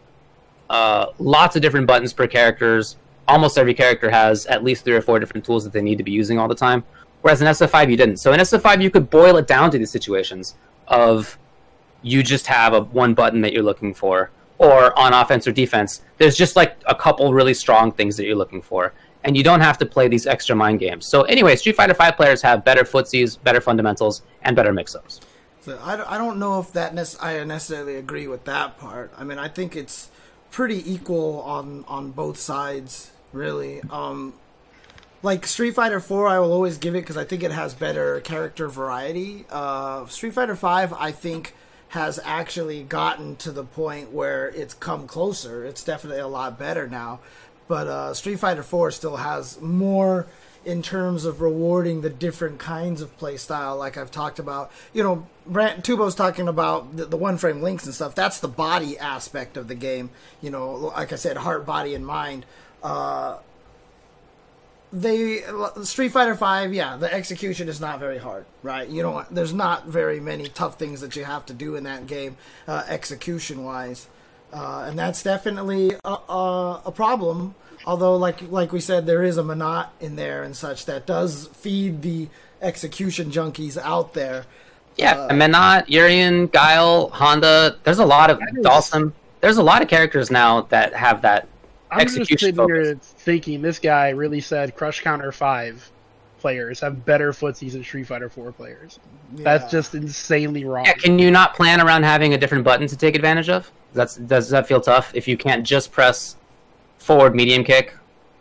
uh, lots of different buttons per characters. Almost every character has at least three or four different tools that they need to be using all the time. Whereas in sf5 you didn't. So in sf5 you could boil it down to these situations of you just have a one button that you're looking for or on offense or defense there's just like a couple really strong things that you're looking for and you don't have to play these extra mind games so anyway street fighter 5 players have better footsies better fundamentals and better mix-ups So I, I don't know if that I necessarily agree with that part. I mean, I think it's pretty equal on on both sides, really. Um, like Street Fighter Four, I will always give it because I think it has better character variety. Uh, Street Fighter Five, I think, has actually gotten to the point where it's come closer. It's definitely a lot better now, but uh, Street Fighter Four still has more in terms of rewarding the different kinds of play style, like I've talked about. You know, Brant Tubo's talking about the, the one frame links and stuff. That's the body aspect of the game. You know, like I said, heart, body, and mind. Uh, they Street Fighter Five, yeah, the execution is not very hard, right? You know, there's not very many tough things that you have to do in that game, uh, execution wise, uh, and that's definitely a, a, a problem. Although, like like we said, there is a Menat in there and such that does feed the execution junkies out there. yeah Uh, Menat Urien guile honda there's a lot of That is- Dhalsim there's a lot of characters now that have that I'm just Execution sitting here thinking this guy really said Crush Counter Five players have better footsies than Street Fighter Four players. That's just insanely wrong. Yeah, can you not plan around having a different button to take advantage of? That's does that feel tough if you can't just press forward medium kick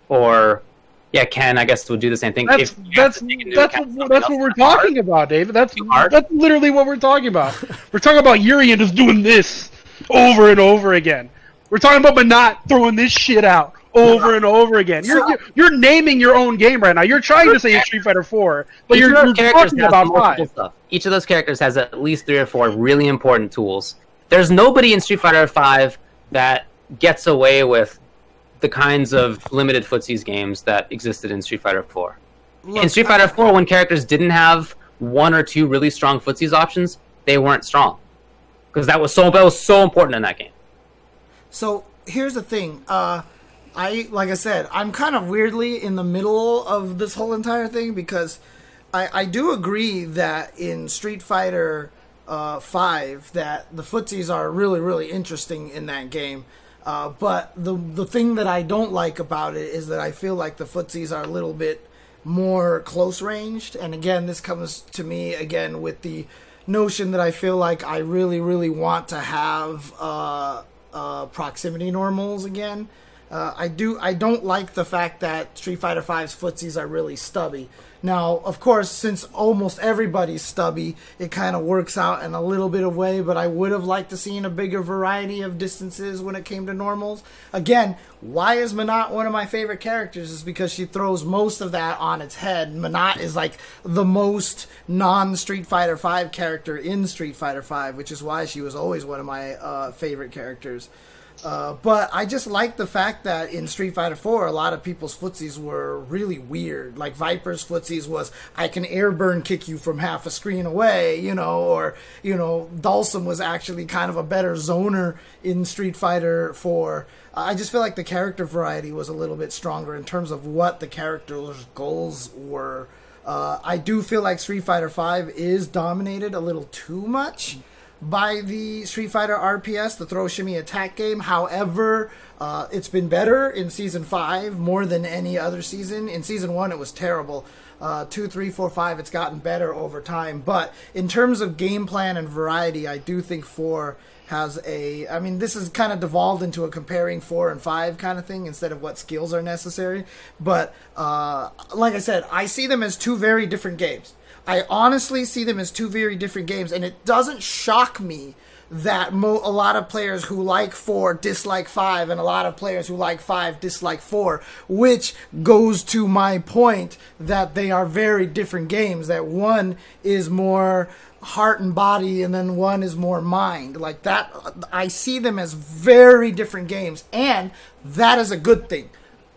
or yeah, Ken I guess would do the same thing. That's If that's to take into that's what, that's what we're that's hard, talking about, David. That's that's literally what we're talking about. we're talking about Urien just doing this over and over again. We're talking about Menat throwing this shit out over and over again. You're, you're you're naming your own game right now. You're trying to say it's Street Fighter Four, but Each you're, of those you're characters talking has about multiple five. stuff. Each of those characters has at least three or four really important tools. There's nobody in Street Fighter Five that gets away with the kinds of limited footsies games that existed in Street Fighter Four. in Street Fighter 4, when characters didn't have one or two really strong footsies options, they weren't strong because that was so that was so important in that game. So here's the thing. Uh, I like I said, I'm kind of weirdly in the middle of this whole entire thing because I, I do agree that in Street Fighter uh, Five that the footsies are really really interesting in that game. Uh, but the the thing that I don't like about it is that I feel like the footsies are a little bit more close ranged. And again, this comes to me again with the notion that I feel like I really, really want to have uh, uh, proximity normals again. Uh, I do. I don't like the fact that Street Fighter V's footsies are really stubby. Now, of course, since almost everybody's stubby, it kind of works out in a little bit of way. But I would have liked to seen a bigger variety of distances when it came to normals. Again, why is Menat one of my favorite characters? Is because she throws most of that on its head. Menat is like the most non Street Fighter Five character in Street Fighter Five, which is why she was always one of my uh, favorite characters. Uh, but I just like the fact that in Street Fighter 4, a lot of people's footsies were really weird. Like Viper's footsies was, I can airburn kick you from half a screen away, you know, or, you know, Dhalsim was actually kind of a better zoner in Street Fighter 4. I just feel like the character variety was a little bit stronger in terms of what the character's goals were. Uh, I do feel like Street Fighter Five is dominated a little too much by the Street Fighter RPS, the throw shimmy attack game. However, uh, it's been better in season five more than any other season. In season one, it was terrible. Uh, two, three, four, five, it's gotten better over time. But in terms of game plan and variety, I do think four has a. I mean, this is kind of devolved into a comparing four and five kind of thing instead of what skills are necessary. But uh, like I said, I see them as two very different games. I honestly see them as two very different games, and it doesn't shock me that mo- a lot of players who like four dislike five, and a lot of players who like five dislike four, which goes to my point that they are very different games. That one is more heart and body, and then one is more mind. Like that, I see them as very different games, and that is a good thing.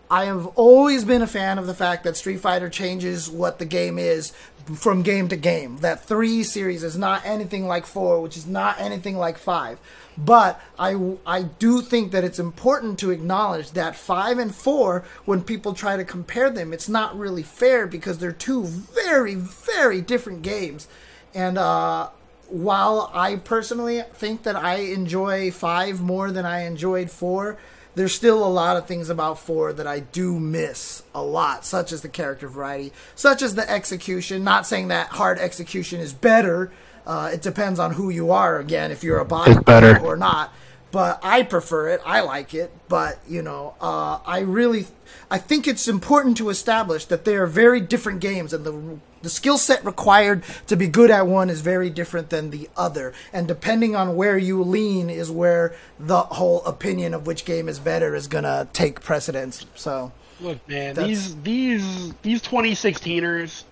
I have always been a fan of the fact that Street Fighter changes what the game is from game to game. That 3 series is not anything like 4, which is not anything like 5. But I, I do think that it's important to acknowledge that 5 and 4, when people try to compare them, it's not really fair because they're two very, very different games. And uh, while I personally think that I enjoy 5 more than I enjoyed 4, there's still a lot of things about four that I do miss a lot, such as the character variety, such as the execution. Not saying that hard execution is better. Uh, it depends on who you are. Again, if you're a body or not. But I prefer it. I like it. But you know, uh, I really, I think it's important to establish that they are very different games, and the the skill set required to be good at one is very different than the other. And depending on where you lean, is where the whole opinion of which game is better is gonna take precedence. So. Look, man, these these these 2016ers,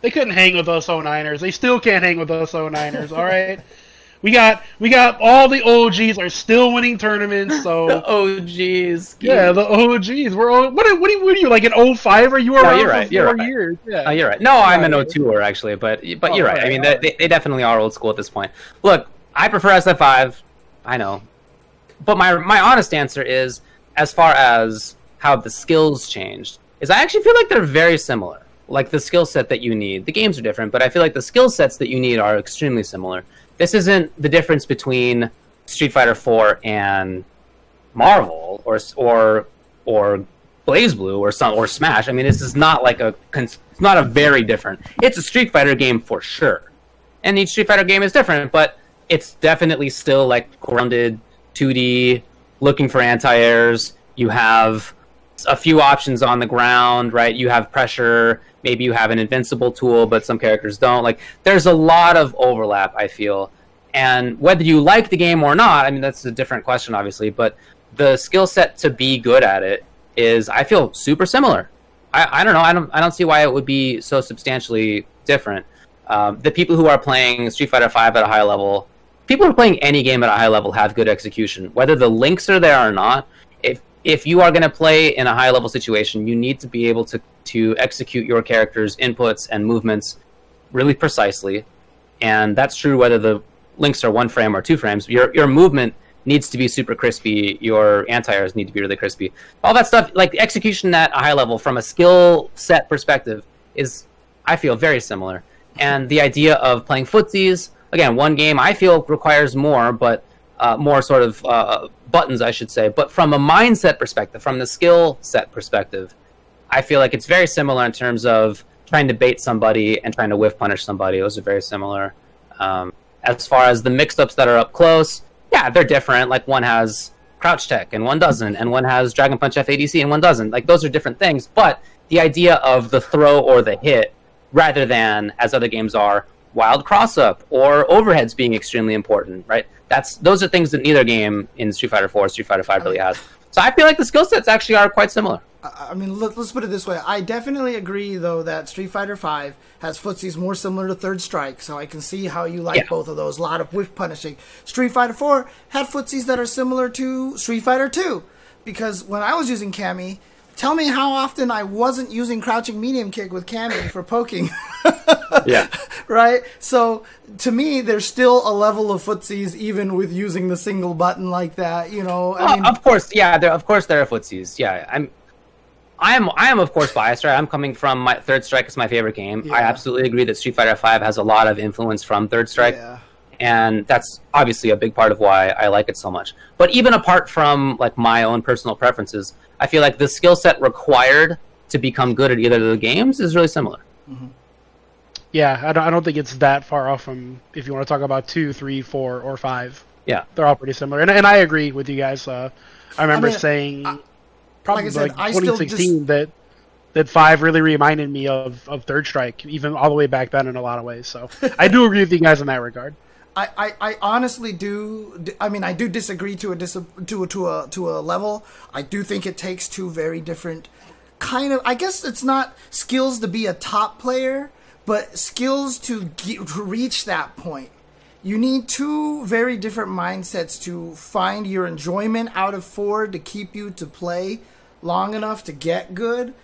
they couldn't hang with us 09ers. They still can't hang with us 09ers. All right, [LAUGHS] we got we got all the OGs are still winning tournaments. So [LAUGHS] Oh, jeez. yeah, the OGs. We're all, what what are you, what are you like an 05 or you were no, you're for right, you're right. years? Yeah. Oh, you're right. No, I'm an Yeah. 02er actually, but but Oh, you're right. I mean, they, they, they definitely are old school at this point. Look, I prefer SF5. I know, but my my honest answer is, as far as how the skills changed, is I actually feel like they're very similar. Like the skill set that you need, the games are different, but I feel like the skill sets that you need are extremely similar. This isn't the difference between Street Fighter 4 and Marvel or or or BlazBlue or some or Smash. I mean, this is not like a it's not a very different. It's a Street Fighter game for sure, and each Street Fighter game is different, but it's definitely still like grounded 2D, looking for anti-airs. You have a few options on the ground, right? You have pressure. Maybe you have an invincible tool, but some characters don't. Like, there's a lot of overlap. I feel, and whether you like the game or not, I mean, that's a different question, obviously. But the skill set to be good at it is, I feel, super similar. I, I don't know. I don't. I don't see why it would be so substantially different. Um, the people who are playing Street Fighter Five at a high level, people who are playing any game at a high level have good execution. Whether the links are there or not, if you are going to play in a high level situation, you need to be able to to execute your character's inputs and movements really precisely, and that's true whether the links are one frame or two frames. Your your movement needs to be super crispy. Your anti-airs need to be really crispy. All that stuff, like execution at a high level from a skill set perspective, is I feel very similar. And the idea of playing footsies again, one game I feel requires more, but uh, more sort of uh, buttons, I should say. But from a mindset perspective, from the skill set perspective, I feel like it's very similar in terms of trying to bait somebody and trying to whiff punish somebody. Those are very similar. Um, as far as the mix ups that are up close, yeah, they're different. Like one has crouch tech and one doesn't, and one has Dragon Punch FADC and one doesn't. Like those are different things. But the idea of the throw or the hit, rather than as other games are, wild cross up or overheads being extremely important, right? That's those are things that neither game in Street Fighter 4 or Street Fighter 5 really has. So I feel like the skill sets actually are quite similar. I mean, let, us put it this way. I definitely agree, though, that Street Fighter V has footsies more similar to Third Strike, so I can see how you like Yeah. both of those. A lot of whiff punishing. Street Fighter 4 had footsies that are similar to Street Fighter 2, because when I was using Cammy, tell me how often I wasn't using crouching medium kick with Cammy for poking. [LAUGHS] Yeah. [LAUGHS] right? So to me, there's still a level of footsies even with using the single button like that. You know, I mean, of course, yeah. There, of course, there are footsies. Yeah, I'm. I am. I am, of course, biased. Right? I'm coming from my Third Strike is my favorite game. I absolutely agree that Street Fighter V has a lot of influence from Third Strike, yeah. and that's obviously a big part of why I like it so much. But even apart from like my own personal preferences, I feel like the skill set required to become good at either of the games is really similar. Yeah, I don't, I don't think it's that far off from if you want to talk about two, three, four, or five. Yeah. They're all pretty similar, and, and I agree with you guys. Uh, I remember mean, saying I- probably like I said, like, I still 2016 that that five really reminded me of, of Third Strike, even all the way back then in a lot of ways. So [LAUGHS] I do agree with you guys in that regard. I, I, I honestly do. I mean, I do disagree to a dis, to a, to a to a level. I do think it takes two very different kind of. I guess it's not skills to be a top player, but skills to, get, to reach that point. You need two very different mindsets to find your enjoyment out of four to keep you to play long enough to get good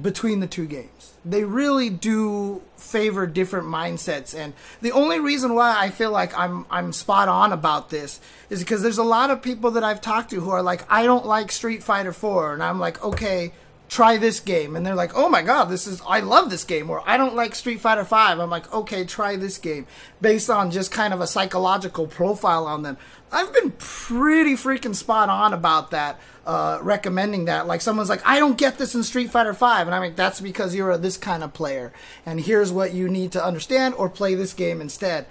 between the two games. They really do favor different mindsets and the only reason why I feel like I'm I'm spot on about this is because there's a lot of people that I've talked to who are like I don't like Street Fighter 4 and I'm like okay try this game. And they're like oh my god this is i love this game. Or i don't like street fighter 5 i'm like okay try this game based on just kind of a psychological profile on them. I've been pretty freaking spot on about that uh, recommending that. Like someone's like i don't get this in street fighter 5 and i'm like that's because you're a, this kind of player. And here's what you need to understand or play this game instead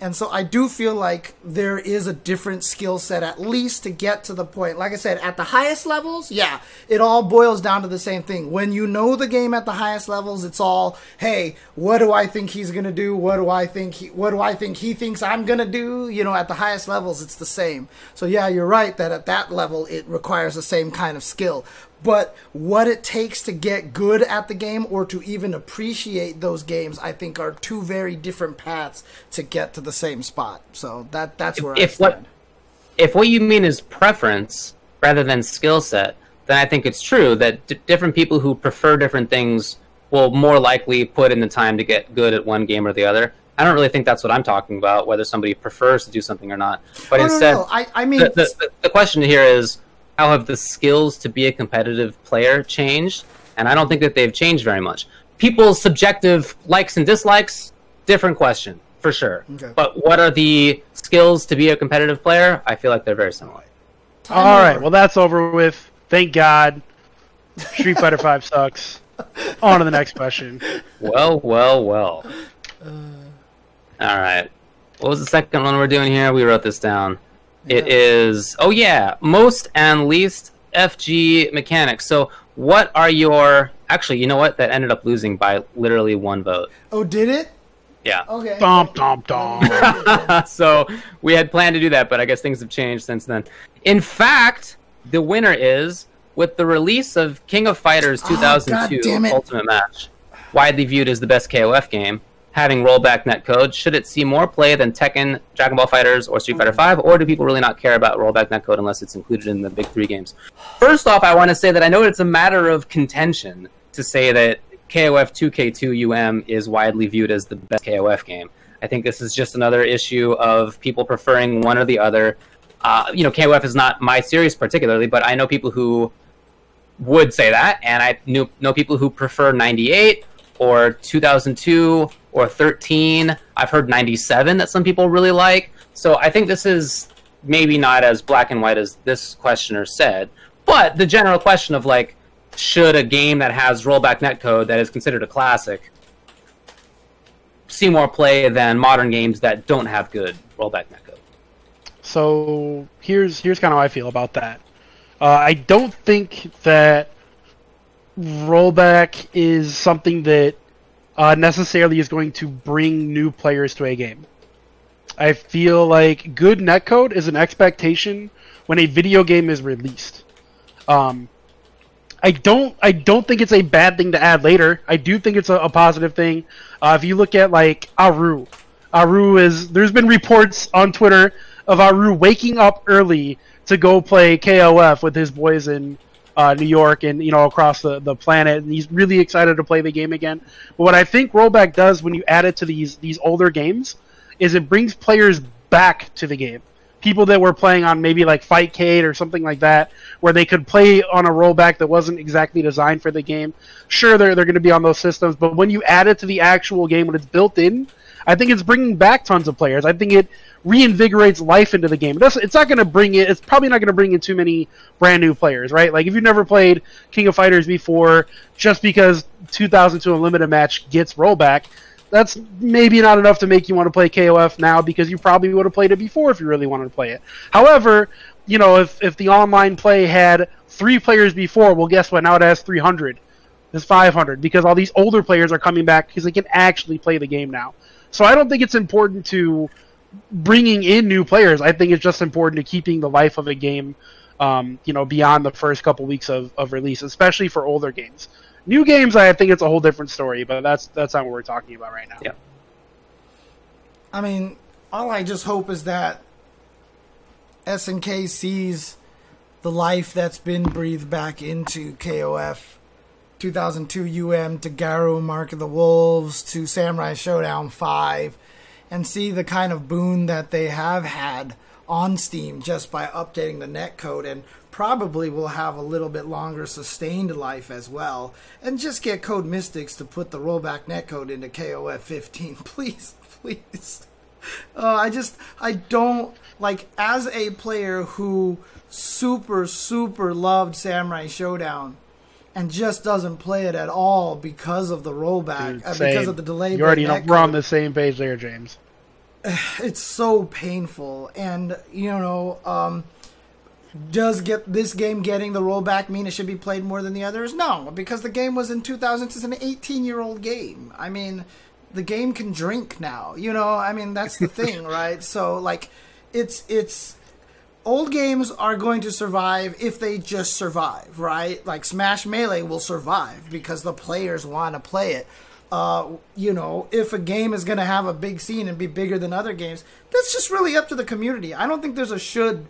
and so I do feel like there is a different skill set, at least to get to the point. Like I said, at the highest levels, yeah, it all boils down to the same thing. When you know the game at the highest levels, it's all, hey, what do I think he's gonna do? What do I think he, what do I think he thinks I'm gonna do? You know, at the highest levels, it's the same. So yeah, you're right that at that level, it requires the same kind of skill but what it takes to get good at the game or to even appreciate those games i think are two very different paths to get to the same spot so that that's where if I stand. what if what you mean is preference rather than skill set then i think it's true that d- different people who prefer different things will more likely put in the time to get good at one game or the other I don't really think that's what I'm talking about, whether somebody prefers to do something or not. But Oh, instead, no, I, I mean the, the- the question here is how have the skills to be a competitive player changed? And I don't think that they've changed very much. People's subjective likes and dislikes, different question for sure. Okay. But what are the skills to be a competitive player? I feel like they're very similar. time All right, over. well that's over with. Thank God. Street Fighter Five [LAUGHS] sucks. On to the next question. Well, well, well. All right. What was the second one we're doing here? We wrote this down. It is oh yeah, most and least FG mechanics. So what are your actually? You know what? That ended up losing by literally one vote. oh did it Yeah. okay Dom dom dom. [LAUGHS] so we had planned to do that, but I guess things have changed since then. In fact, the winner is with the release of King of Fighters Oh, 2002 damn it. Ultimate Match, widely viewed as the best KOF game, having rollback netcode. Should it see more play than Tekken, Dragon Ball FighterZ, or Street Fighter V, or do people really not care about rollback netcode unless it's included in the big three games? First off, I want to say that I know it's a matter of contention to say that KOF 2K2 UM is widely viewed as the best KOF game. I think this is just another issue of people preferring one or the other. Uh, you know, KOF is not my series particularly, but I know people who would say that, and I knew, know people who prefer 98 or 2002 or 13. I've heard 97 that some people really like. So I think this is maybe not as black and white as this questioner said, but the general question of like, should a game that has rollback netcode that is considered a classic see more play than modern games that don't have good rollback netcode? So here's here's kind of how I feel about that. Uh, I don't think that rollback is something that uh, necessarily is going to bring new players to a game. I feel like good netcode is an expectation when a video game is released. Um, I don't I don't think it's a bad thing to add later. I do think it's a, a positive thing. Uh, if you look at like Aru, Aru is there's been reports on Twitter of Aru waking up early to go play KOF with his boys in uh, New York and you know across the, the planet, and he's really excited to play the game again. But what I think rollback does when you add it to these these older games is it brings players back to the game. People that were playing on maybe like Fightcade or something like that, where they could play on a rollback that wasn't exactly designed for the game. Sure, they're, they're going to be on those systems, but when you add it to the actual game, when it's built in, I think it's bringing back tons of players. I think it reinvigorates life into the game. It it's not going to bring it. It's probably not going to bring in too many brand new players, right? Like if you've never played King of Fighters before, just because 2002 Unlimited match gets rollback, that's maybe not enough to make you want to play KOF now because you probably would have played it before if you really wanted to play it. However, you know, if if the online play had three players before, well, guess what? Now it has 300. It's 500 because all these older players are coming back because they can actually play the game now. So I don't think it's important to bringing in new players, I think it's just important to keeping the life of a game, um, you know, beyond the first couple weeks of, of release, especially for older games. New games, I think it's a whole different story, but that's that's not what we're talking about right now. Yeah. I mean, all I just hope is that SNK sees the life that's been breathed back into KOF 2002 UM to Garou Mark of the Wolves to Samurai Shodown 5 and see the kind of boon that they have had on Steam just by updating the netcode and probably will have a little bit longer sustained life as well. And just get Code Mystics to put the rollback netcode into KOF 15. [LAUGHS] Please, please. Uh, I just, I don't, like, as a player who super, super loved Samurai Shodown and just doesn't play it at all because of the rollback, uh, because of the delay. You already know we're on the same page there, James. [SIGHS] it's so painful and you know um does get this game getting the rollback mean it should be played more than the others no because the game was in 2000 it's an 18 year old game i mean the game can drink now you know i mean that's the thing [LAUGHS] right so like it's it's old games are going to survive if they just survive right like smash melee will survive because the players want to play it uh, you know, if a game is going to have a big scene and be bigger than other games, that's just really up to the community. I don't think there's a should.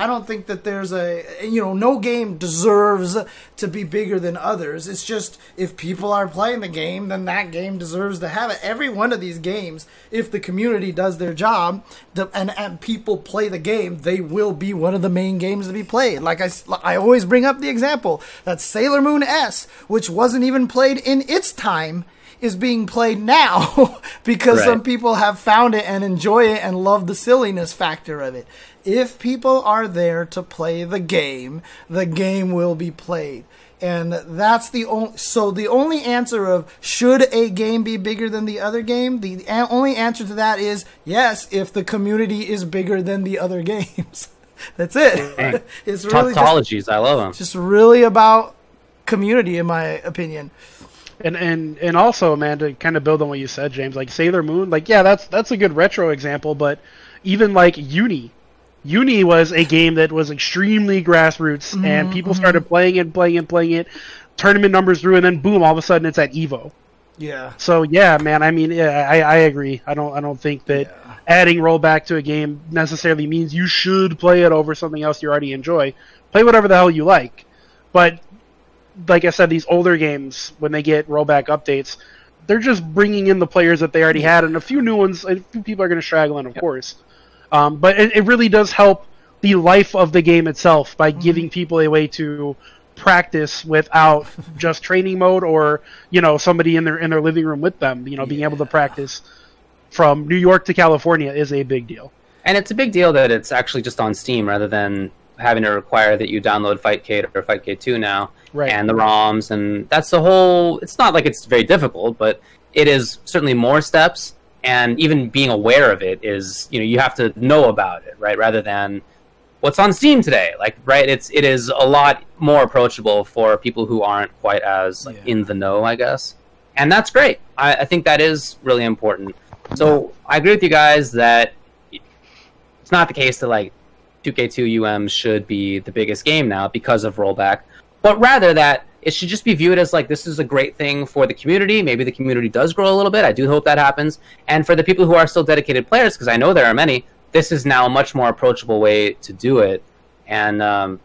I don't think that there's a, you know, no game deserves to be bigger than others. It's just if people are playing the game, then that game deserves to have it. Every one of these games, if the community does their job the, and, and people play the game, they will be one of the main games to be played. Like I, I always bring up the example that Sailor Moon S, which wasn't even played in its time, is being played now [LAUGHS] because Right. some people have found it and enjoy it and love the silliness factor of it. If people are there to play the game, the game will be played. And that's the only so the only answer of should a game be bigger than the other game? The a- only answer to that is yes if the community is bigger than the other [LAUGHS] games. That's it. [LAUGHS] it's really just, I love them. It's just really about community in my opinion. And and and also, man, to kind of build on what you said, James, like Sailor Moon, like yeah, that's that's a good retro example, but even like Uni, Uni was a game that was extremely grassroots, mm-hmm, and people mm-hmm. started playing it, playing it, playing it. Tournament numbers grew, and then boom, all of a sudden it's at Evo. Yeah. So yeah, man, I mean, yeah, I, I agree. I don't I don't think that adding rollback to a game necessarily means you should play it over something else you already enjoy. Play whatever the hell you like, but like I said, these older games when they get rollback updates, they're just bringing in the players that they already had, and a few new ones. A few people are going to straggle in, of course. Um, but it, it really does help the life of the game itself by giving people a way to practice without [LAUGHS] just training mode or you know somebody in their in their living room with them. You know, being able to practice from New York to California is a big deal. And it's a big deal that it's actually just on Steam rather than having to require that you download Fightcade or Fightcade 2 now Right. and the ROMs. And that's the whole. It's not like it's very difficult, but it is certainly more steps. And even being aware of it is, you know, you have to know about it, right? Rather than what's on Steam today. Like, right? It's it is a lot more approachable for people who aren't quite as like, Yeah. in the know, I guess. And that's great. I, I think that is really important. So I agree with you guys that it's not the case that like 2K2 UM should be the biggest game now because of rollback, but rather that it should just be viewed as like this is a great thing for the community. Maybe the community does grow a little bit. I do hope that happens. And for the people who are still dedicated players, because I know there are many, this is now a much more approachable way to do it. And um,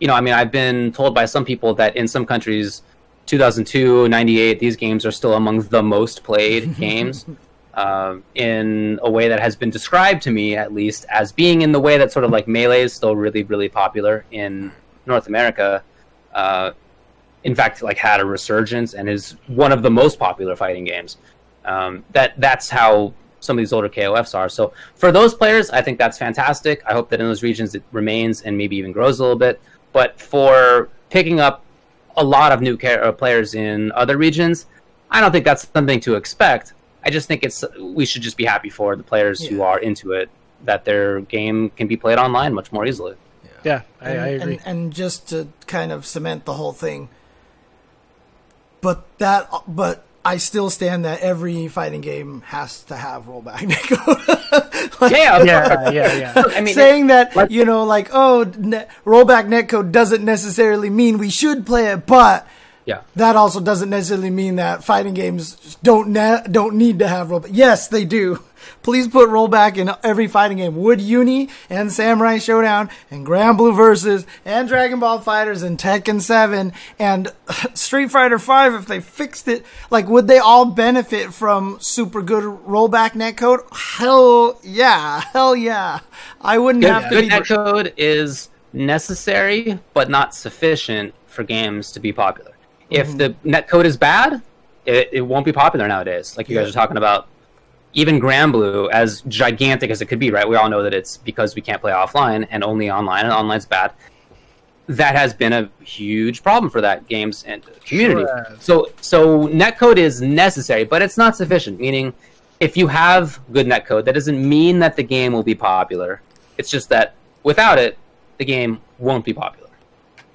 you know, I mean, I've been told by some people that in some countries, 2002, 98, these games are still among the most played [LAUGHS] games um, in a way that has been described to me, at least, as being in the way that sort of like Melee is still really, really popular in North America. Uh, in fact, like had a resurgence and is one of the most popular fighting games. Um, that that's how some of these older KOFs are. So for those players, I think that's fantastic. I hope that in those regions it remains and maybe even grows a little bit. But for picking up a lot of new ca- uh, players in other regions, I don't think that's something to expect. I just think it's we should just be happy for the players who are into it that their game can be played online much more easily. Yeah, I, and, I agree. And, and just to kind of cement the whole thing, but that, but I still stand that every fighting game has to have rollback [LAUGHS] netcode. Like, Yeah, Yeah, yeah, yeah. [LAUGHS] I mean, saying that like- you know, like oh, net, rollback netcode doesn't necessarily mean we should play it, but yeah. that also doesn't necessarily mean that fighting games don't ne- don't need to have rollback. Yes, they do. Please put rollback in every fighting game. Would Uni and Samurai Shodown and Granblue Versus and Dragon Ball FighterZ and Tekken 7 and [LAUGHS] Street Fighter 5 if they fixed it, like would they all benefit from super good rollback netcode? Hell yeah. Hell yeah. I wouldn't have Good, to good be netcode is necessary, but not sufficient for games to be popular. If mm-hmm. the netcode is bad, it, it won't be popular nowadays. Like you guys are talking about, even Granblue, as gigantic as it could be, right? We all know that it's because we can't play offline and only online, and online's bad. That has been a huge problem for that games and community. Sure. So, so netcode is necessary, but it's not sufficient. Meaning, if you have good netcode, that doesn't mean that the game will be popular. It's just that without it, the game won't be popular.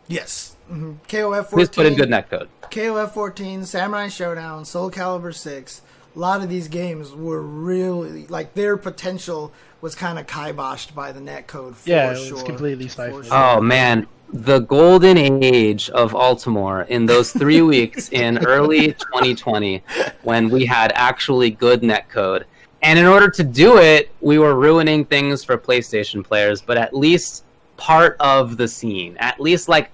Yes. Hmm KOF 14. Please put in good netcode. KOF 14, Samurai Shodown, Soul Calibur 6, a lot of these games were really like their potential was kind of kiboshed by the netcode for Yeah, it was sure. completely For stifled. sure. Oh man, the golden age of Altimor in those three [LAUGHS] weeks in early 2020 when we had actually good netcode. And in order to do it, we were ruining things for PlayStation players, but at least part of the scene, at least like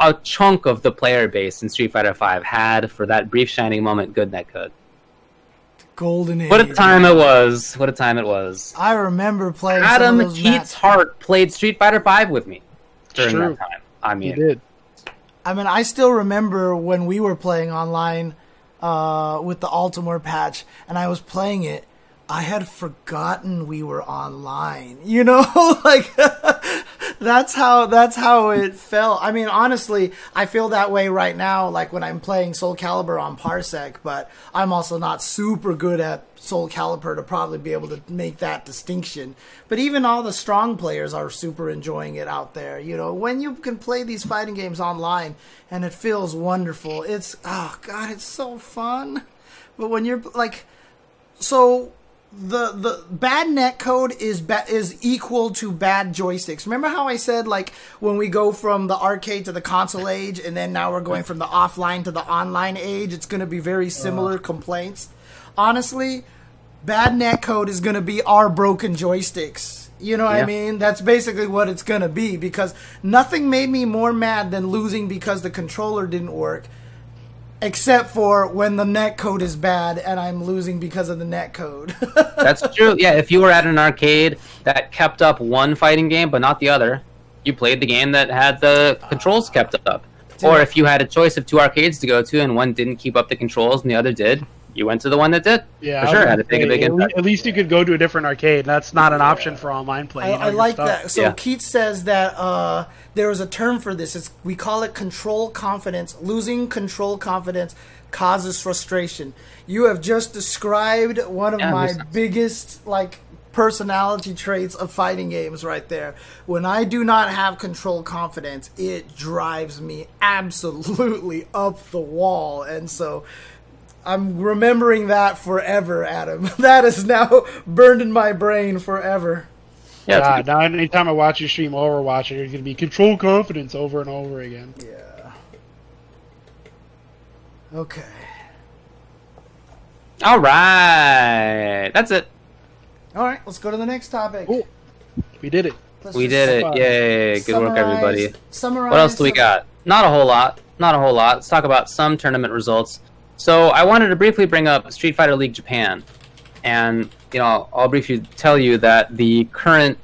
a chunk of the player base in Street Fighter V had for that brief shining moment good netcode. Golden age. What a time it was! What a time it was! I remember playing some Adam of those Keits matches. Heart played Street Fighter V with me during True. that time. I mean, He mean, did. I mean, I still remember when we were playing online uh, with the Altimor patch, and I was playing it. I had forgotten we were online. [LAUGHS] You know, [LAUGHS] like that's how that's how it felt. I mean, honestly, I feel that way right now. Like when I'm playing Soul Calibur on Parsec, but I'm also not super good at Soul Calibur to probably be able to make that distinction. But even all the strong players are super enjoying it out there. You know, when you can play these fighting games online and it feels wonderful. It's oh god, it's so fun. But when you're like so the the bad net code is ba- is equal to bad joysticks. Remember how I said like when we go from the arcade to the console age, and then now we're going from the offline to the online age, it's going to be very similar complaints. Honestly, bad net code is going to be our broken joysticks. You know what I mean? That's basically what it's going to be because nothing made me more mad than losing because the controller didn't work except for when the net code is bad and I'm losing because of the net code. [LAUGHS] That's true. Yeah, if you were at an arcade that kept up one fighting game but not the other, you played the game that had the controls kept up. Or if you had a choice of two arcades to go to and one didn't keep up the controls and the other did, you went to the one that did. Yeah, for sure. had to gonna take a say, big at, le- impact. at least you could go to a different arcade. That's not an option for online play. I, I like stuff. that. So Yeah. Keits says that uh, there is a term for this. It's we call it control confidence. Losing control confidence causes frustration. You have just described one of Yeah, my biggest like personality traits of fighting games right there. When I do not have control confidence, it drives me absolutely [LAUGHS] up the wall. And so I'm remembering that forever, Adam. [LAUGHS] That is now burned in my brain forever. Yeah, God, now anytime I watch you stream Overwatch, there's gonna be control confidence over and over again. Yeah. Okay. All right, that's it. All right, let's go to the next topic. Cool. We did it. Let's We did it. Yay! Good work, everybody. Summarize. What else do we got? Not a whole lot. Not a whole lot. Let's talk about some tournament results. So I wanted to briefly bring up Street Fighter League Japan, and you know I'll briefly tell you that the current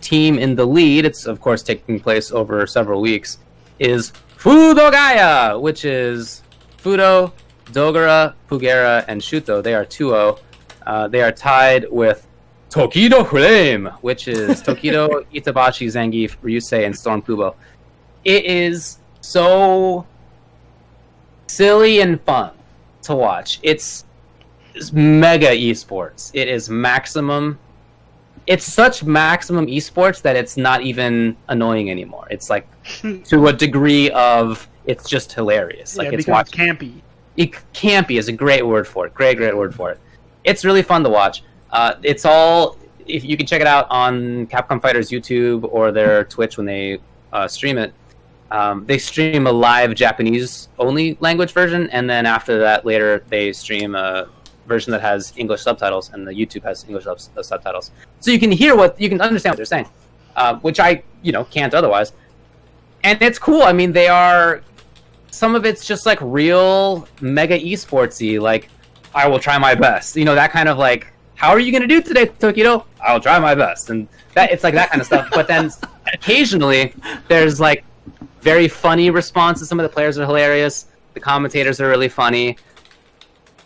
team in the lead, it's of course taking place over several weeks, is Fudogaya, which is Fudo, Dogura, Pugera, and Shuto. They are 2-0. Uh, they are tied with Tokido Flame, which is [LAUGHS] Tokido, Itabashi, Zangief, Ryusei, and Storm Kubo. It is so silly and fun to watch. It's, it's mega esports. It is maximum. It's such maximum esports that it's not even annoying anymore. It's like [LAUGHS] to a degree of it's just hilarious. yeah, Like it it's watching. campy. it, campy is a great word for it. Great, great word for it. It's really fun to watch. Uh, it's all if you can check it out on Capcom Fighters YouTube or their Twitch when they uh, stream it. Um, they stream a live Japanese only language version, and then after that, later they stream a version that has English subtitles, and the YouTube has English sub- uh, subtitles, so you can hear what you can understand what they're saying, uh, which I you know can't otherwise. And it's cool. I mean, they are some of it's just like real mega esportsy. Like, I will try my best. You know that kind of like, how are you going to do today, Tokido? I will try my best, and that it's like that kind of stuff. But then occasionally there's like very funny responses. Some of the players are hilarious. The commentators are really funny.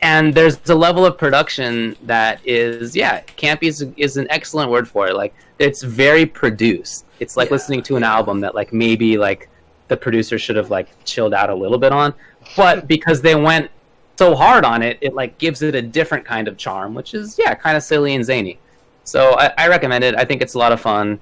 And there's a level of production that is, yeah, campy is, is an excellent word for it. Like, it's very produced. It's like Yeah, listening to an album that, like, maybe, like, the producer should have, like, chilled out a little bit on. But [LAUGHS] because they went so hard on it, it, like, gives it a different kind of charm, which is, yeah, kind of silly and zany. So I, I recommend it. I think it's a lot of fun.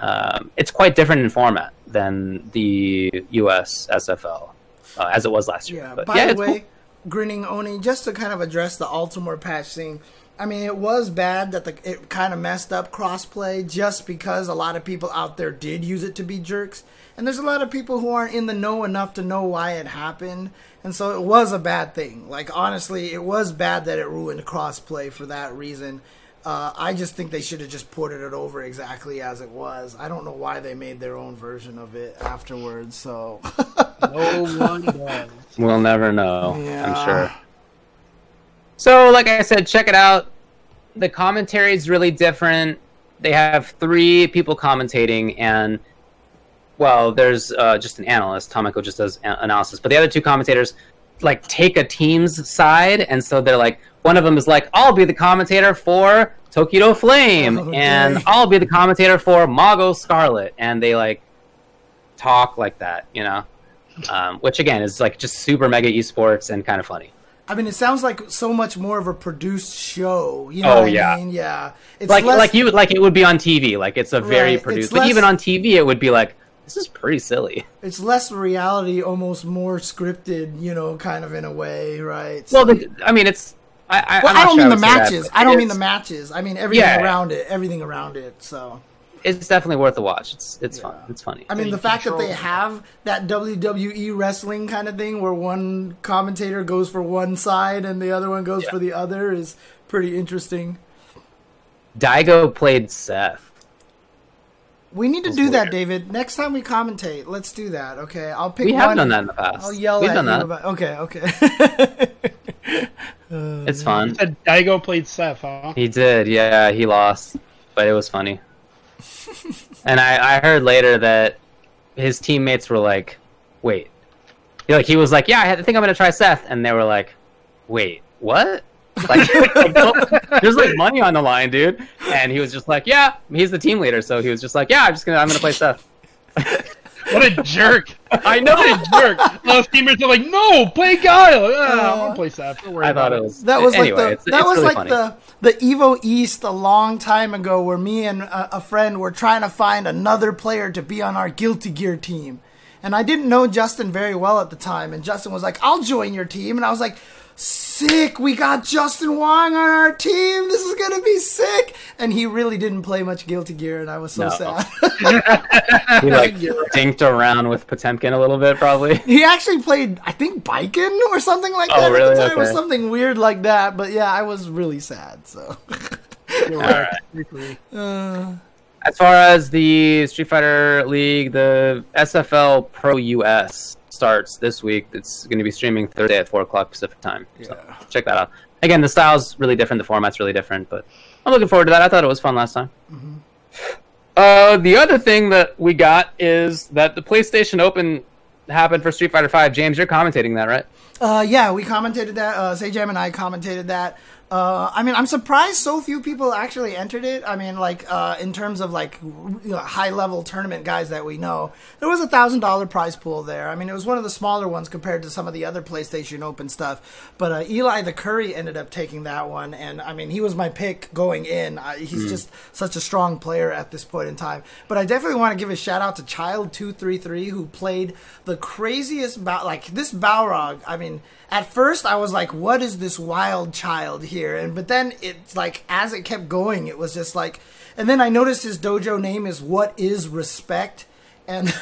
Um, it's quite different in format than the US SFL, uh, as it was last year. Yeah. But By yeah, the it's way, cool. Grinning Oni, just to kind of address the Altimor patch thing. I mean, it was bad that the, it kind of messed up crossplay just because a lot of people out there did use it to be jerks. And there's a lot of people who aren't in the know enough to know why it happened. And so it was a bad thing. Like, honestly, it was bad that it ruined crossplay for that reason. Uh, I just think they should have just ported it over exactly as it was. I don't know why they made their own version of it afterwards. So, [LAUGHS] No one does. We'll never know, Yeah. I'm sure. So, like I said, check it out. The commentary is really different. They have three people commentating, and well, there's uh, just an analyst. Tomiko just does a- analysis, but the other two commentators like take a team's side, and so they're like, one of them is like, "I'll be the commentator for Tokido Flame," Okay. and I'll be the commentator for Mago Scarlet, and they like talk like that, you know. Um, which again is like just super mega esports and kind of funny. I mean, it sounds like so much more of a produced show. You know Oh, what yeah. I mean? Yeah. It's Like less- like you like it would be on TV. Like it's a very Right, produced. But even on TV, it would be like this is pretty silly. It's less reality, almost more scripted. You know, kind of in a way, right? Well, the, I mean, it's. I, I, well, I'm I not don't sure mean the would say that, matches. I don't mean the matches. I mean everything Yeah. around it. Everything around it. So. It's definitely worth a watch. It's it's fun. It's funny. I mean, you the fact that they have that WWE wrestling kind of thing where one commentator goes for one side and the other one goes Yeah. for the other is pretty interesting. Daigo played Seth. We need to That's do that. David. Next time we commentate, let's do that. Okay, I'll pick. We have one. done that in the past. I'll yell We've at done you that. about. Okay, okay. [LAUGHS] It's fun. Said Daigo played Seth, huh? He did, yeah, he lost, but it was funny. [LAUGHS] and I, I heard later that his teammates were like, "Wait," he, like he was like, "Yeah, I think I'm gonna try Seth," and they were like, "Wait, what?" Like, [LAUGHS] like, there's like money on the line, dude. And he was just like, "Yeah, he's the team leader," so he was just like, "Yeah, I'm just gonna, I'm gonna play Seth." [LAUGHS] What a jerk! I know. What a jerk! Those teammates are like, "No, play Guile." Yeah, I want to play Seth. Don't worry I thought it was. That was anyway, like the it's, that it's was really like funny. the the Evo East a long time ago, where me and a, a friend were trying to find another player to be on our Guilty Gear team, and I didn't know Justin very well at the time, and Justin was like, "I'll join your team," and I was like. Sick! We got Justin Wong on our team. This is gonna be sick. And he really didn't play much Guilty Gear, and I was so No. sad. [LAUGHS] he like [LAUGHS] dinked around with Potemkin a little bit, probably. he actually played, I think, Baiken or something like Oh, that. really? At the time. It was something weird like that. But yeah, I was really sad. So. You're [LAUGHS] All right. Uh, As far as the Street Fighter League, the SFL Pro US starts this week. It's going to be streaming Thursday at four o'clock Pacific time. So Yeah. check that out. Again, the style's really different. The format's really different, but I'm looking forward to that. I thought it was fun last time. Mm-hmm. Uh, the other thing that we got is that the PlayStation Open happened for Street Fighter Five. James, you're commentating that, right? Uh, yeah, we commentated that. Uh, Say Jam and I commentated that. Uh, I mean, I'm surprised so few people actually entered it. I mean, like uh, in terms of like you know, high level tournament guys that we know, there was a thousand dollar prize pool there. I mean, it was one of the smaller ones compared to some of the other PlayStation Open stuff. But uh, Eli the Curry ended up taking that one, and I mean, he was my pick going in. Uh, he's just such a strong player at this point in time. But I definitely want to give a shout out to Child Two Three Three who played the craziest bow. Like this Balrog, I mean at first I was like, what is this wild child here? And but then it's like as it kept going, it was just like and then I noticed his dojo name is What is Respect? And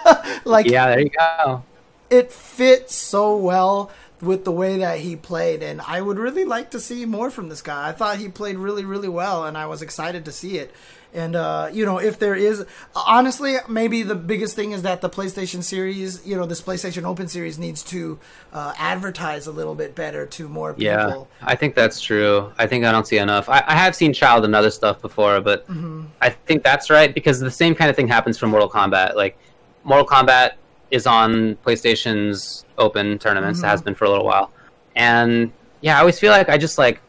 [LAUGHS] like Yeah, there you go. it fits so well with the way that he played and I would really like to see more from this guy. I thought he played really really well and I was excited to see it. And uh, you know, if there is honestly, maybe the biggest thing is that the PlayStation series, you know, this PlayStation Open series needs to uh, advertise a little bit better to more people. Yeah, I think that's true. I think I don't see enough. I, I have seen Child and other stuff before, but Mm-hmm. I think that's right because the same kind of thing happens for Mortal Kombat. Like, Mortal Kombat is on PlayStation's Open tournaments. Mm-hmm. It has been for a little while, and yeah, I always feel like I just like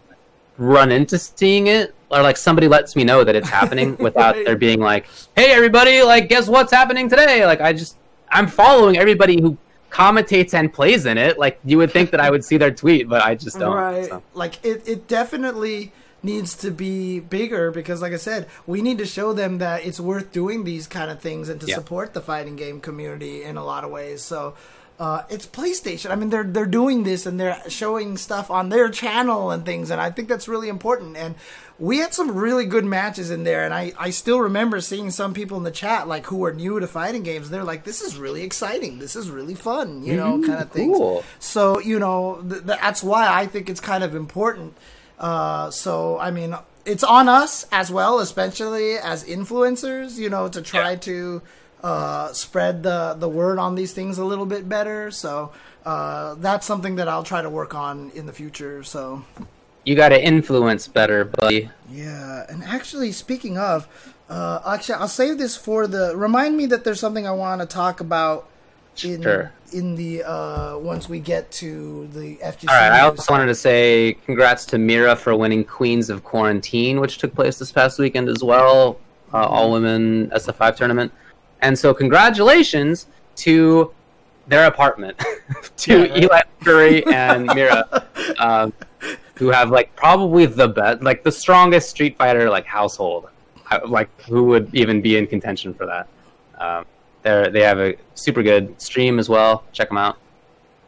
run into seeing it or like somebody lets me know that it's happening [LAUGHS] without Right. there being like hey everybody like guess what's happening today like i just i'm following everybody who commentates and plays in it like you would think that i would see their tweet but i just don't right. so. Like it, it definitely needs to be bigger because like I said, we need to show them that it's worth doing these kind of things and to Yeah. support the fighting game community in a lot of ways. So uh, it's PlayStation. I mean, they're they're doing this and they're showing stuff on their channel and things, and I think that's really important. And we had some really good matches in there, and I, I still remember seeing some people in the chat like who are new to fighting games. They're like, "This is really exciting. This is really fun," you know, kind of things. cool. So you know th- th- that's why I think it's kind of important. Uh, so I mean, it's on us as well, especially as influencers, you know, to try to uh, spread the the word on these things a little bit better. So uh, that's something that I'll try to work on in the future. So you got to influence better buddy yeah, and actually, speaking of, uh, actually, I'll save this for the. Remind me that there's something I want to talk about in Sure. in the uh, once we get to the FGC. all right i also wanted to say congrats to mira for winning queens of quarantine which took place this past weekend as well uh, all women sf5 tournament and so congratulations to their apartment [LAUGHS] to Yeah, right. eli curry and mira [LAUGHS] um, who have like probably the best like the strongest street fighter like household. I- like who would even be in contention for that? Um, they they have a super good stream as well. Check them out.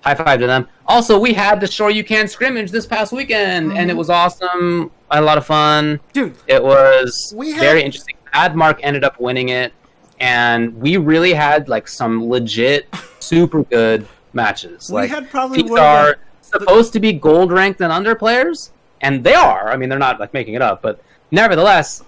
High five to them. Also we had the sure you can scrimmage this past weekend and it was awesome. I had a lot of fun. Dude. it was had- very interesting. Admark ended up winning it and we really had like some legit super good matches. We like had probably these are supposed to be gold ranked and under players and they are. I mean they're not like making it up but nevertheless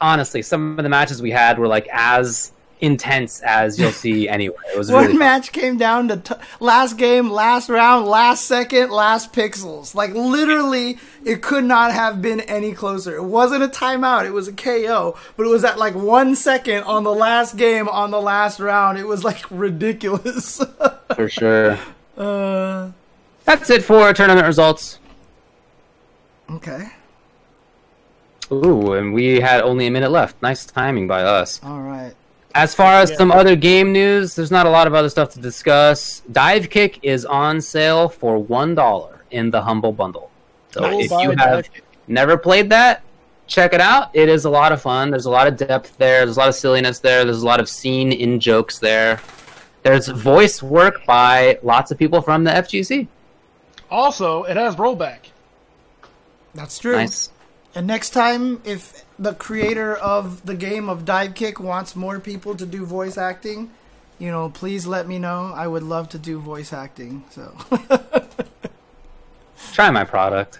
honestly some of the matches we had were like as intense as you'll see [LAUGHS] anyway it was One really fun. match came down to t- last game, last round, last second, last pixels. Like literally, it could not have been any closer. It wasn't a timeout; it was a KO. But it was at like one second on the last game, on the last round. It was like ridiculous. [LAUGHS] for sure uh, that's it for tournament results okay, ooh and we had only a minute left nice timing by us all right. As far as some other game news, there's not a lot of other stuff to discuss. Divekick is on sale for one dollar in the Humble Bundle. So Nice. if you have never played that, check it out. It is a lot of fun. There's a lot of depth there. There's a lot of silliness there. There's a lot of scene in jokes there. There's voice work by lots of people from the FGC. Also, it has rollback. That's true. Nice. And next time, if the creator of the game of Divekick wants more people to do voice acting, you know, please let me know. I would love to do voice acting. So. [LAUGHS] Try my product.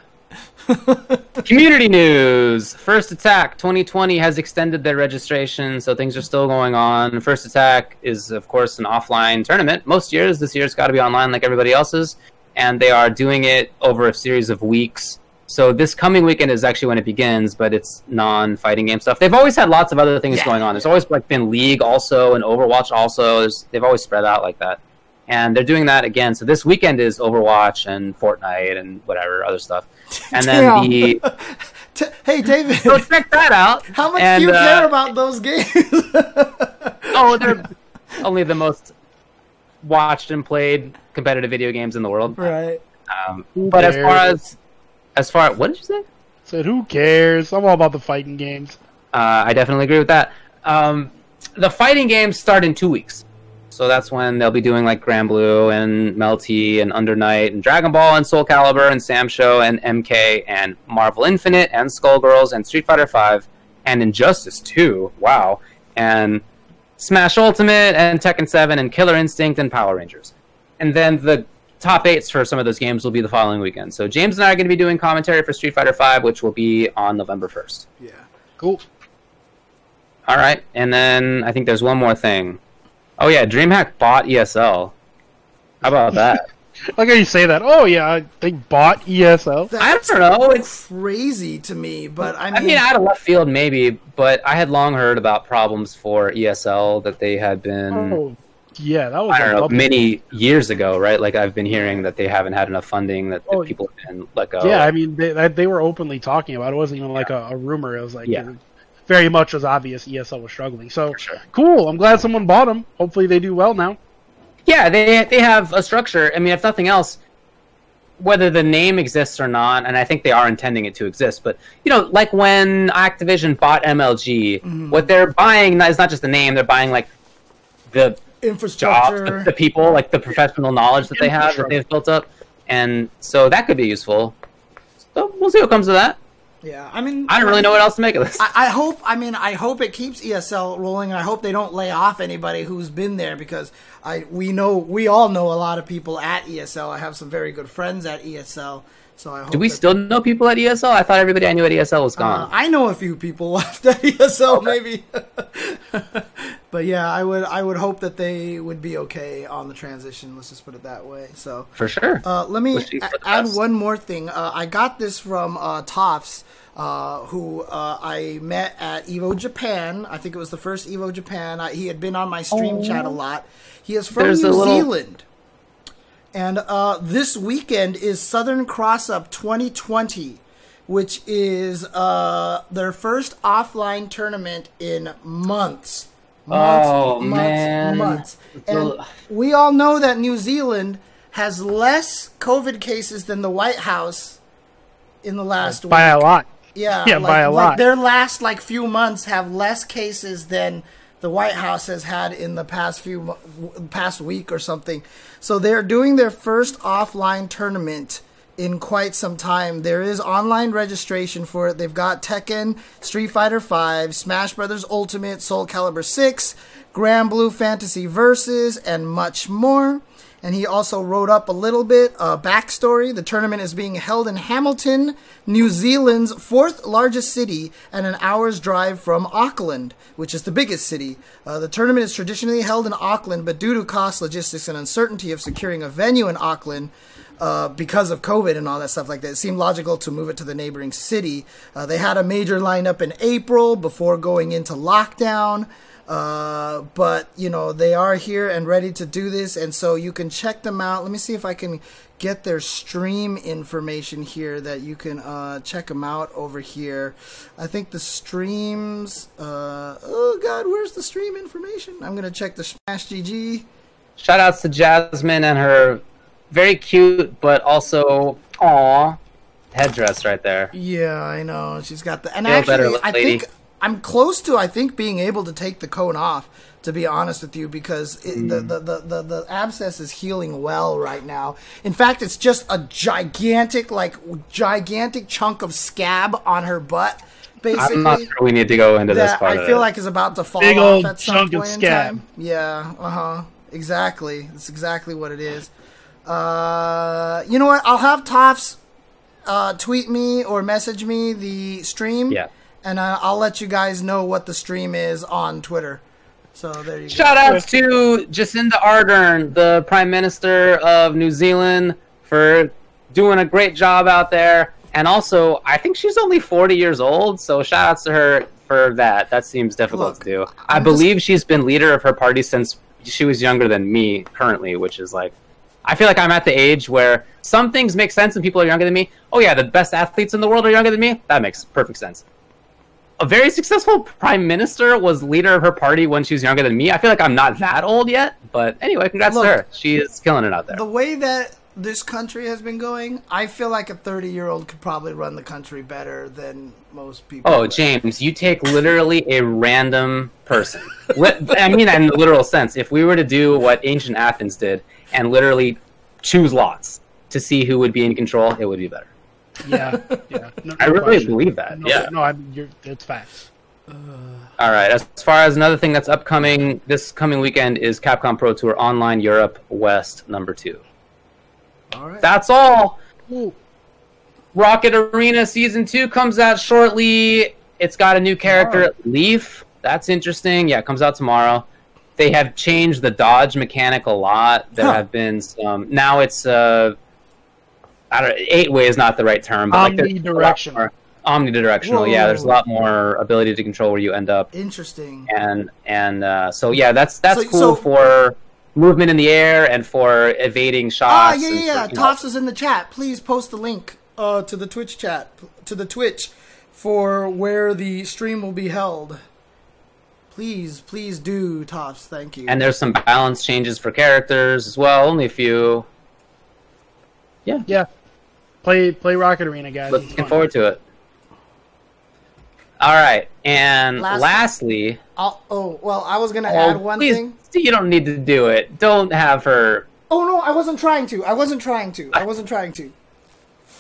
[LAUGHS] Community news. First Attack 2020 has extended their registration, so things are still going on. First Attack is, of course, an offline tournament. Most years, this year it's got to be online like everybody else's, and they are doing it over a series of weeks. So this coming weekend is actually when it begins, but it's non-fighting game stuff. They've always had lots of other things Yeah. going on. There's always like been League also and Overwatch also. There's, they've always spread out like that. and they're doing that again. So this weekend is Overwatch and Fortnite and whatever other stuff, [LAUGHS] and then Damn. the [LAUGHS] T- hey, David, so check that out. [LAUGHS] how much And, do you uh, care about those games? Oh, they're only the most watched and played competitive video games in the world. right. Um, but as far as as far what did you say? Said who cares? I'm all about the fighting games. Uh, I definitely agree with that. Um, the fighting games start in two weeks, so that's when they'll be doing like Granblue and Melty and Under Night and Dragon Ball and Soul Calibur and Sam Show and MK and Marvel Infinite and Skullgirls and Street Fighter Five and Injustice Two. Wow, and Smash Ultimate and Tekken Seven and Killer Instinct and Power Rangers, and then the top eights for some of those games will be the following weekend. So James and I are going to be doing commentary for Street Fighter Five, which will be on November first. Yeah. Cool. All right, and then I think there's one more thing. Oh yeah, DreamHack bought ESL. How about that? Like [LAUGHS] how you say that. Oh yeah, they bought ESL. I don't know. It's crazy to me, but I mean, I mean out of left field maybe, but I had long heard about problems for ESL that they had been Oh yeah, that was I don't know many years ago, right? Like I've been hearing that they haven't had enough funding that, Oh, people have been let go. Yeah, I mean they they were openly talking about it. It wasn't even like a, a rumor. It was like Yeah. it very much was obvious ESL was struggling. So sure. cool. I'm glad someone bought them. Hopefully they do well now. Yeah, they they have a structure. I mean, if nothing else, whether the name exists or not, and I think they are intending it to exist. But you know, like when Activision bought MLG, Mm-hmm. what they're buying is not just the name; they're buying like the infrastructure. the, the people, like the professional knowledge that they have that they've built up, and so that could be useful. So we'll see what comes of that. yeah, I mean, I don't really know what else to make of this. I, I hope. I mean, I hope it keeps ESL rolling, and I hope they don't lay off anybody who's been there because I we know we all know a lot of people at ESL. I have some very good friends at ESL, so I hope. Do we still know people at ESL? I thought everybody I knew at ESL was Uh, gone. I know a few people [LAUGHS] left at ESL, maybe. [LAUGHS] but yeah, I would. I would hope that they would be okay on the transition. Let's just put it that way. So. For sure. Uh, let me a- add one more thing. Uh, I got this from uh, Toffs, uh, who uh, I met at Evo Japan. I think it was the first Evo Japan. I, he had been on my stream chat a lot. He is from There's New little- Zealand. And uh, this weekend is Southern Cross Up 2020, which is uh, their first offline tournament in months. Months, Oh, months, man. months. And Ugh. we all know that New Zealand has less COVID cases than the White House in the last week. By a lot. Yeah, Yeah, like, by a like lot. their last like few months have less cases than the White House has had in the past few past week or something. So they're doing their first offline tournament in quite some time. There is online registration for it. They've got Tekken, Street Fighter 5, Smash Brothers Ultimate, Soul Calibur 6, Granblue Fantasy Versus, and much more. And he also wrote up a little bit uh, backstory. The tournament is being held in Hamilton, New Zealand's fourth largest city, and an hour's drive from Auckland, which is the biggest city. Uh, the tournament is traditionally held in Auckland, but due to cost, logistics, and uncertainty of securing a venue in Auckland, uh, because of COVID and all that stuff like that, it seemed logical to move it to the neighboring city. Uh, they had a major lineup in April before going into lockdown. Uh, but you know they are here and ready to do this, and so you can check them out. Let me see if I can get their stream information here that you can uh, check them out over here. I think the streams. Uh, oh God, where's the stream information? I'm gonna check the Smash GG. Shout outs to Jasmine and her very cute but also aw headdress right there. Yeah, I know she's got the. And Feel better, actually, I think I'm close to. I think being able to take the cone off. To be honest with you, because it, Mm. the, the, the, the the abscess is healing well right now. In fact, it's just a gigantic, like gigantic chunk of scab on her butt. Basically, I'm not sure we need to go into this that part I of feel it. like is about to fall Big off old at some chunk of point in scab. time. Yeah, uh huh. Exactly. That's exactly what it is. Uh, you know what? I'll have Toffs uh, tweet me or message me the stream. Yeah. And uh, I'll let you guys know what the stream is on Twitter. So there you go. Shout outs to Jacinda Ardern, the Prime Minister of New Zealand, for doing a great job out there. And also, I think she's only 40 years old, so shout outs to her for that. That seems difficult Look, to do. I'm I believe she's been leader of her party since she was younger than me currently, which is like, I feel like I'm at the age where some things make sense and people are younger than me. Oh yeah, the best athletes in the world are younger than me. That makes perfect sense. A very successful prime minister was leader of her party when she was younger than me. I feel like I'm not that old yet, but anyway, congrats Look, to her. She is killing it out there. The way that this country has been going, I feel like a 30 year old could probably run the country better than most people. Oh, James, you take literally a random person. I mean in the literal sense. If we were to do what ancient Athens did and literally choose lots to see who would be in control, it would be better. Yeah, yeah. [LAUGHS] No, I really question. believe that. No, yeah. no, I mean, you're, it's facts. Uh. All right. As far as another thing that's upcoming this coming weekend is Capcom Pro Tour Online Europe West number two. All right. That's all. Rocket Arena Season 2 comes out shortly. It's got a new character, Leaf. That's interesting. Yeah, it comes out tomorrow. They have changed the dodge mechanic a lot. There Huh. have been some. Now it's uh, I don't. Eight way is not the right term, but like Omnidirectional. more- Omnidirectional. Yeah, there's a lot more ability to control where you end up Interesting. and and uh, so yeah, that's that's So- cool so- for movement in the air and for evading shots. Ah, yeah, yeah, yeah. for, know- Tops is in the chat. Please post the link uh, to the Twitch chat, to the Twitch, for where the stream will be held. Please, please do, Tops. Thank you. and there's some balance changes for characters as well. Only a few. Yeah, Yeah, play play Rocket Arena, guys. It's looking fun. forward to it. All right, and Last- lastly, I'll, oh, well, I was gonna oh, add one please, thing. you don't need to do it. Don't have her. Oh no, I wasn't trying to. I wasn't trying to. I wasn't trying to.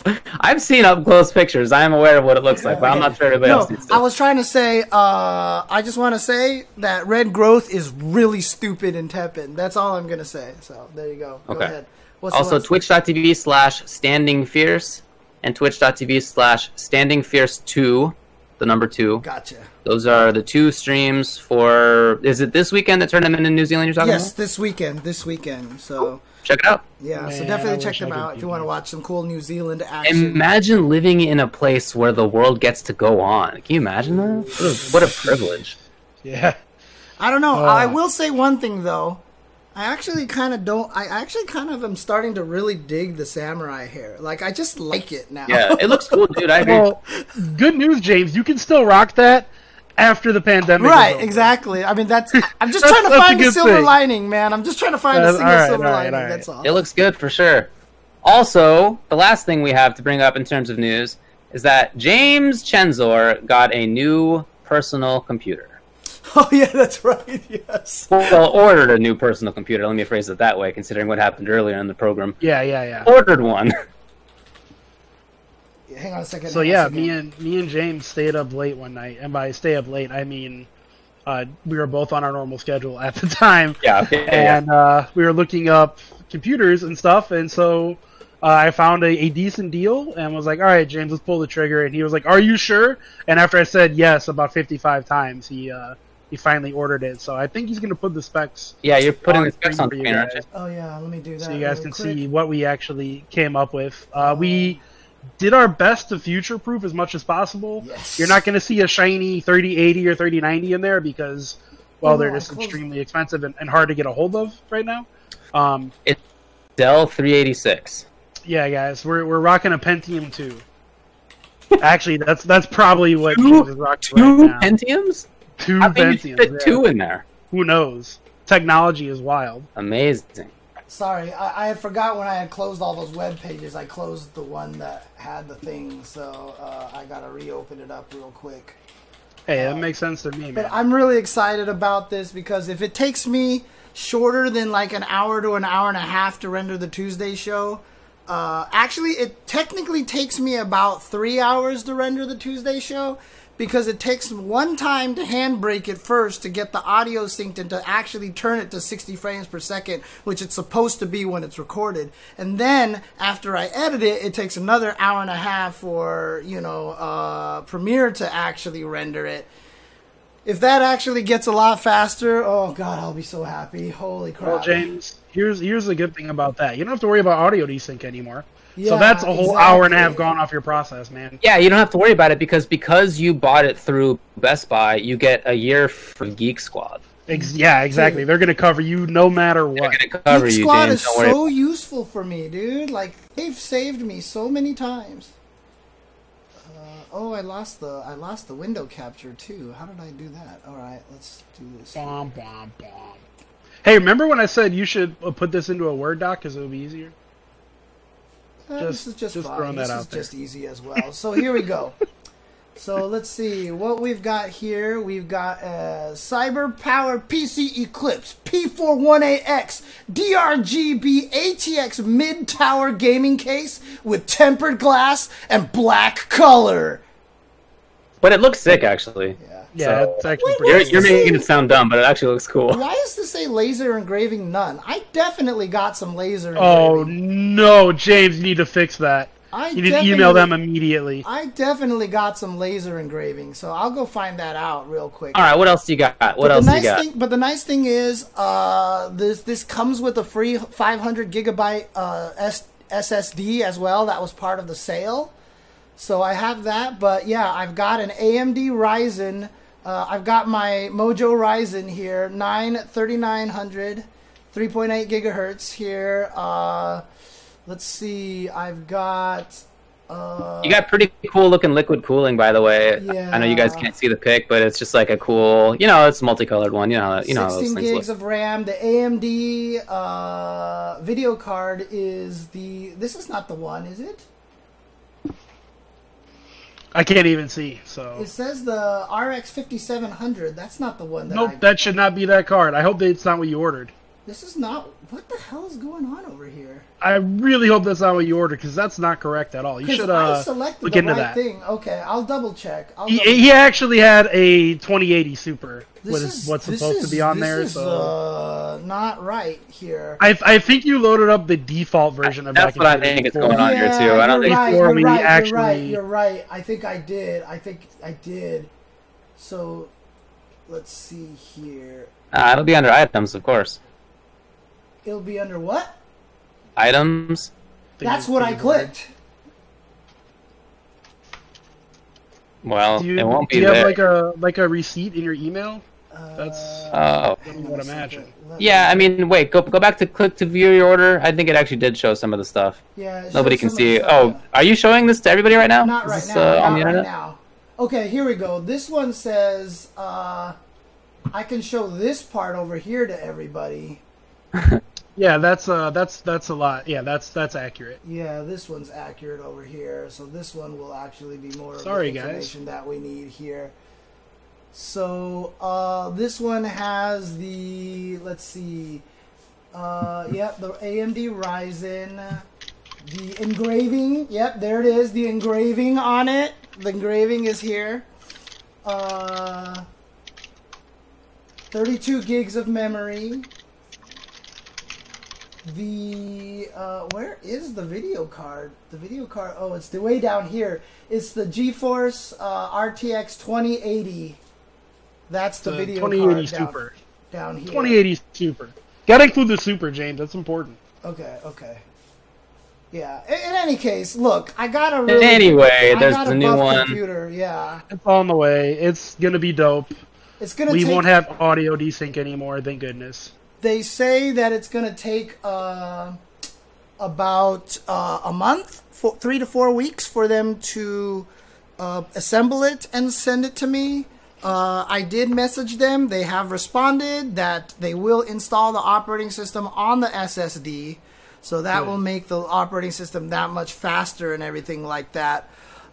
[LAUGHS] I've seen up close pictures. I am aware of what it looks like, but I'm not sure everybody No, else needs to. I was trying to say. Uh, I just want to say that red growth is really stupid and tepid. That's all I'm gonna say. So there you go. Go Okay. ahead. What's also twitch.tv slash standing fierce and twitch.tv slash standing fierce 2 the number 2 Gotcha. those are the two streams for is it this weekend the tournament in new zealand you're talking Yes, about this weekend. This weekend. So check it out yeah, so definitely I check them out if you want to watch some cool New Zealand action. imagine living in a place where the world gets to go on can you imagine that what a, what a privilege Yeah, I don't know. Uh. I will say one thing though. I actually kind of don't. I actually kind of am starting to really dig the samurai hair. Like I just like it now. yeah it looks cool dude i agree well, good news, James. You can still rock that after the pandemic. is Right, over. exactly. I mean, that's. [LAUGHS] I'm just That's- trying to that's a find a good silver thing. lining, man. I'm just trying to find a That's- uh, single all right, silver all right, lining. all right. That's all. It looks good for sure. Also, the last thing we have to bring up in terms of news is that James Chenzor got a new personal computer. [LAUGHS] Oh yeah, that's right. Yes. Well, ordered a new personal computer. Let me phrase it that way, considering what happened earlier in the program. Yeah, yeah, yeah. Ordered one. [LAUGHS] Hang on a second. So hang on a yeah, second. me and me and James stayed up late one night, and by stay up late, I mean uh, we were both on our normal schedule at the [LAUGHS] time, yeah, yeah, yeah. and uh, we were looking up computers and stuff, and so uh, I found a, a decent deal and was like, "All right, James, let's pull the trigger." And he was like, "Are you sure?" And after I said yes about fifty-five times, he uh, he finally ordered it. So I think he's gonna put the specs Yeah, you're putting the specs on for you screen, aren't you? guys. Oh yeah, let me do that. so you guys real can quick. see what we actually came up with. Uh, we did our best to future proof as much as possible. Yes. You're not going to see a shiny 3080 or 3090 in there because, well, Oh, they're just extremely expensive and, and hard to get a hold of right now. Um, it's Dell 386. yeah, guys, we're, we're rocking a Pentium 2. [LAUGHS] Actually, that's that's probably what Two- is rocking Two right now. Pentiums? two How can you Pentiums. fit yeah. two in there? Who knows? Technology is wild. Amazing. Sorry, I, I had forgot when I had closed all those web pages. I closed the one that had the thing, so uh, I gotta reopen it up real quick. Hey, that makes sense to me, But man. I'm really excited about this because if it takes me shorter than like an hour to an hour and a half to render the Tuesday show, uh, actually, it technically takes me about three hours to render the Tuesday show because it takes one time to handbrake it first to get the audio synced and to actually turn it to 60 frames per second, which it's supposed to be when it's recorded. And then after I edit it, it takes another hour and a half for, you know, uh, Premiere to actually render it if that actually gets a lot faster, oh god, I'll be so happy. Holy crap. Well, James, here's here's the good thing about that. You don't have to worry about audio desync anymore. Yeah, so that's a whole hour and a half gone off your process, man. Yeah, you don't have to worry about it because because you bought it through Best Buy, you get a year from Geek Squad. Ex- yeah, exactly. They're gonna cover you no matter what. gonna cover Geek you, Squad James. is Don't worry. so useful for me, dude. Like they've saved me so many times. Uh, oh, I lost the I lost the window capture too. How did I do that? All right, let's do this. Bom, bom, bom. Hey, remember when I said you should uh, put this into a Word doc because it would be easier? Uh, Just- this is just, just fine. this is there. just easy as well. So here we go. [LAUGHS] so let's see what we've got here. We've got a Cyber Power PC Eclipse P41AX DRGB ATX mid tower gaming case with tempered glass and black color. But it looks sick, actually. Yeah. Yeah, So- it's actually Wait, pretty. You're, you're making it sound dumb, but it actually looks cool. Why does this say laser engraving none? I definitely got some laser Oh engraving. no, James, you need to fix that. I You need to email them immediately. I definitely got some laser engraving, so I'll go find that out real quick. All right, what else do you got? What But else the do you nice got? thing, but the nice thing is, uh, this this comes with a free 500 gigabyte uh, S- SSD as well. That was part of the sale, so I have that. But yeah, I've got an AMD Ryzen. Uh, I've got my Mojo Ryzen here, 9 3900, 3.8 gigahertz here. Uh, let's see, I've got. Uh, You got pretty cool looking liquid cooling, by the way. Yeah. I know you guys can't see the pic, but it's just like a cool, you know, it's a multicolored one. You know, you know 16 gigs look. of RAM. The AMD uh, video card is the. This is not the one, is it? I can't even see. So It says the RX 5700. That's not the one that. nope, I, that should not be that card. I hope that it's not what you ordered. This is not. What the hell is going on over here? I really hope that's not what you ordered because that's not correct at all. You should I uh, selected look the into right that. thing. Okay, I'll double check. I'll He, double- he actually had a 2080 Super. This What is is what's supposed is- to be on this there? Is, so uh, not right here. I, I think you loaded up the default version of That's back what I think is going on here, too. I don't think- right, Before you're we right, You're right. You're right. I think I did. I think I did. So, let's see here. Uh, it'll be under items, of course. It'll be under what? Items. That's what I think you ordered. clicked. Well, Do you, it won't be do you there. have like a like a receipt in your email? That's oh. I would imagine. Yeah, I mean, wait, go go back to click to view your order. I think it actually did show some of the stuff. Yeah, Nobody can some of the see. stuff, Oh, yeah. are you showing this to everybody right now? Not right this, now. uh, on the right internet? now. Okay, here we go. This one says uh, I can show this part over here to everybody. [LAUGHS] Yeah, that's uh that's that's a lot. Yeah, that's that's accurate. Yeah, this one's accurate over here. So this one will actually be more of Sorry, the guys. information that we need here. So uh, this one has the let's see, uh, yep, the AMD Ryzen, the engraving. Yep, there it is. The engraving on it. The engraving is here. Uh, 32 gigs of memory. The uh, where is the video card? The video card. Oh, it's the way down here. It's the GeForce uh, RTX 2080. That's the, The video 2080 card down, Super. down here. 2080 Super. Gotta include the Super, James. That's important. Okay, okay. Yeah. In, in any case, look, I got a really Anyway, I there's got a a new buff one. computer. Yeah, It's on the way. It's gonna be dope. it's gonna. We take, won't have audio desync anymore. Thank goodness. They say that it's gonna take uh, about uh, a month, four, three to four weeks, for them to uh, assemble it and send it to me. Uh, I did message them. They have responded that they will install the operating system on the SSD, so that Good. will make the operating system that much faster and everything like that.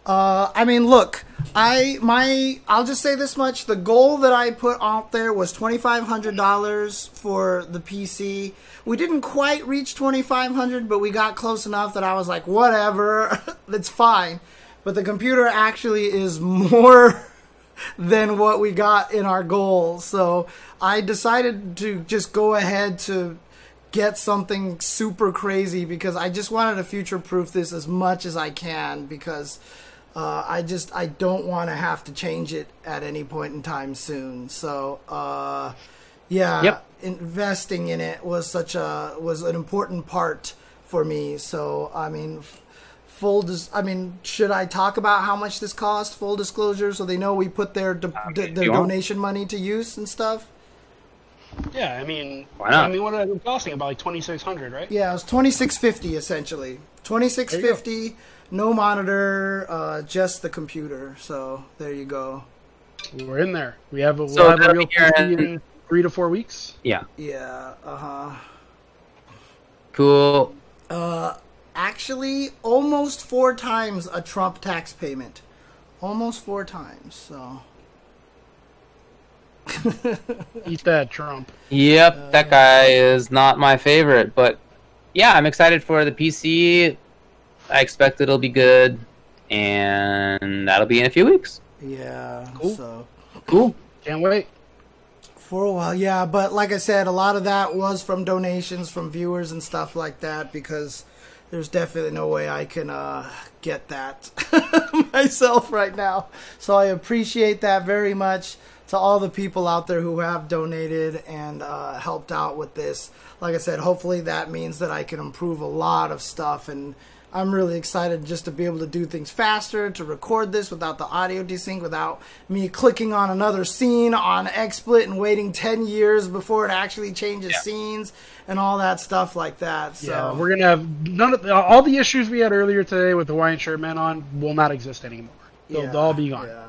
Uh, I mean, look, I my I'll just say this much: the goal that I put out there was twenty five hundred dollars for the PC. We didn't quite reach twenty five hundred, but we got close enough that I was like, whatever, [LAUGHS] that's fine. But the computer actually is more [LAUGHS] than what we got in our goal. So I decided to just go ahead to get something super crazy because I just wanted to future proof this as much as I can because uh, I just I don't want to have to change it at any point in time soon. So uh, yeah, Yep. investing in it was such a was an important part for me. So I mean. f- Full dis- I mean, should I talk about how much this cost? Full disclosure, so they know we put their do- d- their you want. donation money to use and stuff. Yeah, I mean, Why not? I mean, what are they costing? About like twenty six hundred, right? Yeah, it was twenty six fifty essentially. Twenty six fifty, no monitor, uh, just the computer. So there you go. We're in there. We have a, we'll So have a real PC in- in three to four weeks. Yeah. Yeah. Uh huh. Cool. Uh, actually, almost four times a Trump tax payment. Almost four times. So [LAUGHS] Eat that, Trump. Yep, that guy is not my favorite, but yeah, I'm excited for the PC. I expect it'll be good, and that'll be in a few weeks. yeah. Cool. So. Cool. Can't wait. For a while, yeah, but like I said, a lot of that was from donations from viewers and stuff like that because there's definitely no way I can uh, get that [LAUGHS] myself right now. So I appreciate that very much to all the people out there who have donated and uh, helped out with this. Like I said, hopefully that means that I can improve a lot of stuff and. I'm really excited just to be able to do things faster, to record this without the audio desync, without me clicking on another scene on XSplit and waiting 10 years before it actually changes Yeah. scenes and all that stuff like that. So Yeah, we're gonna have none of the, all the issues we had earlier today with the Hawaiian shirt man on will not exist anymore. They'll, yeah, they'll all be gone. Yeah.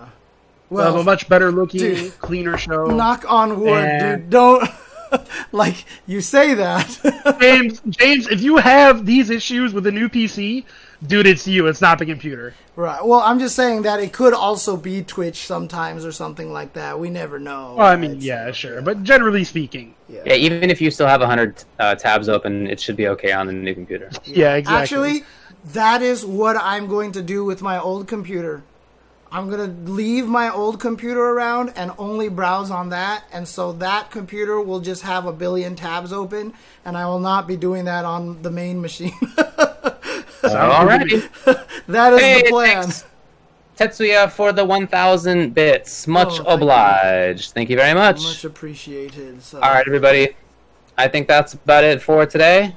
We'll have a much better looking, dude, cleaner show. knock on wood, And- dude. Don't [LAUGHS] like you say that. [LAUGHS] James, James, if you have these issues with the new PC, dude, it's you. It's not the computer. right. Well, I'm just saying that it could also be Twitch sometimes or something like that. We never know. Well, I mean, right? yeah, So, sure, but generally speaking, Yeah, even if you still have 100 uh, tabs open, it should be okay on the new computer. yeah, exactly. Actually, that is what I'm going to do with my old computer. I'm going to leave my old computer around and only browse on that. And so that computer will just have a billion tabs open, and I will not be doing that on the main machine. [LAUGHS] Alrighty. [LAUGHS] that is Hey, the plan. thanks, Tetsuya, for the 1,000 bits. Much Oh, thank you. obliged. Thank you very much. Much appreciated. So. All right, everybody. I think that's about it for today.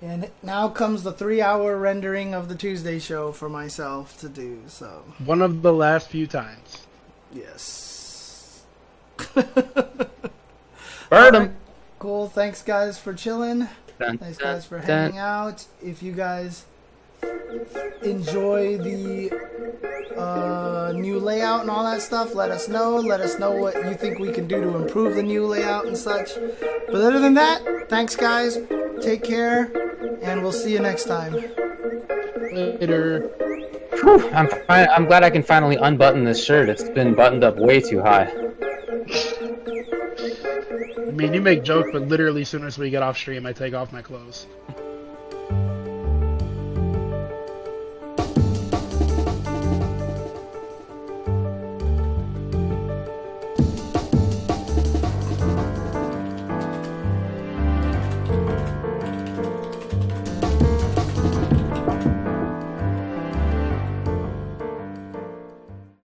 And now comes the three hour rendering of the Tuesday show for myself to do. So, one of the last few times. yes. [LAUGHS] Bird 'em. Cool. Thanks, guys, for chilling. Dun, Thanks, dun, guys, for dun. hanging out. If you guys enjoy the uh, new layout and all that stuff, let us know. Let us know what you think we can do to improve the new layout and such. But other than that, thanks, guys. Take care, and we'll see you next time. Later. Whew, I'm, fi- I'm glad I can finally unbutton this shirt. It's been buttoned up way too high. I mean, you make jokes, but literally, as soon as we get off stream, I take off my clothes.